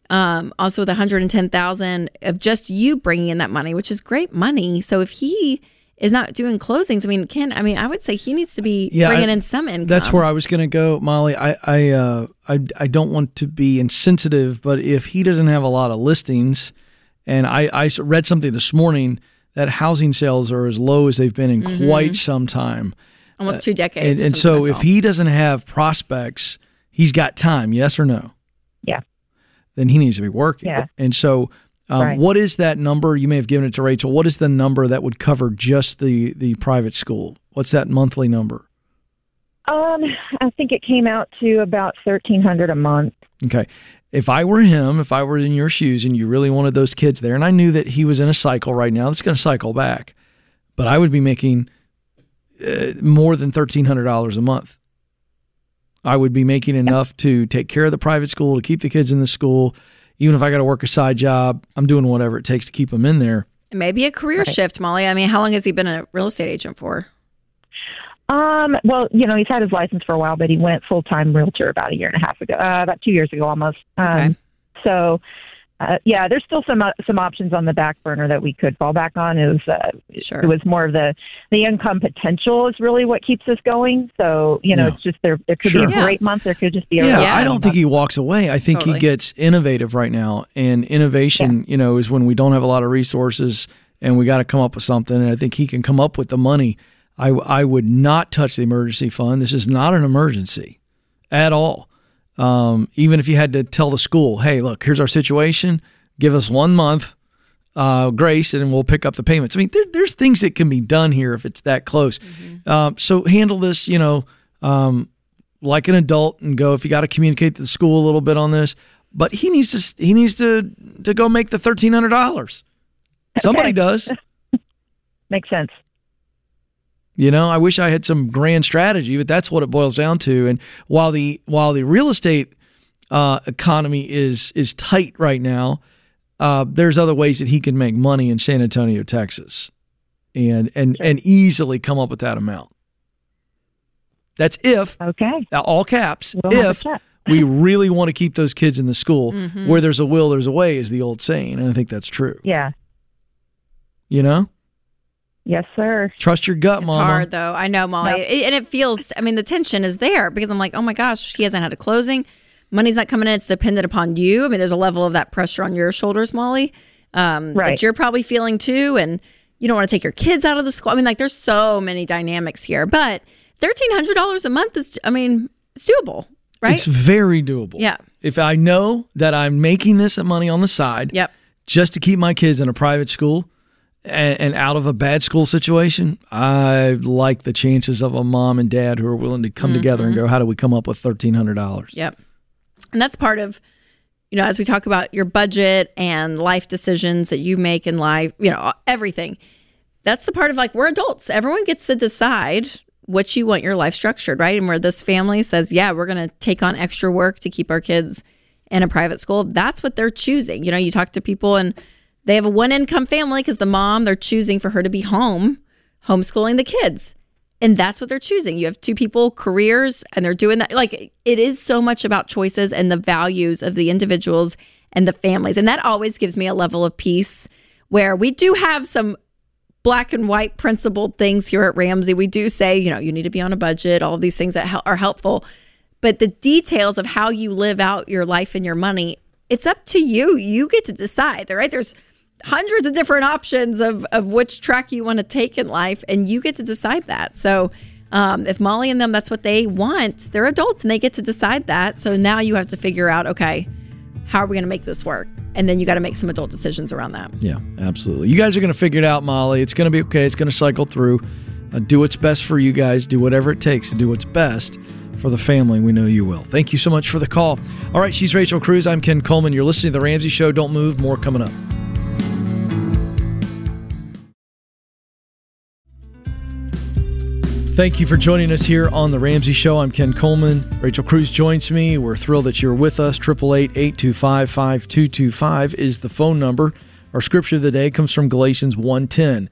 um, also with one hundred and ten thousand of just you bringing in that money, which is great money. So if he is not doing closings, I mean, can I mean, I would say he needs to be Yeah, bringing I- in some income. That's where I was going to go, Molly. I I, uh, I I don't want to be insensitive, but if he doesn't have a lot of listings, and I I read something this morning that housing sales are as low as they've been in Mhm. quite some time, almost two decades. or and something so if he doesn't have prospects, he's got time. Yes or no? Yeah. Then he needs to be working. Yeah. And so. Um, Right. What is that number? You may have given it to Rachel. What is the number that would cover just the the private school? What's that monthly number? Um, I think it came out to about thirteen hundred a month. Okay. If I were him, if I were in your shoes and you really wanted those kids there, and I knew that he was in a cycle right now that's going to cycle back, but I would be making uh, more than $1,300 a month. I would be making enough to take care of the private school, to keep the kids in the school. Even if I got to work a side job, I'm doing whatever it takes to keep them in there. Maybe a career shift, Molly. I mean, how long has he been a real estate agent for? Um, well, you know, he's had his license for a while, but he went full time realtor about a year and a half ago, uh, about two years ago almost. Um, So, uh, yeah, there's still some uh, some options on the back burner that we could fall back on. It was uh, Sure. it was more of the the income potential is really what keeps us going. So you know, Yeah. it's just there. There could Sure. be a great month. There could just be a Yeah, really I don't month. think he walks away. I think Totally. he gets innovative right now. And innovation, you know, is when we don't have a lot of resources and we got to come up with something. And I think he can come up with the money. I, I would not touch the emergency fund. This is not an emergency at all. Um, even if you had to tell the school, hey, look, here's our situation. Give us one month uh, grace and we'll pick up the payments. I mean, there, there's things that can be done here if it's that close. Um, so handle this, you know, um, like an adult and go if you got to communicate to the school a little bit on this. But he needs to he needs to to go make the thirteen hundred dollars. Somebody Okay. does. Makes sense. You know, I wish I had some grand strategy, but that's what it boils down to. And while the while the real estate uh, economy is is tight right now, uh, there's other ways that he can make money in San Antonio, Texas, and and and easily come up with that amount. That's if okay, all caps. We'll if we really want to keep those kids in the school, Mhm. where there's a will, there's a way, is the old saying, and I think that's true. Yeah. You know, Yes, sir. trust your gut, Molly. It's mama. hard though. I know, Molly, No. It- and it feels. I mean, the tension is there because I'm like, oh my gosh, he hasn't had a closing. Money's not coming in. It's dependent upon you. I mean, there's a level of that pressure on your shoulders, Molly, um, Right. that you're probably feeling too, and you don't want to take your kids out of the school. I mean, like, there's so many dynamics here, but thirteen hundred dollars a month is. I mean, it's doable, right? It's very doable. Yeah. If I know that I'm making this money on the side, Yep. just to keep my kids in a private school and, and out of a bad school situation, I like the chances of a mom and dad who are willing to come together and Mhm. go, how do we come up with thirteen hundred dollars? Yep. And that's part of, you know, as we talk about your budget and life decisions that you make in life, you know, everything. That's the part of like, we're adults. Everyone gets to decide what you want your life structured, right? And where this family says, yeah, we're going to take on extra work to keep our kids in a private school, that's what they're choosing. You know, you talk to people and they have a one income family because the mom, they're choosing for her to be home, homeschooling the kids. And that's what they're choosing. You have two people, careers, and they're doing that. Like it is so much about choices and the values of the individuals and the families. And that always gives me a level of peace where we do have some black and white principled things here at Ramsey. We do say, you know, you need to be on a budget, all these things that hel- are helpful. But the details of how you live out your life and your money, it's up to you. You get to decide, right? There's hundreds of different options of, of which track you want to take in life, and you get to decide that. So, um, if Molly and them, that's what they want, they're adults and they get to decide that. So now you have to figure out, okay, how are we going to make this work? And then you got to make some adult decisions around that. Yeah, absolutely. You guys are going to figure it out, Molly. It's going to be okay. It's going to cycle through. Uh, do what's best for you guys. Do whatever it takes to do what's best for the family. We know you will. Thank you so much for the call. All right, she's Rachel Cruze. I'm Ken Coleman. You're listening to The Ramsey Show. Don't move. More coming up. Thank you for joining us here on The Ramsey Show. I'm Ken Coleman. Rachel Cruze joins me. We're thrilled that you're with us. 888 825 5225 is the phone number. Our scripture of the day comes from Galatians 1:10.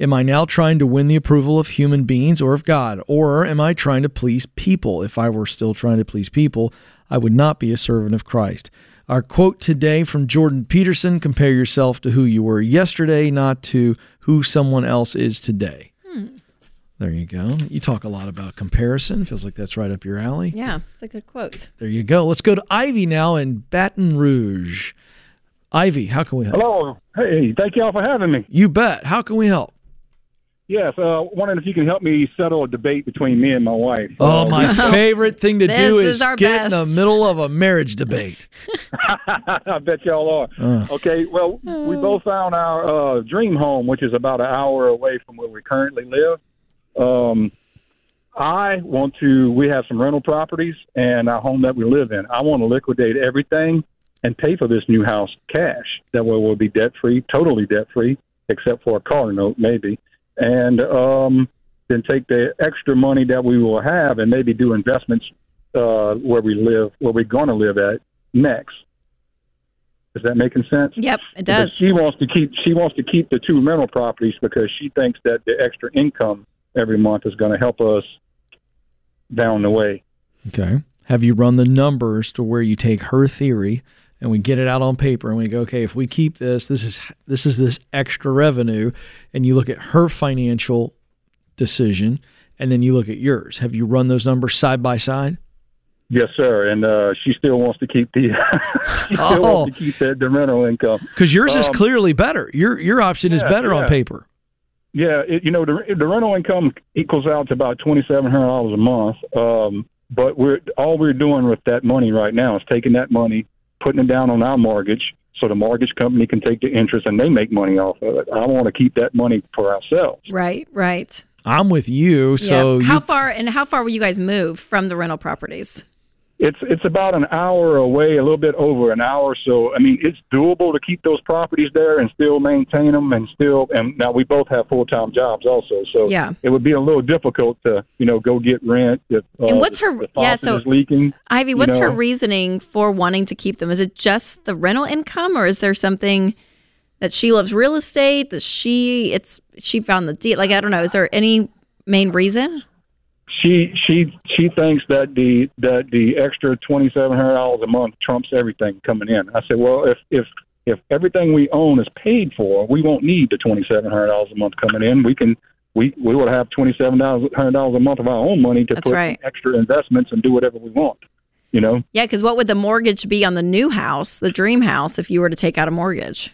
Am I now trying to win the approval of human beings or of God? Or am I trying to please people? If I were still trying to please people, I would not be a servant of Christ. Our quote today from Jordan Peterson compare yourself to who you were yesterday, not to who someone else is today. There you go. You talk a lot about comparison. Feels like that's right up your alley. Yeah, it's a good quote. There you go. Let's go to Ivy now in Baton Rouge. Ivy, how can we help? Hello. Hey, thank y'all for having me. You bet. How can we help? Yes, uh, wondering if you can help me settle a debate between me and my wife. Oh, Uh, my favorite thing to do is, is our get in the middle of a marriage debate. I bet y'all are. Uh. Okay, well, we both found our uh, dream home, which is about an hour away from where we currently live. Um, I want to. We have some rental properties and our home that we live in. I want to liquidate everything and pay for this new house cash. That way, we'll be debt free, totally debt free, except for a car note, maybe. And um, then take the extra money that we will have and maybe do investments uh, where we live, where we're going to live at next. Is that making sense? Yep, it does. She wants to keep she wants to keep the two rental properties because she thinks that the extra income every month is going to help us down the way. Okay. Have you run the numbers to where you take her theory and we get it out on paper and we go, okay, if we keep this, this is this is this extra revenue, and you look at her financial decision, and then you look at yours. Have you run those numbers side by side? Yes, sir. And uh, she still wants to keep the she still Oh. wants to keep that the rental income Because yours is Um, clearly better. Your your option is yeah, better on paper. Yeah, it, you know the the rental income equals out to about twenty seven hundred dollars a month. Um, but we're all we're doing with that money right now is taking that money, putting it down on our mortgage, so the mortgage company can take the interest and they make money off of it. I want to keep that money for ourselves. Right, right. I'm with you. So yeah. How you, far and how far will you guys move from the rental properties? It's it's about an hour away, a little bit over an hour. So I mean, it's doable to keep those properties there and still maintain them and still. And now we both have full time jobs also, so Yeah. it would be a little difficult to you know go get rent if uh, And what's her- yeah, so- leaking. Ivy, you what's her reasoning for wanting to keep them? Is it just the rental income or is there something that she loves real estate that she it's she found the deal like I don't know, is there any main reason? She she she thinks that the that the extra twenty seven hundred dollars a month trumps everything coming in. I said, well, if if if everything we own is paid for, we won't need the twenty seven hundred dollars a month coming in. We can we we would have twenty seven hundred dollars a month of our own money to That's put right. in extra investments and do whatever we want. You know. Yeah, because what would the mortgage be on the new house, the dream house, if you were to take out a mortgage?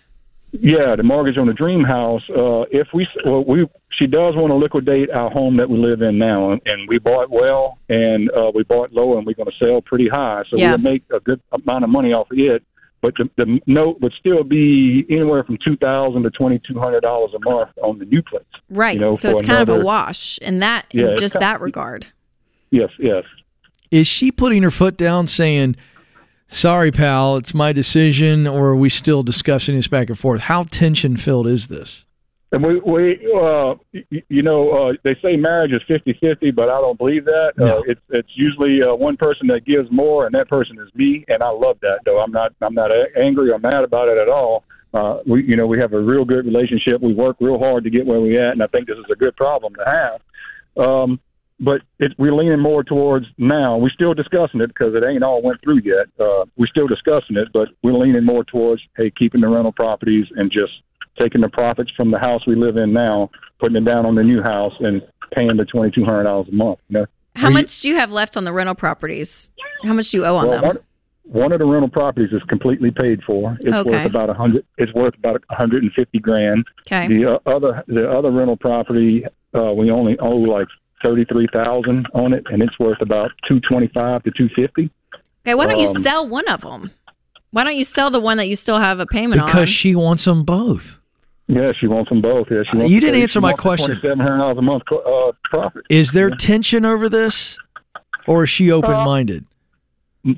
Yeah, the mortgage on the dream house. Uh, if we, well, we, she does want to liquidate our home that we live in now, and, and we bought well, and uh, we bought low, and we're going to sell pretty high, so Yeah. we'll make a good amount of money off of it. But the, the note would still be anywhere from two thousand to twenty two hundred dollars a month on the new place. Right. You know, so for it's kind of a wash in that Yeah, in just kind- that regard. Yes, yes. is she putting her foot down, saying, "Sorry, pal, it's my decision," or are we still discussing this back and forth? How tension filled is this? And we, we uh, you know, uh, they say marriage is fifty fifty, but I don't believe that. Uh, it's it's usually uh, one person that gives more, and that person is me, and I love that. Though I'm not I'm not a- angry or mad about it at all. Uh, we you know we have a real good relationship. We work real hard to get where we at, and I think this is a good problem to have. Um, but it, we're leaning more towards now. We're still discussing it because it ain't all went through yet. Uh, we're still discussing it, but we're leaning more towards hey, keeping the rental properties and just taking the profits from the house we live in now, putting it down on the new house, and paying the twenty two hundred dollars a month. You know, How much do you have left on the rental properties? How much do you owe on well, them? one, one of the rental properties is completely paid for. It's Okay. worth about a hundred. It's worth about a hundred and fifty grand. Okay. The uh, other the other rental property, uh, we only owe like thirty three thousand on it, and it's worth about two twenty five to two fifty. Okay, why don't you um, sell one of them? Why don't you sell the one that you still have a payment on? Because she wants them both. Yeah, she wants them both. Yeah, she wants You didn't answer my question. Twenty seven hundred dollars a month uh, profit. Is there tension over this, or is she open minded?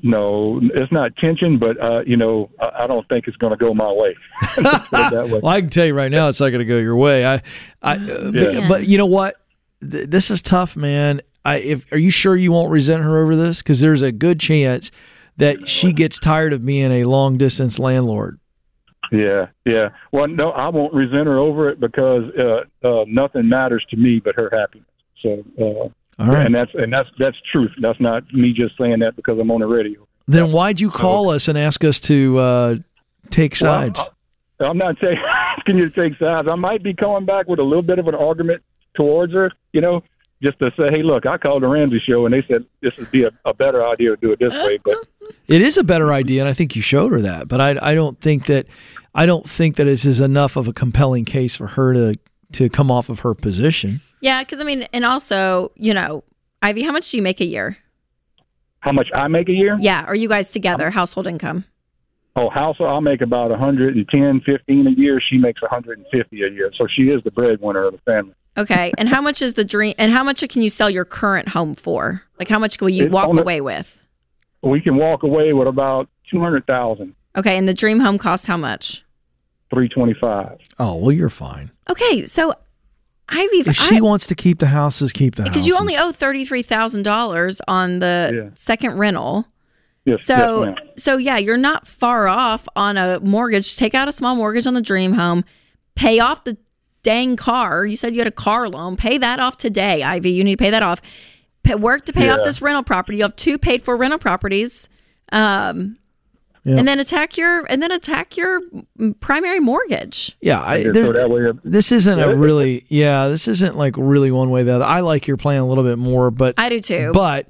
No, it's not tension, but uh, you know, I, I don't think it's going to go my way. Let's put it that way. Well, I can tell you right now, it's not going to go your way. I, I, uh, Yeah. but, but you know what? Th- this is tough, man. I, if are you sure you won't resent her over this? Because there's a good chance that she gets tired of being a long distance landlord. Yeah, yeah. Well, no, I won't resent her over it because uh, uh, nothing matters to me but her happiness. So, uh, All right. and that's and that's that's truth. That's not me just saying that because I'm on the radio. Then why'd you call us and ask us to uh, take sides? Well, I, I'm not saying asking you to take sides. I might be coming back with a little bit of an argument towards her. You know, just to say, hey, look, I called the Ramsey show and they said this would be a, a better idea to do it this way. But It is a better idea, and I think you showed her that. But I, I don't think that, I don't think that this is enough of a compelling case for her to to come off of her position. yeah, because I mean, and also, you know, Ivy, how much do you make a year? how much I make a year? Yeah, are you guys together? Um, household income? Oh, house, I'll make about 110, 15 a year. She makes 150 a year. So she is the breadwinner of the family. Okay, and how much is the dream? And how much can you sell your current home for? Like, how much will you It's walk on the- away with? We can walk away with about 200,000, Okay, and the dream home costs how much? 325. Oh well, you're fine. Okay, so Ivy, If she wants to keep the houses, keep the because houses. you only owe thirty three thousand dollars on the Yeah. second rental. Yes, So, yes, ma'am. so yeah, you're not far off on a mortgage. Take out a small mortgage on the dream home, pay off the dang car. You said you had a car loan. Pay that off today, Ivy. You need to pay that off. Pay, work to pay off this rental property. You have two paid for rental properties. Um, Yeah. and then attack your and then attack your primary mortgage. Yeah, I, there- so this isn't a really yeah. This isn't like really one way or the other. I like your plan a little bit more, but I do too. But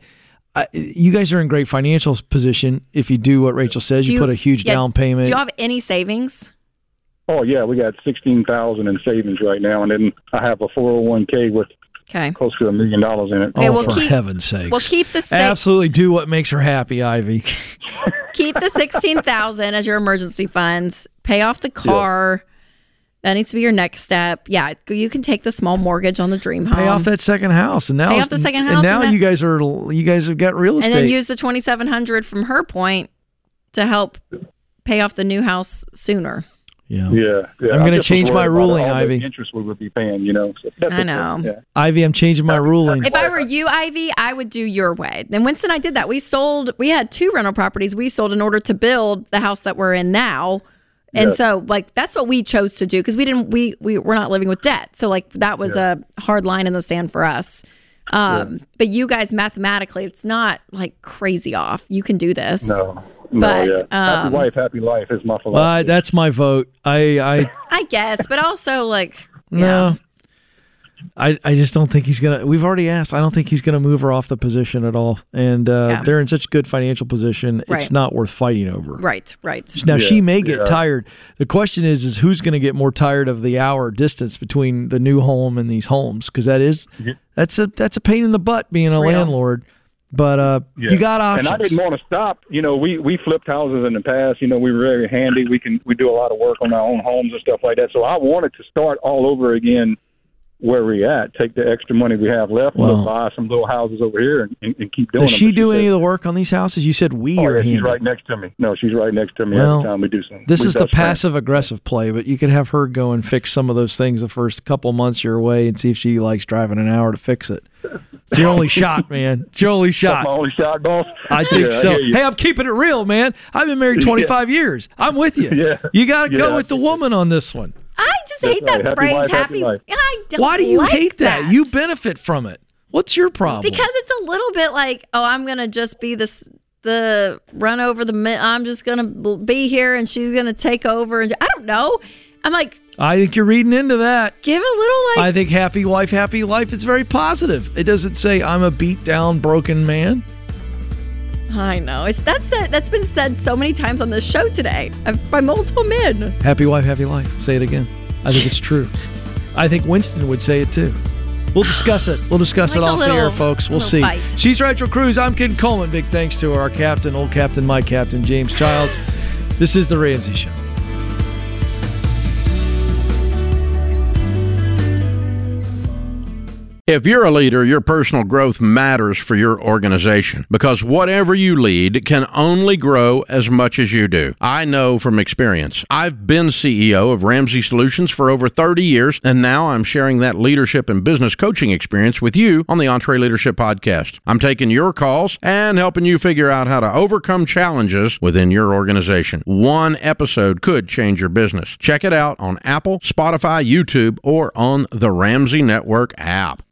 uh, you guys are in great financial position if you do what Rachel says. Do You, put a huge yeah, down payment. Do you have any savings? Oh yeah, we got sixteen thousand in savings right now, and then I have a four hundred one k with Okay. close to a million dollars in it. Okay, oh, we'll for keep- heaven's sakes! we'll keep the sa- absolutely do what makes her happy, Ivy. Keep the sixteen thousand as your emergency funds. Pay off the car. That needs to be your next step. Yeah, you can take the small mortgage on the dream home. Pay off that second house, and now Pay off the second house and now and you guys are you guys have got real estate, and estate. then use the twenty seven hundred from her point to help pay off the new house sooner. Yeah. Yeah, yeah. I'm gonna change my ruling, Ivy. Interest we would be paying, you know. So I know. Yeah. Ivy, I'm changing my ruling. If I were you, Ivy, I would do your way. Then Winston, I did that. We sold. We had two rental properties. We sold in order to build the house that we're in now. And Yes. so, like, that's what we chose to do because we didn't. We we were not living with debt. So, like, that was a hard line in the sand for us. Um, But you guys, mathematically, it's not like crazy off. You can do this. No, no, But, yeah. happy um, wife, happy life is my philosophy. Uh, that's my vote. I I I guess, but also like no. I, I just don't think he's gonna. We've already asked. I don't think he's gonna move her off the position at all. And uh, Yeah. they're in such good financial position. It's not worth fighting over. right, right. Now she may get yeah. tired. The question is, is who's going to get more tired of the hour distance between the new home and these homes? Because that is that's a that's a pain in the butt being a real. landlord. But uh, Yeah. you got options. And I didn't want to stop. You know, we we flipped houses in the past. You know, we were very handy. We can we do a lot of work on our own homes and stuff like that. So I wanted to start all over again where we at. Take the extra money we have left, Wow. and buy some little houses over here, and, and, and keep doing. Does them. she do any said, of the work on these houses? You said we Oh, are yeah, she's right next to me. No, she's right next to me Well, every time we do something. This We is the passive aggressive play, but you could have her go and fix some of those things the first couple months you're away and see if she likes driving an hour to fix it. It's your only shot, man. It's your only That's shot. my only shot, boss. I think Yeah, so. you. hey, I'm keeping it real, man. I've been married Yeah. 25 years. I'm with you. Yeah. You got to go with the woman on this one. I just That's hate right. that Happy phrase. wife, happy happy. life. I don't Why do you like hate that? You benefit from it. What's your problem? Because it's a little bit like, oh, I'm gonna just be this the run over the. mi- I'm just gonna be here, and she's gonna take over. And I don't know. I'm like, I think you're reading into that. give a little like. I think happy wife, happy life is very positive. It doesn't say I'm a beat down, broken man. I know it's that's said, that's been said so many times on this show today uh, by multiple men. Happy wife, happy life. Say it again. I think it's true. I think Winston would say it too. We'll discuss it. We'll discuss Like it a off little- the air, folks. We'll see. fight. She's Rachel Cruze. I'm Ken Coleman. Big thanks to our captain, old captain, my captain, James Childs. This is the Ramsey Show. If you're a leader, your personal growth matters for your organization because whatever you lead can only grow as much as you do. I know from experience. I've been CEO of Ramsey Solutions for over 30 years, and now I'm sharing that leadership and business coaching experience with you on the EntreLeadership Podcast. I'm taking your calls and helping you figure out how to overcome challenges within your organization. One episode could change your business. Check it out on Apple, Spotify, YouTube, or on the Ramsey Network app.